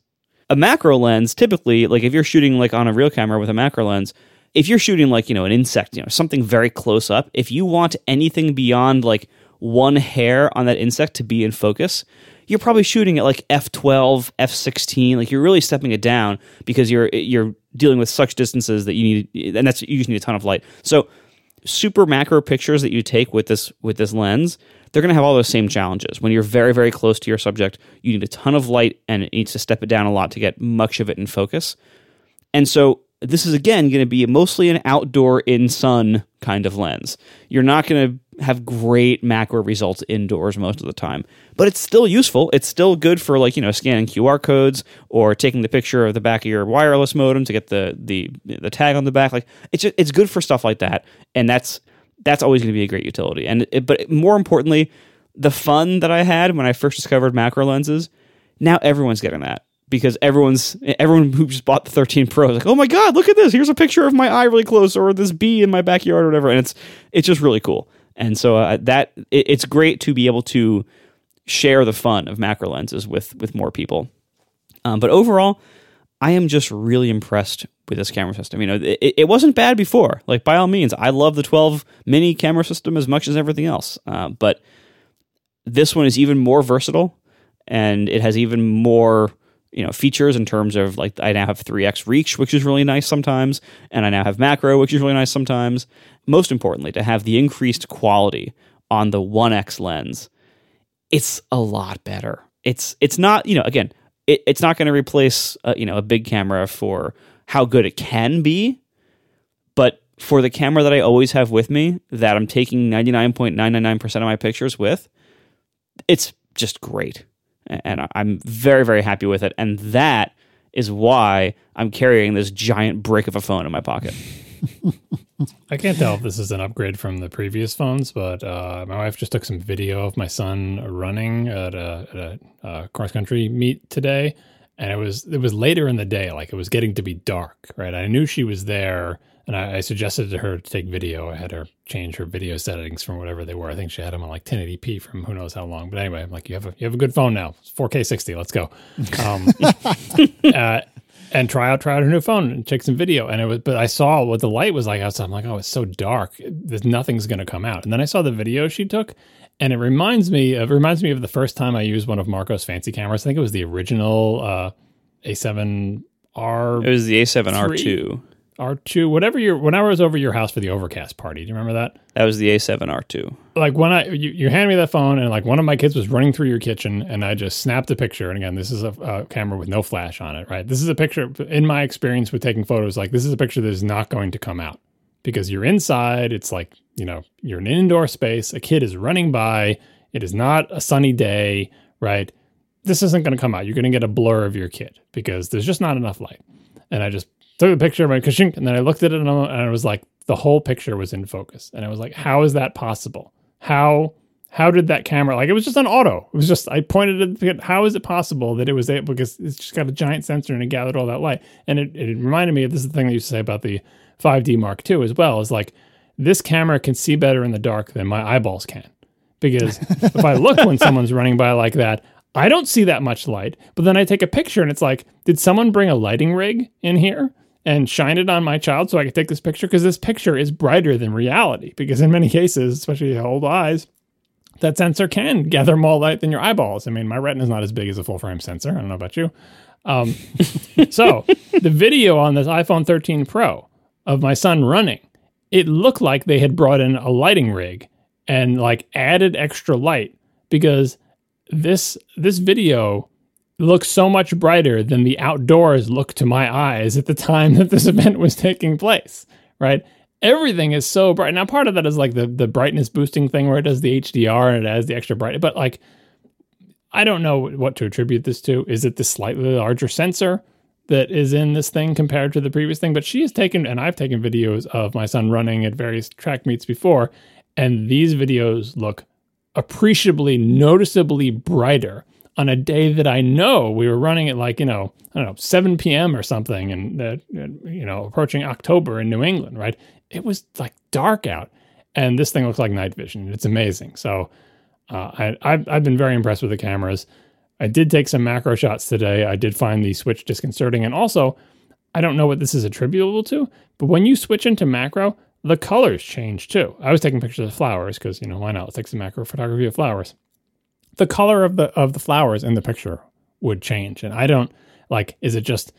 A macro lens typically, like if you're shooting like on a real camera with a macro lens, if you're shooting like you know an insect, you know something very close up, if you want anything beyond like one hair on that insect to be in focus, you're probably shooting at like f12, f16. Like you're really stepping it down because you're you're dealing with such distances that you need, and that's you just need a ton of light. So super macro pictures that you take with this with this lens, they're going to have all those same challenges. When you're very very close to your subject, you need a ton of light and it needs to step it down a lot to get much of it in focus. And so this is again going to be mostly an outdoor in sun kind of lens. You're not going to have great macro results indoors most of the time, but it's still useful. It's still good for like you know scanning QR codes or taking the picture of the back of your wireless modem to get the the the tag on the back. Like it's just, it's good for stuff like that, and that's that's always going to be a great utility. And it, but more importantly, the fun that I had when I first discovered macro lenses, now everyone's getting that because everyone's everyone who just bought the 13 Pro is like, oh my god, look at this! Here's a picture of my eye really close, or this bee in my backyard, or whatever. And it's it's just really cool. And so uh, that it, it's great to be able to share the fun of macro lenses with with more people. Um, but overall, I am just really impressed with this camera system. You know, it, it wasn't bad before. Like by all means, I love the 12 mini camera system as much as everything else. Uh, but this one is even more versatile, and it has even more you know features in terms of like I now have 3x reach, which is really nice sometimes, and I now have macro, which is really nice sometimes. Most importantly, to have the increased quality on the 1x lens, it's a lot better. It's it's not you know again it, it's not going to replace uh, you know a big camera for how good it can be, but for the camera that I always have with me that I'm taking 99.999% of my pictures with, it's just great. And I'm very, very happy with it. And that is why I'm carrying this giant brick of a phone in my pocket. I can't tell if this is an upgrade from the previous phones, but uh, my wife just took some video of my son running at a, at a uh, cross country meet today, and it was it was later in the day, like it was getting to be dark. Right, I knew she was there, and I, I suggested to her to take video. I had her change her video settings from whatever they were. I think she had them on like 1080p from who knows how long. But anyway, I'm like, you have a you have a good phone now. It's 4K 60. Let's go. Um, uh, and try out try out her new phone and take some video. And it was, but I saw what the light was like outside. I'm like, oh, it's so dark. There's nothing's going to come out. And then I saw the video she took, and it reminds me of reminds me of the first time I used one of Marco's fancy cameras. I think it was the original uh, A7R. It was the A7R2. R2, whatever your when I was over your house for the overcast party. Do you remember that? That was the A7R2. Like when I you, you hand me that phone and like one of my kids was running through your kitchen and I just snapped a picture. And again, this is a, a camera with no flash on it, right? This is a picture in my experience with taking photos. Like this is a picture that is not going to come out because you're inside. It's like you know you're in an indoor space. A kid is running by. It is not a sunny day, right? This isn't going to come out. You're going to get a blur of your kid because there's just not enough light. And I just took a picture of my kashink, and then I looked at it and I was like, the whole picture was in focus, and I was like, how is that possible? How how did that camera like it was just on auto? It was just I pointed at how is it possible that it was able because it's just got a giant sensor and it gathered all that light, and it, it reminded me of this is the thing I used to say about the 5D Mark II as well is like this camera can see better in the dark than my eyeballs can because if I look when someone's running by like that, I don't see that much light. But then I take a picture and it's like, did someone bring a lighting rig in here? And shine it on my child so I could take this picture because this picture is brighter than reality. Because in many cases, especially old eyes, that sensor can gather more light than your eyeballs. I mean, my retina is not as big as a full frame sensor. I don't know about you. Um, so the video on this iPhone 13 Pro of my son running, it looked like they had brought in a lighting rig and like added extra light because this this video looks so much brighter than the outdoors look to my eyes at the time that this event was taking place, right? Everything is so bright. Now, part of that is like the, the brightness boosting thing where it does the HDR and it has the extra bright, but like, I don't know what to attribute this to. Is it the slightly larger sensor that is in this thing compared to the previous thing? But she has taken, and I've taken videos of my son running at various track meets before, and these videos look appreciably, noticeably brighter on a day that I know we were running at like, you know, I don't know, 7 p.m. or something and, uh, you know, approaching October in New England, right? It was like dark out. And this thing looks like night vision. It's amazing. So uh, I, I've, I've been very impressed with the cameras. I did take some macro shots today. I did find the switch disconcerting. And also, I don't know what this is attributable to, but when you switch into macro, the colors change too. I was taking pictures of flowers because, you know, why not? Let's take some macro photography of flowers the color of the of the flowers in the picture would change. And I don't like is it just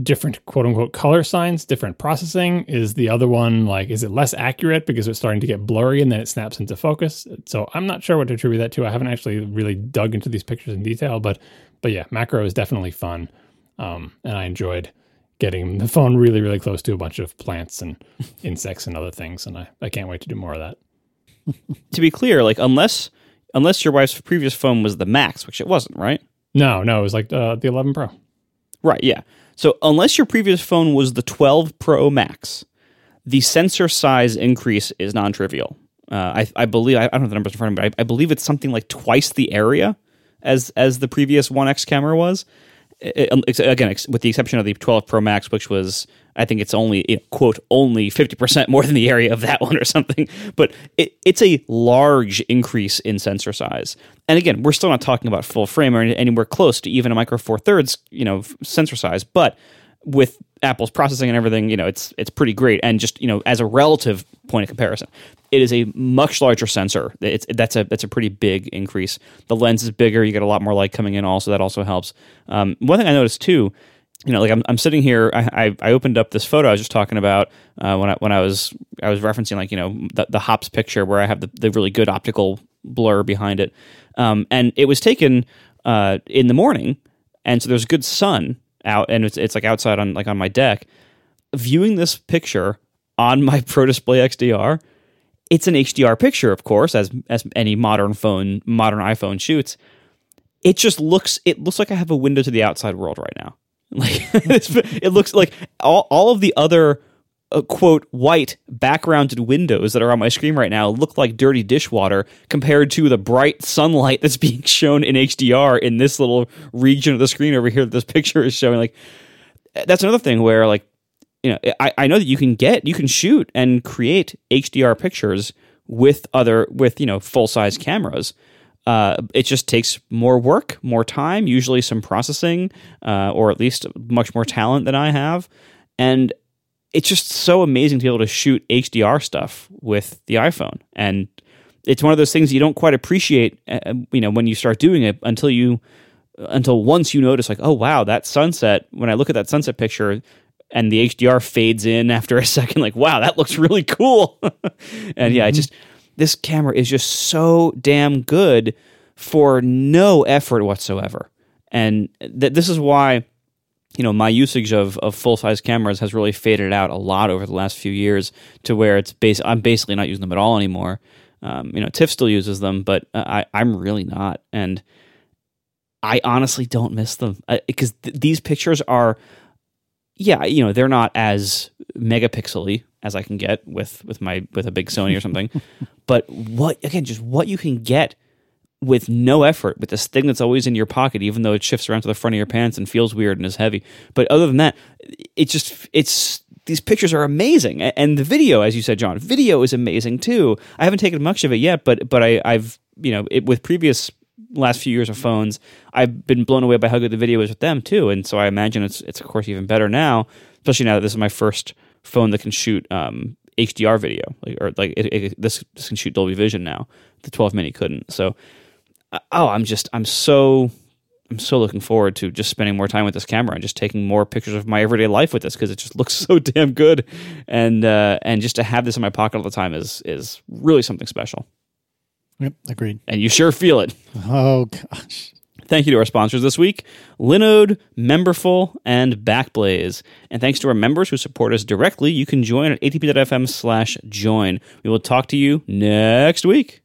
different quote unquote color science, different processing? Is the other one like is it less accurate because it's starting to get blurry and then it snaps into focus? So I'm not sure what to attribute that to. I haven't actually really dug into these pictures in detail, but but yeah, macro is definitely fun. Um, and I enjoyed getting the phone really, really close to a bunch of plants and insects and other things. And I, I can't wait to do more of that. to be clear, like unless unless your wife's previous phone was the Max, which it wasn't, right? No, no, it was like uh, the 11 Pro. Right, yeah. So unless your previous phone was the 12 Pro Max, the sensor size increase is non-trivial. Uh, I, I, believe I, I, don't have the numbers in front of me, but I, I, believe it's something like twice the area as as the previous One X camera was, it- again, with the exception of the 12 Pro Max, which was, I think it's only, you know, quote, only 50% more than the area of that one or something. But it, it's a large increase in sensor size. And again, we're still not talking about full frame or anywhere close to even a micro four thirds, you know, sensor size. But with Apple's processing and everything, you know, it's it's pretty great. And just you know, as a relative point of comparison, it is a much larger sensor. It's that's a that's a pretty big increase. The lens is bigger. You get a lot more light coming in. Also, that also helps. Um, one thing I noticed too, you know, like I'm, I'm sitting here. I, I, I opened up this photo I was just talking about uh, when I when I was I was referencing like you know the, the hops picture where I have the, the really good optical blur behind it, um, and it was taken uh, in the morning, and so there's good sun out, and it's it's like outside on like on my deck. Viewing this picture on my Pro Display XDR, it's an HDR picture, of course, as as any modern phone, modern iPhone shoots. It just looks it looks like I have a window to the outside world right now. Like it looks like all all of the other uh, quote white backgrounded windows that are on my screen right now look like dirty dishwater compared to the bright sunlight that's being shown in HDR in this little region of the screen over here that this picture is showing. Like that's another thing where like you know I, I know that you can get you can shoot and create HDR pictures with other with you know full size cameras. Uh, it just takes more work, more time, usually some processing, uh, or at least much more talent than I have. And it's just so amazing to be able to shoot HDR stuff with the iPhone. And it's one of those things you don't quite appreciate, uh, uh you know, when you start doing it until you, uh, until once you notice, like, oh wow, that sunset. When I look at that sunset picture, and the HDR fades in after a second, like, wow, that looks really cool. and yeah, it mm-hmm. just this camera is just so damn good for no effort whatsoever. And th- this is why, you know, my usage of, of full size cameras has really faded out a lot over the last few years to where it's base I'm basically not using them at all anymore. Um, you know, Tiff still uses them, but I, I'm really not. And I honestly don't miss them because th- these pictures are, yeah, you know, they're not as megapixely as I can get with with my with a big Sony or something. but what again, just what you can get with no effort with this thing that's always in your pocket, even though it shifts around to the front of your pants and feels weird and is heavy. But other than that, it just it's these pictures are amazing, and the video, as you said, John, video is amazing too. I haven't taken much of it yet, but but I, I've you know it, with previous last few years of phones, I've been blown away by how good the video is with them too, and so I imagine it's it's of course even better now, especially now that this is my first phone that can shoot um, HDR video, like, or like it, it, this this can shoot Dolby Vision now. The 12 mini couldn't. So, oh, I'm just I'm so I'm so looking forward to just spending more time with this camera and just taking more pictures of my everyday life with this because it just looks so damn good, and uh, and just to have this in my pocket all the time is is really something special. Yep, agreed. And you sure feel it. Oh gosh. Thank you to our sponsors this week Linode, Memberful, and Backblaze. And thanks to our members who support us directly, you can join at atp.fm slash join. We will talk to you next week.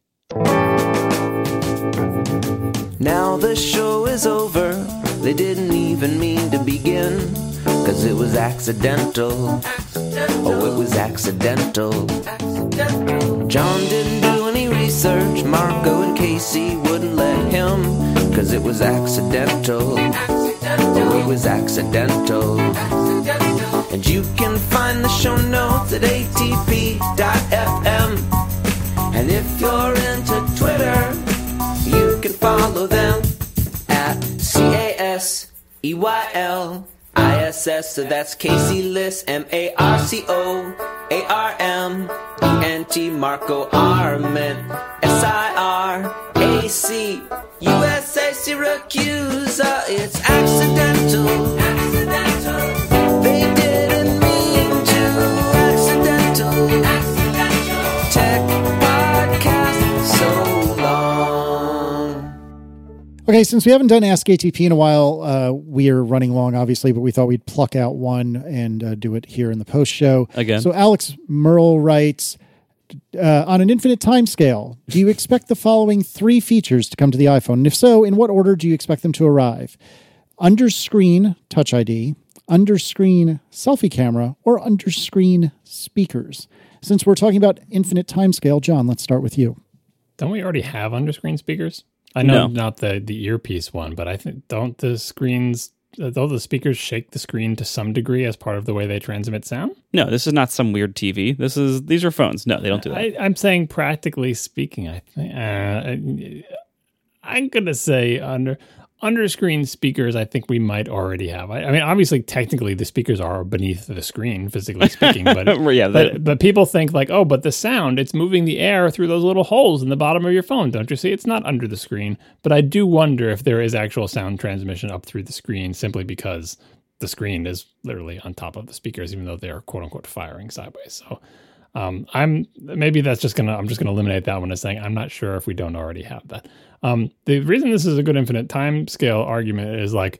Now the show is over. They didn't even mean to begin. Cause it was accidental. Oh, it was accidental. John didn't do any research. Marco and Casey wouldn't let him. Cause it was accidental. Oh, it was accidental. And you can find the show notes at atp.fm. And if you're into Twitter, follow them at C A S E Y L I S S. So that's Casey Liss, M A R C O A R M E N T, Marco Arment, S I R A C U S A, Siracusa. It's. Accidental. Okay, since we haven't done Ask ATP in a while, uh, we are running long, obviously, but we thought we'd pluck out one and uh, do it here in the post show. Again. So Alex Merle writes uh, On an infinite time scale, do you expect the following three features to come to the iPhone? And if so, in what order do you expect them to arrive? Under screen Touch ID, under screen selfie camera, or under screen speakers? Since we're talking about infinite time scale, John, let's start with you. Don't we already have underscreen speakers? I know No. not the the earpiece one, but I think don't the screens though the speakers shake the screen to some degree as part of the way they transmit sound? No, this is not some weird TV. This is these are phones. No, they don't do that. I, I'm saying practically speaking, I think uh, I'm gonna say under under screen speakers. I think we might already have. I, I mean, obviously, technically, the speakers are beneath the screen, physically speaking. But yeah, but, but people think like, oh, but the sound, it's moving the air through those little holes in the bottom of your phone. Don't you see? It's not under the screen. But I do wonder if there is actual sound transmission up through the screen simply because the screen is literally on top of the speakers, even though they're quote unquote firing sideways. So um, I'm maybe that's just gonna I'm just gonna eliminate that one as saying I'm not sure if we don't already have that. Um, the reason this is a good infinite time scale argument is like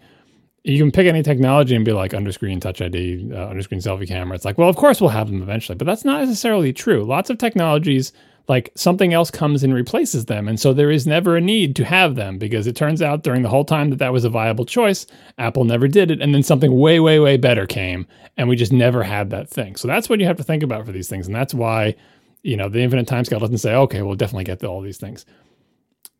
you can pick any technology and be like underscreen touch ID, uh, underscreen selfie camera. It's like, well, of course we'll have them eventually, but that's not necessarily true. Lots of technologies, like something else comes and replaces them. And so there is never a need to have them because it turns out during the whole time that that was a viable choice, Apple never did it. And then something way, way, way better came and we just never had that thing. So that's what you have to think about for these things. And that's why, you know, the infinite timescale doesn't say, okay, we'll definitely get all these things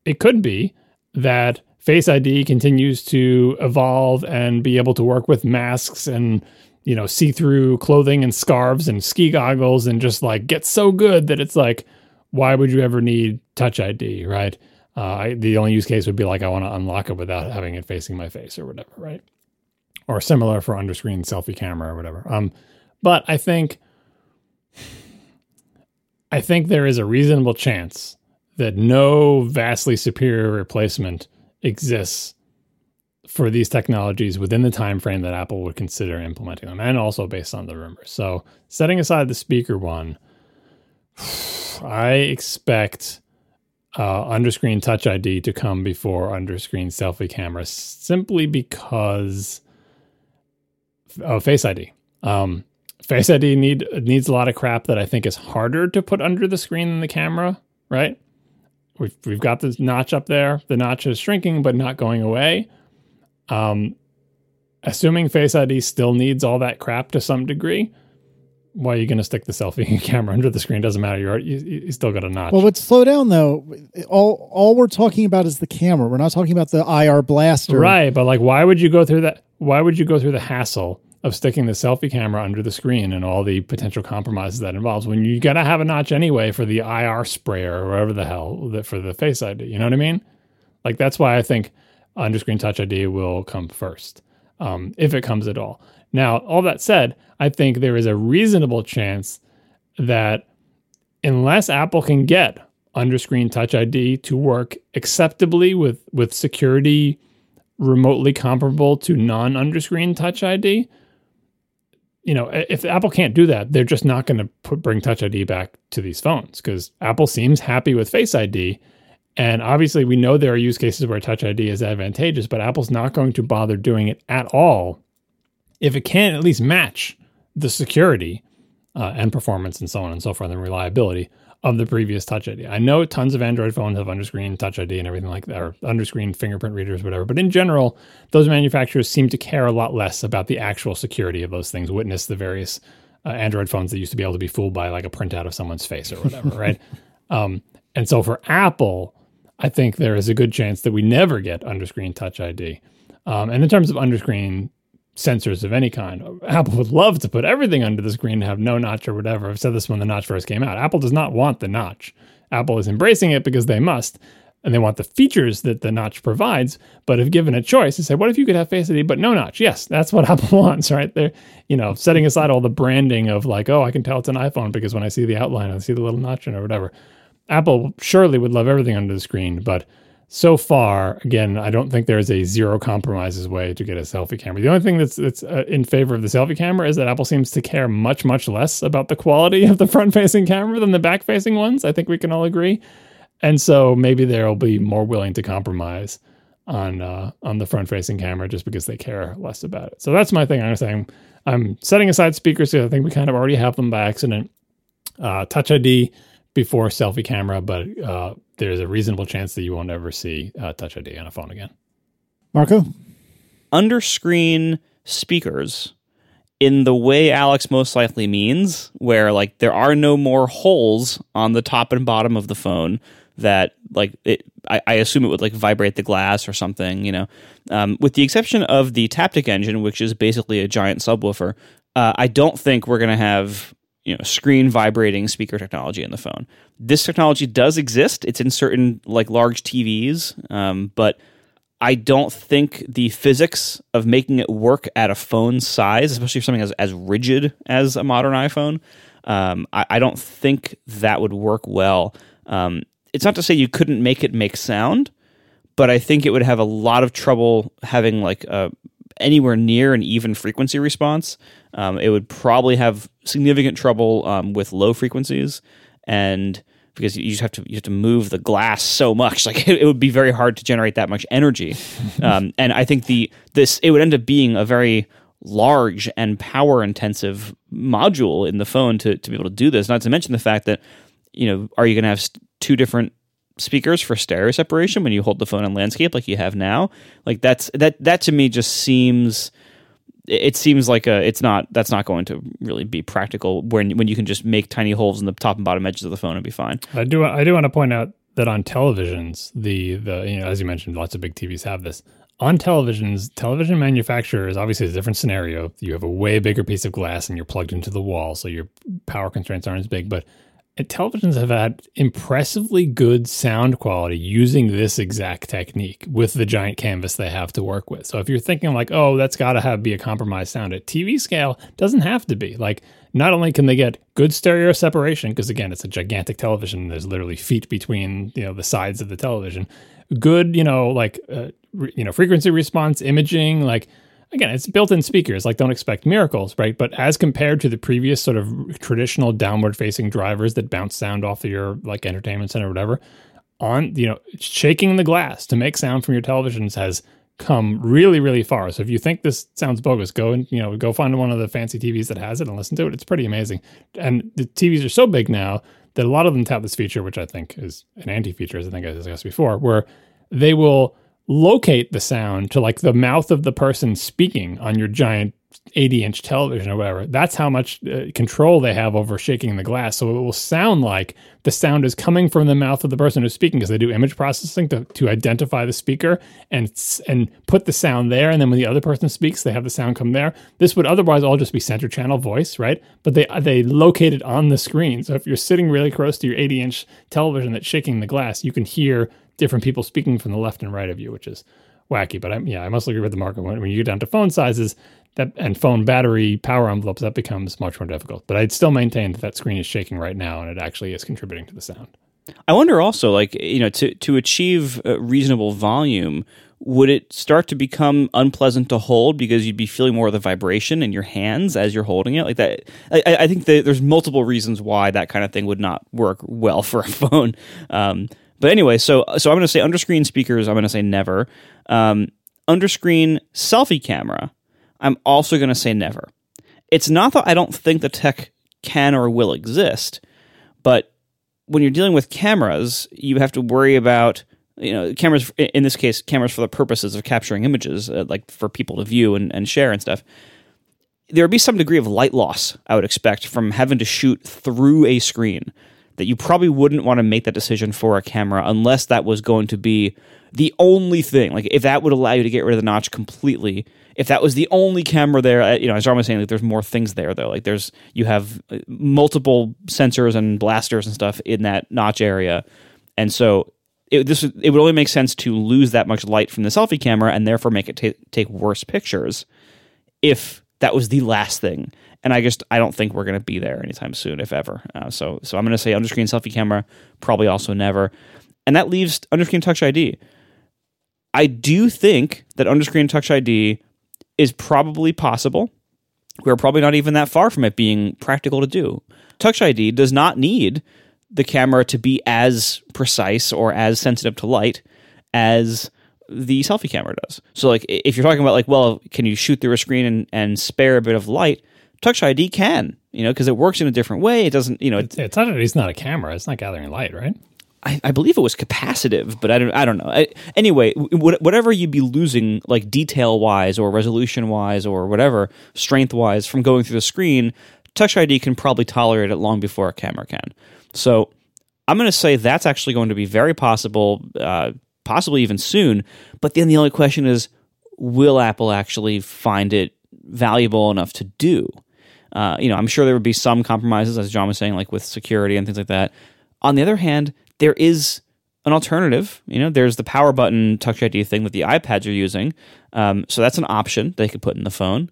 it could be that Face ID continues to evolve and be able to work with masks and you know see-through clothing and scarves and ski goggles and just like get so good that it's like why would you ever need touch ID right? Uh, the only use case would be like I want to unlock it without having it facing my face or whatever right? Or similar for underscreen selfie camera or whatever. Um but I think I think there is a reasonable chance that no vastly superior replacement exists for these technologies within the time frame that Apple would consider implementing them, and also based on the rumors. So, setting aside the speaker one, I expect uh, underscreen Touch ID to come before underscreen selfie camera, simply because of Face ID. Um, Face ID need needs a lot of crap that I think is harder to put under the screen than the camera, right? We've we've got this notch up there. The notch is shrinking but not going away. Um, assuming Face ID still needs all that crap to some degree, why are you going to stick the selfie camera under the screen? Doesn't matter. You're you, you still got a notch. Well, but slow down though. All all we're talking about is the camera. We're not talking about the IR blaster. Right, but like, why would you go through that? Why would you go through the hassle of sticking the selfie camera under the screen and all the potential compromises that involves when you gotta have a notch anyway for the IR sprayer or whatever the hell that for the Face ID? You know what I mean? Like that's why I think underscreen Touch ID will come first, um, if it comes at all. Now, all that said, I think there is a reasonable chance that unless Apple can get underscreen Touch ID to work acceptably with with security remotely comparable to non underscreen Touch ID, you know, if Apple can't do that, they're just not going to put bring Touch ID back to these phones because Apple seems happy with Face ID. And obviously, we know there are use cases where Touch ID is advantageous, but Apple's not going to bother doing it at all if it can't at least match the security uh, and performance and so on and so forth and reliability of the previous Touch ID. I know tons of Android phones have underscreen Touch ID and everything like that, or underscreen fingerprint readers, whatever. But in general, those manufacturers seem to care a lot less about the actual security of those things. Witness the various uh, Android phones that used to be able to be fooled by like a printout of someone's face or whatever, right? Um, and so for Apple, I think there is a good chance that we never get underscreen Touch ID. Um, and in terms of underscreen sensors of any kind. Apple would love to put everything under the screen and have no notch or whatever. I've said this when the notch first came out. Apple does not want the notch. Apple is embracing it because they must, and they want the features that the notch provides. But if given a choice, they say, what if you could have Face ID but no notch? Yes, that's what Apple wants, right? They're, you know, setting aside all the branding of like, oh, I can tell it's an iPhone because when I see the outline, I see the little notch and or whatever. Apple surely would love everything under the screen, but so far, again, I don't think there's a zero compromises way to get a selfie camera. The only thing that's that's uh, in favor of the selfie camera is that Apple seems to care much much less about the quality of the front-facing camera than the back-facing ones. I think we can all agree, and so maybe they'll be more willing to compromise on uh, on the front-facing camera just because they care less about it. So that's my thing. I'm saying I'm setting aside speakers because I think we kind of already have them by accident. Uh, Touch ID before selfie camera, but uh, there's a reasonable chance that you won't ever see uh, Touch ID on a phone again. Marco? underscreen speakers in the way Alex most likely means, where like there are no more holes on the top and bottom of the phone that like it I, I assume it would like vibrate the glass or something. You know, um, with the exception of the Taptic engine, which is basically a giant subwoofer. Uh, I don't think we're going to have you know screen vibrating speaker technology in the phone. This technology does exist. It's in certain like large TVs, um, but I don't think the physics of making it work at a phone size, especially for something as, as rigid as a modern iPhone, um, I, I, don't think that would work well. Um, it's not to say you couldn't make it make sound, but I think it would have a lot of trouble having like a, anywhere near an even frequency response. Um, it would probably have significant trouble um, with low frequencies and because you just have to you have to move the glass so much. Like it, it would be very hard to generate that much energy. Um, and i think the this it would end up being a very large and power intensive module in the phone to, to be able to do this. Not to mention the fact that you know are you going to have two different speakers for stereo separation when you hold the phone in landscape like you have now? Like that's that that to me just seems it seems like a it's not that's not going to really be practical when when you can just make tiny holes in the top and bottom edges of the phone and be fine. I do I do want to point out that on televisions, the the you know as you mentioned, lots of big TVs have this. On televisions, television manufacturers obviously a different scenario. You have a way bigger piece of glass and you're plugged into the wall, so your power constraints aren't as big. But televisions have had impressively good sound quality using this exact technique with the giant canvas they have to work with. So if you're thinking like, oh, that's got to have be a compromised sound at TV scale, doesn't have to be. Like not only can they get good stereo separation because again, it's a gigantic television. There's literally feet between you know the sides of the television. Good, you know, like uh, re- you know frequency response imaging, like again, it's built-in speakers. Like, don't expect miracles, right? But as compared to the previous sort of traditional downward-facing drivers that bounce sound off of your like entertainment center or whatever, on you know, shaking the glass to make sound from your televisions has come really, really far. So if you think this sounds bogus, go and you know, go find one of the fancy TVs that has it and listen to it. It's pretty amazing. And the TVs are so big now that a lot of them have this feature, which I think is an anti-feature, as I think I discussed before, where they will locate the sound to like the mouth of the person speaking on your giant 80 inch television or whatever. That's how much uh, control they have over shaking the glass. So it will sound like the sound is coming from the mouth of the person who's speaking because they do image processing to, to identify the speaker and and put the sound there. And then when the other person speaks, they have the sound come there. This would otherwise all just be center channel voice, right? But they they locate it on the screen. So if you're sitting really close to your 80 inch television that's shaking the glass, you can hear different people speaking from the left and right of you, which is wacky. But I'm, yeah, I must agree with the market. When, when you get down to phone sizes that and phone battery power envelopes, that becomes much more difficult. But I'd still maintain that that screen is shaking right now, and it actually is contributing to the sound. I wonder also, like you know, to to achieve reasonable volume, would it start to become unpleasant to hold because you'd be feeling more of the vibration in your hands as you're holding it like that i, I think that there's multiple reasons why that kind of thing would not work well for a phone um, but anyway, so so I'm going to say underscreen speakers. I'm going to say never. Um, underscreen selfie camera. I'm also going to say never. It's not that I don't think the tech can or will exist, but when you're dealing with cameras, you have to worry about you know cameras in this case cameras for the purposes of capturing images uh, like for people to view and, and share and stuff there would be some degree of light loss i would expect from having to shoot through a screen that you probably wouldn't want to make that decision for a camera unless that was going to be the only thing. Like if that would allow you to get rid of the notch completely, if that was the only camera there, you know, as Arm was saying, like there's more things there though. Like there's you have uh, multiple sensors and blasters and stuff in that notch area, and so it, this it would only make sense to lose that much light from the selfie camera and therefore make it t- take worse pictures if that was the last thing and I just I don't think we're going to be there anytime soon, if ever. Uh, so so I'm going to say underscreen selfie camera, probably also never, and that leaves underscreen Touch ID. I do think that underscreen Touch ID is probably possible. We're probably not even that far from it being practical to do. Touch ID does not need the camera to be as precise or as sensitive to light as the selfie camera does. So like if you're talking about like well, can you shoot through a screen and, and spare a bit of light? Touch ID can, you know, because it works in a different way. It doesn't, you know, it's, it's ID is not a camera. It's not gathering light, right? I, I, believe it was capacitive, but I don't. I don't know. I, anyway, whatever you'd be losing, like detail wise or resolution wise or whatever, strength wise, from going through the screen, Touch ID can probably tolerate it long before a camera can. So I'm going to say that's actually going to be very possible, uh, possibly even soon. But then the only question is, will Apple actually find it valuable enough to do? Uh, you know, I'm sure there would be some compromises, as John was saying, like with security and things like that. On the other hand, there is an alternative. You know, there's the power button Touch ID thing that the iPads are using. Um, so that's an option they could put in the phone.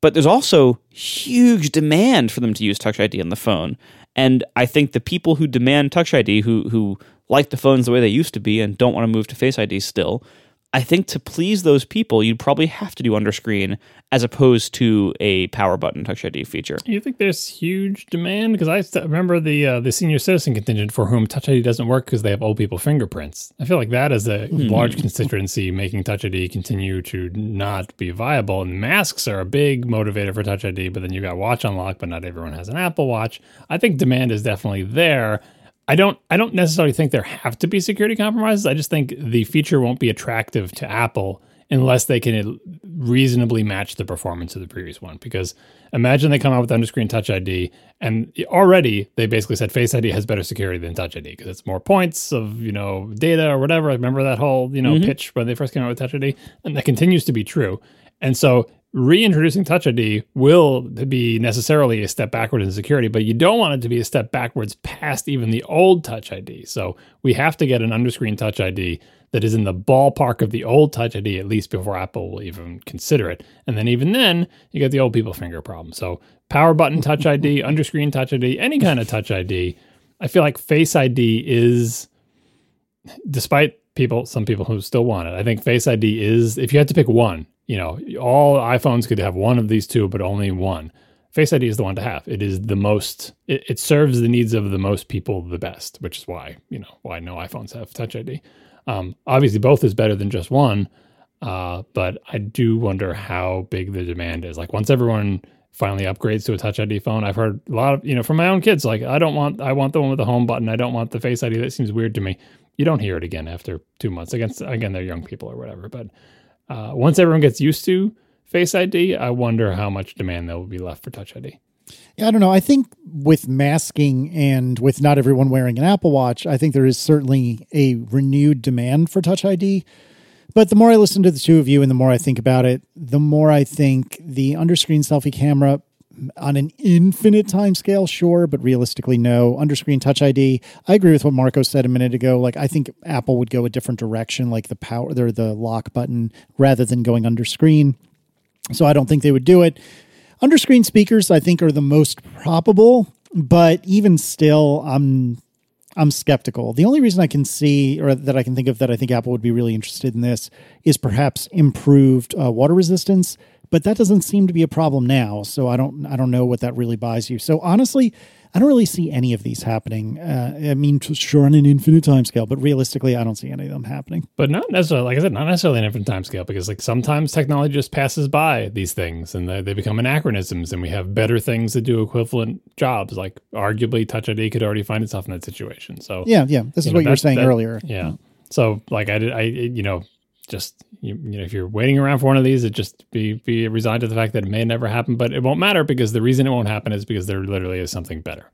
But there's also huge demand for them to use Touch ID on the phone. And I think the people who demand Touch ID, who who like the phones the way they used to be and don't want to move to Face ID still, I think to please those people, you'd probably have to do underscreen as opposed to a power button Touch ID feature. You think there's huge demand? Because I st- remember the uh, the senior citizen contingent for whom Touch ID doesn't work because they have old people fingerprints. I feel like that is a large constituency making Touch ID continue to not be viable. And masks are a big motivator for Touch ID, but then you got Watch Unlock, but not everyone has an Apple Watch. I think demand is definitely there. I don't I don't necessarily think there have to be security compromises. I just think the feature won't be attractive to Apple unless they can reasonably match the performance of the previous one. Because imagine they come out with underscreen Touch ID, and already they basically said Face ID has better security than Touch ID because it's more points of you know data or whatever. I remember that whole you know mm-hmm. pitch when they first came out with Touch ID, and that continues to be true. And so reintroducing Touch ID will be necessarily a step backward in security, but you don't want it to be a step backwards past even the old Touch ID. So we have to get an underscreen Touch ID that is in the ballpark of the old Touch ID at least before Apple will even consider it. And then even then, you get the old people finger problem. So power button Touch ID, underscreen Touch ID, any kind of Touch ID. I feel like Face ID is despite people, some people who still want it, I think Face ID is, if you had to pick one, you know, all iPhones could have one of these two, but only one. Face ID is the one to have. It is the most, it, it serves the needs of the most people the best, which is why, you know, why no iPhones have Touch ID. Um, obviously, both is better than just one, uh, but I do wonder how big the demand is. Like, once everyone finally upgrades to a Touch ID phone, I've heard a lot of, you know, from my own kids, like, I don't want, I want the one with the home button. I don't want the Face ID. That seems weird to me. You don't hear it again after two months. Against, again, they're young people or whatever, but uh, once everyone gets used to Face ID, I wonder how much demand there will be left for Touch ID. Yeah, I don't know. I think with masking and with not everyone wearing an Apple Watch, I think there is certainly a renewed demand for Touch ID. But the more I listen to the two of you and the more I think about it, the more I think the underscreen selfie camera on an infinite time scale, sure, but realistically, no. Underscreen Touch ID. I agree with what Marco said a minute ago. Like, I think Apple would go a different direction, like the power, or the lock button, rather than going underscreen. So I don't think they would do it. Underscreen speakers, I think, are the most probable, but even still, I'm I'm skeptical. The only reason I can see or that I can think of that I think Apple would be really interested in this is perhaps improved uh, water resistance, but that doesn't seem to be a problem now. So I don't I don't know what that really buys you. So honestly, I don't really see any of these happening. Uh, I mean, sure on an infinite timescale, but realistically, I don't see any of them happening. But not necessarily, like I said, not necessarily an infinite time scale, because like sometimes technology just passes by these things and they, they become anachronisms, and we have better things that do equivalent jobs. Like arguably, Touch ID could already find itself in that situation. So Yeah, yeah. This is know, what you were saying that- earlier. Yeah. So like I, did- I, you know, just you, you know, if you're waiting around for one of these, it just be be resigned to the fact that it may never happen, but it won't matter because the reason it won't happen is because there literally is something better.